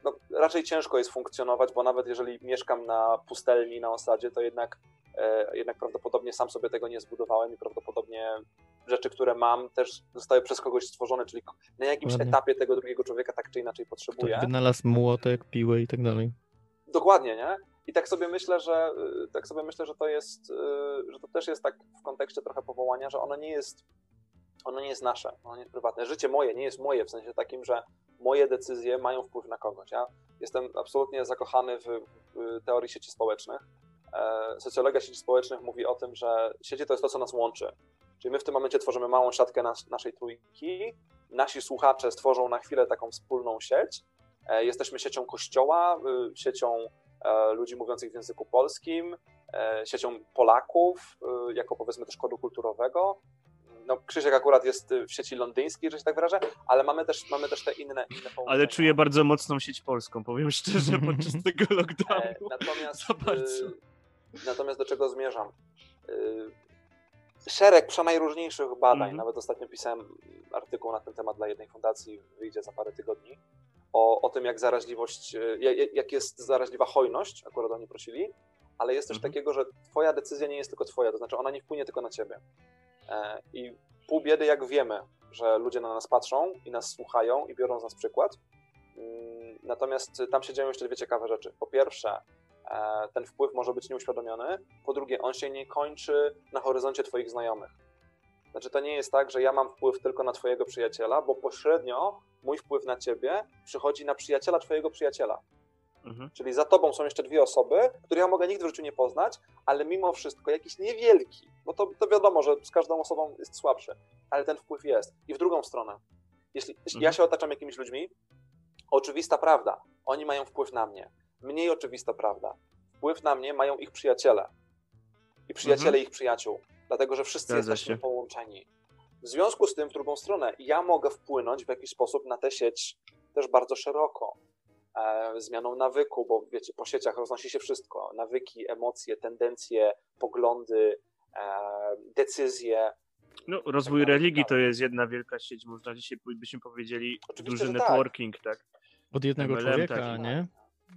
no, raczej ciężko jest funkcjonować, bo nawet jeżeli mieszkam na pustelni, na osadzie, to jednak, e, jednak prawdopodobnie sam sobie tego nie zbudowałem i prawdopodobnie rzeczy, które mam, też zostały przez kogoś stworzone, czyli na jakimś Ładnie. etapie tego drugiego człowieka tak czy inaczej potrzebuję. Ktoś wynalazł młotek, piłę i tak dalej. Dokładnie, nie? I tak sobie myślę, że y, tak sobie myślę, że to jest, y, że to też jest tak w kontekście trochę powołania, że ono nie jest ono nie jest nasze, ono nie jest prywatne. Życie moje nie jest moje w sensie takim, że moje decyzje mają wpływ na kogoś. Ja jestem absolutnie zakochany w, teorii sieci społecznych. E, Socjologia sieci społecznych mówi o tym, że sieci to jest to, co nas łączy. Czyli my w tym momencie tworzymy małą siatkę nas, naszej trójki, nasi słuchacze stworzą na chwilę taką wspólną sieć. E, Jesteśmy siecią kościoła, y, siecią ludzi mówiących w języku polskim, e, siecią Polaków, y, jako powiedzmy też kodu kulturowego. No, Krzysiek akurat jest w sieci londyńskiej, że się tak wyrażę, ale mamy też, mamy też te inne, inne połączenia. Ale czuję bardzo mocną sieć polską, powiem szczerze, podczas tego E, lockdownu. Natomiast, natomiast do czego zmierzam? Szereg przenajróżniejszych badań, Mhm. nawet ostatnio pisałem artykuł na ten temat dla jednej fundacji, wyjdzie za parę tygodni, o, o tym, jak zaraźliwość, y, jak, jest zaraźliwa hojność, akurat oni prosili, ale jest coś Mhm. takiego, że twoja decyzja nie jest tylko twoja, to znaczy ona nie wpłynie tylko na ciebie. E, I pół biedy, jak wiemy, że ludzie na nas patrzą i nas słuchają i biorą z nas przykład. Mm, Natomiast tam się dzieją jeszcze dwie ciekawe rzeczy. Po pierwsze, e, ten wpływ może być nieuświadomiony. Po drugie, on się nie kończy na horyzoncie Twoich znajomych. Znaczy, to nie jest tak, że ja mam wpływ tylko na Twojego przyjaciela, bo pośrednio mój wpływ na Ciebie przychodzi na przyjaciela Twojego przyjaciela. Mhm. Czyli za tobą są jeszcze dwie osoby, które ja mogę nigdy w życiu nie poznać, ale mimo wszystko jakiś niewielki, bo to, to wiadomo, że z każdą osobą jest słabszy, ale ten wpływ jest. I w drugą stronę, jeśli, jeśli ja Mhm. się otaczam jakimiś ludźmi, oczywista prawda, oni mają wpływ na mnie. Mniej oczywista prawda, wpływ na mnie mają ich przyjaciele i przyjaciele Mhm. ich przyjaciół. Dlatego że wszyscy Zgadza jesteśmy się. połączeni. W związku z tym, w drugą stronę, ja mogę wpłynąć w jakiś sposób na tę sieć też bardzo szeroko. E, zmianą nawyku, bo wiecie, po sieciach roznosi się wszystko. Nawyki, emocje, tendencje, poglądy, e, decyzje. No, rozwój Tak religii tak to jest jedna wielka sieć, można dzisiaj byśmy powiedzieli Oczywiście, duży tak. networking, tak? Od jednego MLM człowieka, taki. nie?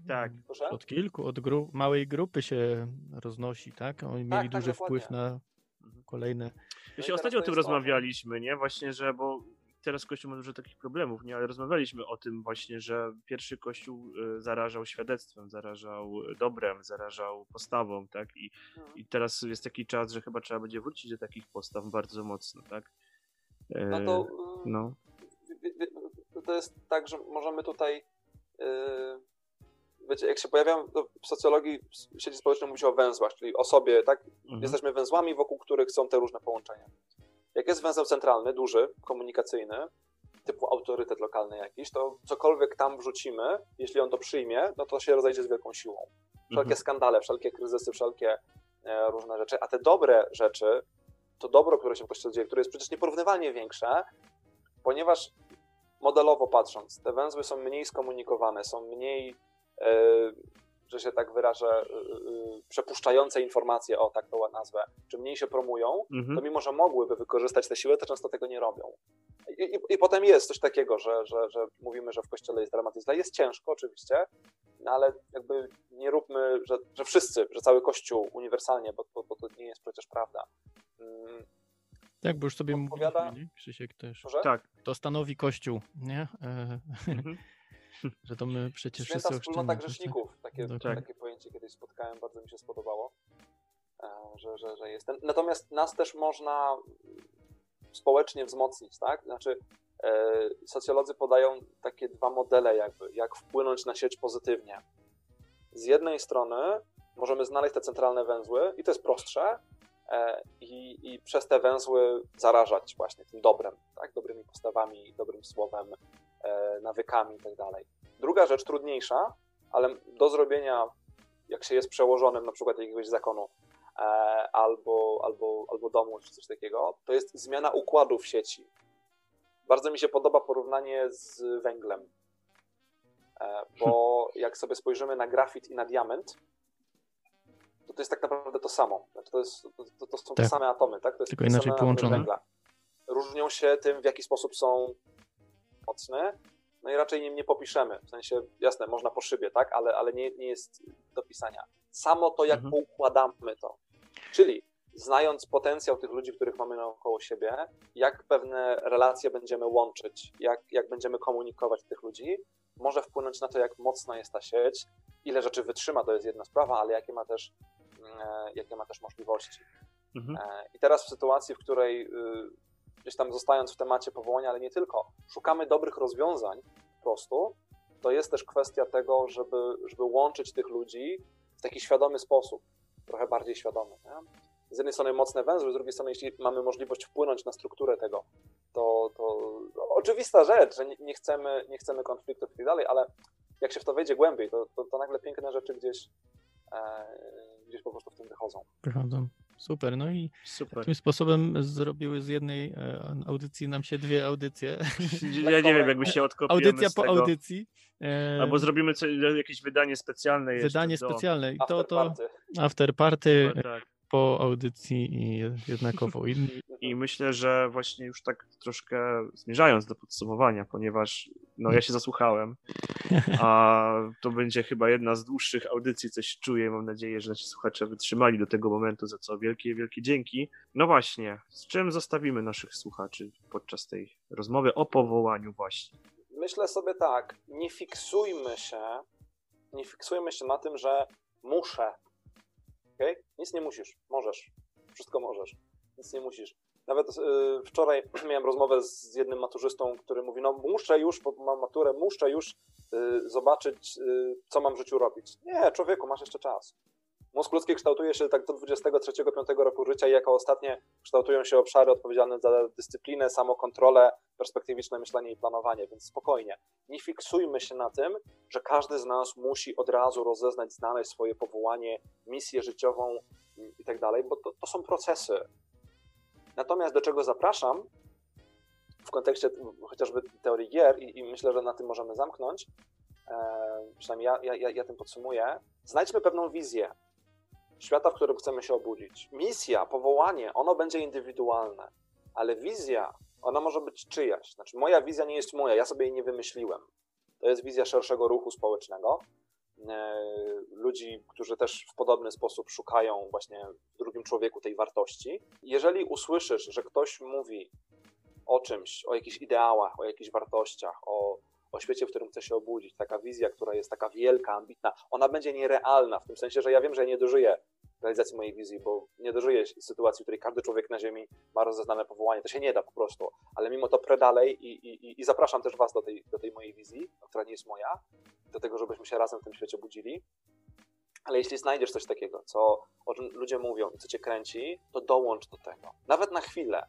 Tak. Proszę? Od kilku, od gru- małej grupy się roznosi, tak? Oni mieli tak, duży wpływ na kolejne. No i Właśnie teraz ostatnio o tym rozmawialiśmy, nie? Właśnie, że bo teraz Kościół ma dużo takich problemów, nie? Ale rozmawialiśmy o tym właśnie, że pierwszy Kościół y, zarażał świadectwem, zarażał dobrem, zarażał postawą, tak? I, Mhm. I teraz jest taki czas, że chyba trzeba będzie wrócić do takich postaw bardzo mocno, tak? E, No to, y, no. to jest tak, że możemy tutaj. Yy, wiecie, jak się pojawiam to w socjologii, w sieci społecznej mówi się o węzłach, czyli o sobie, tak? Mhm. Jesteśmy węzłami, wokół których są te różne połączenia. Jak jest węzeł centralny, duży, komunikacyjny, typu autorytet lokalny jakiś, to cokolwiek tam wrzucimy, jeśli on to przyjmie, no to się rozejdzie z wielką siłą. Wszelkie Mhm. skandale, wszelkie kryzysy, wszelkie e, różne rzeczy, a te dobre rzeczy, to dobro, które się w Kościele dzieje, które jest przecież nieporównywalnie większe, ponieważ modelowo patrząc, te węzły są mniej skomunikowane, są mniej, że się tak wyrażę, e, e, przepuszczające informacje, o tak to nazwę, czy mniej się promują, Mhm. to mimo, że mogłyby wykorzystać tę siłę, to często tego nie robią. I, i, i potem jest coś takiego, że, że, że mówimy, że w kościele jest dramatyzm. Jest ciężko oczywiście, no ale jakby nie róbmy, że, że wszyscy, że cały kościół uniwersalnie, bo, bo, bo to nie jest przecież prawda. Mm, Tak, bo już sobie Odpowiada- mówiliśmy, nie? Krzysiek też. Może? Tak. To stanowi Kościół, nie? E, Mhm. że to my przecież Święta wszyscy wspólnota ochrzczeni, grzeszników. Takie, Dokładnie. takie pojęcie kiedyś spotkałem, bardzo mi się spodobało, e, że, że, że jest. Natomiast nas też można społecznie wzmocnić, tak? Znaczy, e, socjolodzy podają takie dwa modele, jakby, jak wpłynąć na sieć pozytywnie. Z jednej strony możemy znaleźć te centralne węzły, i to jest prostsze, e, i, i przez te węzły zarażać właśnie tym dobrem, tak? dobrymi postawami, dobrym słowem, nawykami itd. Druga rzecz, trudniejsza, ale do zrobienia, jak się jest przełożonym na przykład jakiegoś zakonu e, albo, albo, albo domu czy coś takiego, to jest zmiana układu w sieci. Bardzo mi się podoba porównanie z węglem, e, bo jak sobie spojrzymy na grafit i na diament, to to jest tak naprawdę to samo. Znaczy to, jest, to, to, są te Tak. same atomy, tak? To jest Tylko te inaczej połączone. Różnią się tym, w jaki sposób są mocne, no i raczej nim nie popiszemy. W sensie, jasne, można po szybie, tak? Ale, ale nie, nie jest do pisania. Samo to, jak Mhm. poukładamy to. Czyli znając potencjał tych ludzi, których mamy naokoło siebie, jak pewne relacje będziemy łączyć, jak, jak będziemy komunikować tych ludzi, może wpłynąć na to, jak mocna jest ta sieć, ile rzeczy wytrzyma, to jest jedna sprawa, ale jakie ma też, e, jakie ma też możliwości. Mhm. E, I teraz w sytuacji, w której y, gdzieś tam zostając w temacie powołania, ale nie tylko, szukamy dobrych rozwiązań po prostu, to jest też kwestia tego, żeby, żeby łączyć tych ludzi w taki świadomy sposób, trochę bardziej świadomy. Nie? Z jednej strony mocne węzły, z drugiej strony, jeśli mamy możliwość wpłynąć na strukturę tego, to, to oczywista rzecz, że nie, nie, chcemy, nie chcemy konfliktów i tak dalej, ale jak się w to wejdzie głębiej, to, to, to nagle piękne rzeczy gdzieś, e, gdzieś po prostu w tym wychodzą. Wychodzą. Super, no i Super. tym sposobem zrobiły z jednej e, audycji nam się dwie audycje. Ja nie wiem, jakby się odkopiemy Audycja z po tego. audycji. E, Albo zrobimy co, jakieś wydanie specjalne jeszcze Wydanie do... specjalne i to, After to party. after party No tak. po audycji i jednakowo inni. I myślę, że właśnie już tak troszkę zmierzając do podsumowania, ponieważ no ja się zasłuchałem, a to będzie chyba jedna z dłuższych audycji, coś czuję, mam nadzieję, że nasi słuchacze wytrzymali do tego momentu, za co wielkie, wielkie dzięki. No właśnie, z czym zostawimy naszych słuchaczy podczas tej rozmowy o powołaniu właśnie? Myślę sobie tak, nie fiksujmy się, nie fiksujmy się na tym, że muszę. Okay? Nic nie musisz, możesz. Wszystko możesz. Nic nie musisz. Nawet y, wczoraj miałem rozmowę z jednym maturzystą, który mówi, no muszę już, bo mam maturę, muszę już y, zobaczyć, y, co mam w życiu robić. Nie, człowieku, masz jeszcze czas. Mózg ludzki kształtuje się tak do 23-5 roku życia i jako ostatnie kształtują się obszary odpowiedzialne za dyscyplinę, samokontrolę, perspektywiczne myślenie i planowanie, więc spokojnie. Nie fiksujmy się na tym, że każdy z nas musi od razu rozeznać, znaleźć swoje powołanie, misję życiową i tak dalej, bo to, to są procesy. Natomiast do czego zapraszam w kontekście chociażby teorii gier i, i myślę, że na tym możemy zamknąć, e, przynajmniej ja, ja, ja tym podsumuję, znajdźmy pewną wizję świata, w którym chcemy się obudzić. Misja, powołanie, ono będzie indywidualne, ale wizja, ona może być czyjaś. Znaczy, moja wizja nie jest moja, ja sobie jej nie wymyśliłem. To jest wizja szerszego ruchu społecznego, ludzi, którzy też w podobny sposób szukają właśnie w drugim człowieku tej wartości. Jeżeli usłyszysz, że ktoś mówi o czymś, o jakichś ideałach, o jakichś wartościach, o, o świecie, w którym chce się obudzić, taka wizja, która jest taka wielka, ambitna, ona będzie nierealna, w tym sensie, że ja wiem, że ja nie dożyję realizacji mojej wizji, bo nie dożyję sytuacji, w której każdy człowiek na Ziemi ma rozeznane powołanie. To się nie da po prostu, ale mimo to pre dalej i, i, i zapraszam też Was do tej, do tej mojej wizji, która nie jest moja, do tego, żebyśmy się razem w tym świecie budzili. Ale jeśli znajdziesz coś takiego, co, o czym ludzie mówią i co cię kręci, to dołącz do tego. Nawet na chwilę.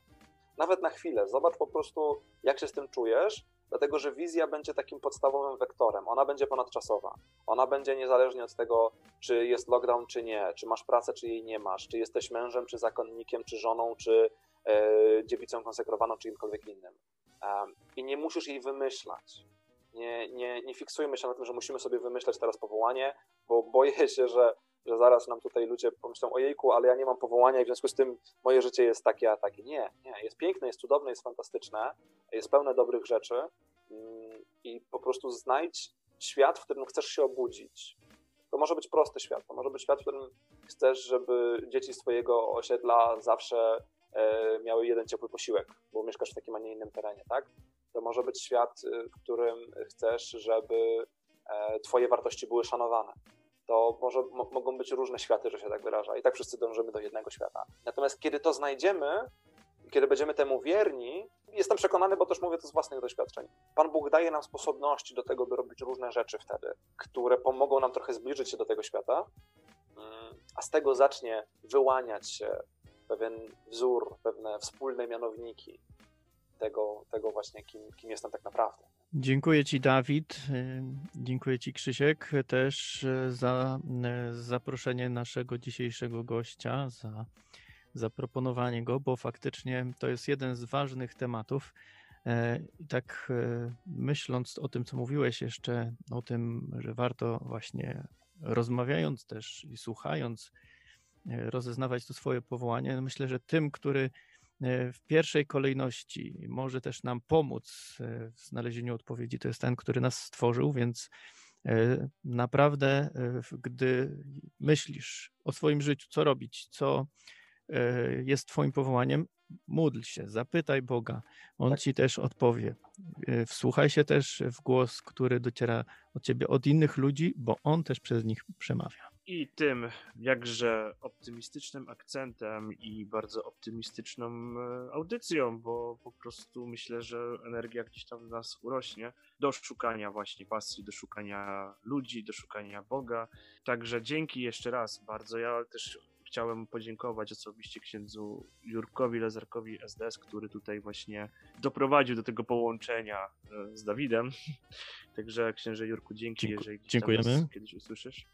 Nawet na chwilę. Zobacz po prostu, jak się z tym czujesz, dlatego że wizja będzie takim podstawowym wektorem. Ona będzie ponadczasowa. Ona będzie niezależnie od tego, czy jest lockdown, czy nie, czy masz pracę, czy jej nie masz, czy jesteś mężem, czy zakonnikiem, czy żoną, czy e, dziewicą konsekrowaną, czy kimkolwiek innym. Um, I nie musisz jej wymyślać. Nie, nie, nie fiksujmy się na tym, że musimy sobie wymyślać teraz powołanie, bo boję się, że, że zaraz nam tutaj ludzie pomyślą, ojejku, ale ja nie mam powołania i w związku z tym moje życie jest takie, a takie. Nie, nie, jest piękne, jest cudowne, jest fantastyczne, jest pełne dobrych rzeczy mm, i po prostu znajdź świat, w którym chcesz się obudzić. To może być prosty świat, to może być świat, w którym chcesz, żeby dzieci z twojego osiedla zawsze e, miały jeden ciepły posiłek, bo mieszkasz w takim, a nie innym terenie, tak? To może być świat, y, w którym chcesz, żeby e, twoje wartości były szanowane. To może mogą być różne światy, że się tak wyraża. I tak wszyscy dążymy do jednego świata. Natomiast kiedy to znajdziemy, kiedy będziemy temu wierni, jestem przekonany, bo też mówię to z własnych doświadczeń. Pan Bóg daje nam sposobności do tego, by robić różne rzeczy wtedy, które pomogą nam trochę zbliżyć się do tego świata, mm, a z tego zacznie wyłaniać się pewien wzór, pewne wspólne mianowniki tego, tego właśnie, kim, kim jestem tak naprawdę. Dziękuję Ci, Dawid. Dziękuję Ci, Krzysiek, też za zaproszenie naszego dzisiejszego gościa, za zaproponowanie go, bo faktycznie to jest jeden z ważnych tematów. I tak myśląc o tym, co mówiłeś jeszcze, o tym, że warto właśnie rozmawiając też i słuchając, rozeznawać to swoje powołanie, myślę, że tym, który w pierwszej kolejności może też nam pomóc w znalezieniu odpowiedzi, to jest ten, który nas stworzył, więc naprawdę, gdy myślisz o swoim życiu, co robić, co E, jest Twoim powołaniem, módl się, zapytaj Boga, On tak. Ci też odpowie. E, wsłuchaj się też w głos, który dociera od Ciebie, od innych ludzi, bo On też przez nich przemawia. I tym jakże optymistycznym akcentem i bardzo optymistyczną e, audycją, bo po prostu myślę, że energia gdzieś tam w nas urośnie do szukania właśnie pasji, do szukania ludzi, do szukania Boga. Także dzięki jeszcze raz bardzo. Ja też chciałem podziękować osobiście księdzu Jurkowi Lezarkowi SDS, który tutaj właśnie doprowadził do tego połączenia e, z Dawidem. Także księże Jurku, dzięki, Dzięku, jeżeli kiedyś usłyszysz.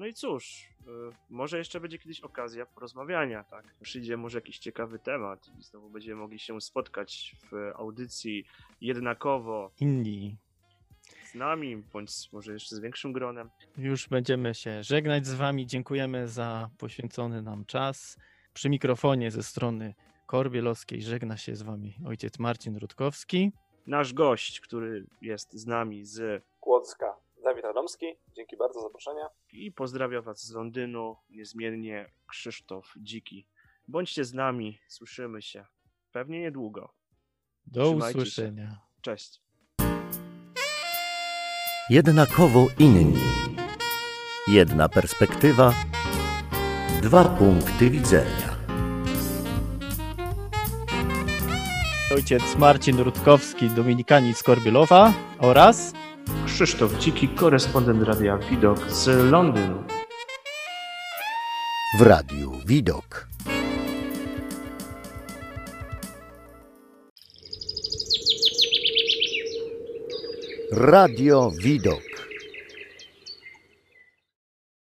No i cóż, e, może jeszcze będzie kiedyś okazja porozmawiania, tak? Przyjdzie może jakiś ciekawy temat i znowu będziemy mogli się spotkać w audycji jednakowo. Inni z nami, bądź może jeszcze z większym gronem. Już będziemy się żegnać z Wami. Dziękujemy za poświęcony nam czas. Przy mikrofonie ze strony Korbielowskiej żegna się z Wami ojciec Marcin Rutkowski. Nasz gość, który jest z nami z Kłodzka, Dawid Radomski. Dzięki bardzo za zaproszenie. I pozdrawiam Was z Londynu, niezmiennie Krzysztof Dziki. Bądźcie z nami, słyszymy się pewnie niedługo. Do Trzymajcie usłyszenia. Się. Cześć jednakowo inni. Jedna perspektywa, dwa punkty widzenia. Ojciec Marcin Rutkowski, Dominikanin z Korbielowa oraz Krzysztof Dziki, korespondent Radia Widok z Londynu. W Radiu Widok. Radio Widok.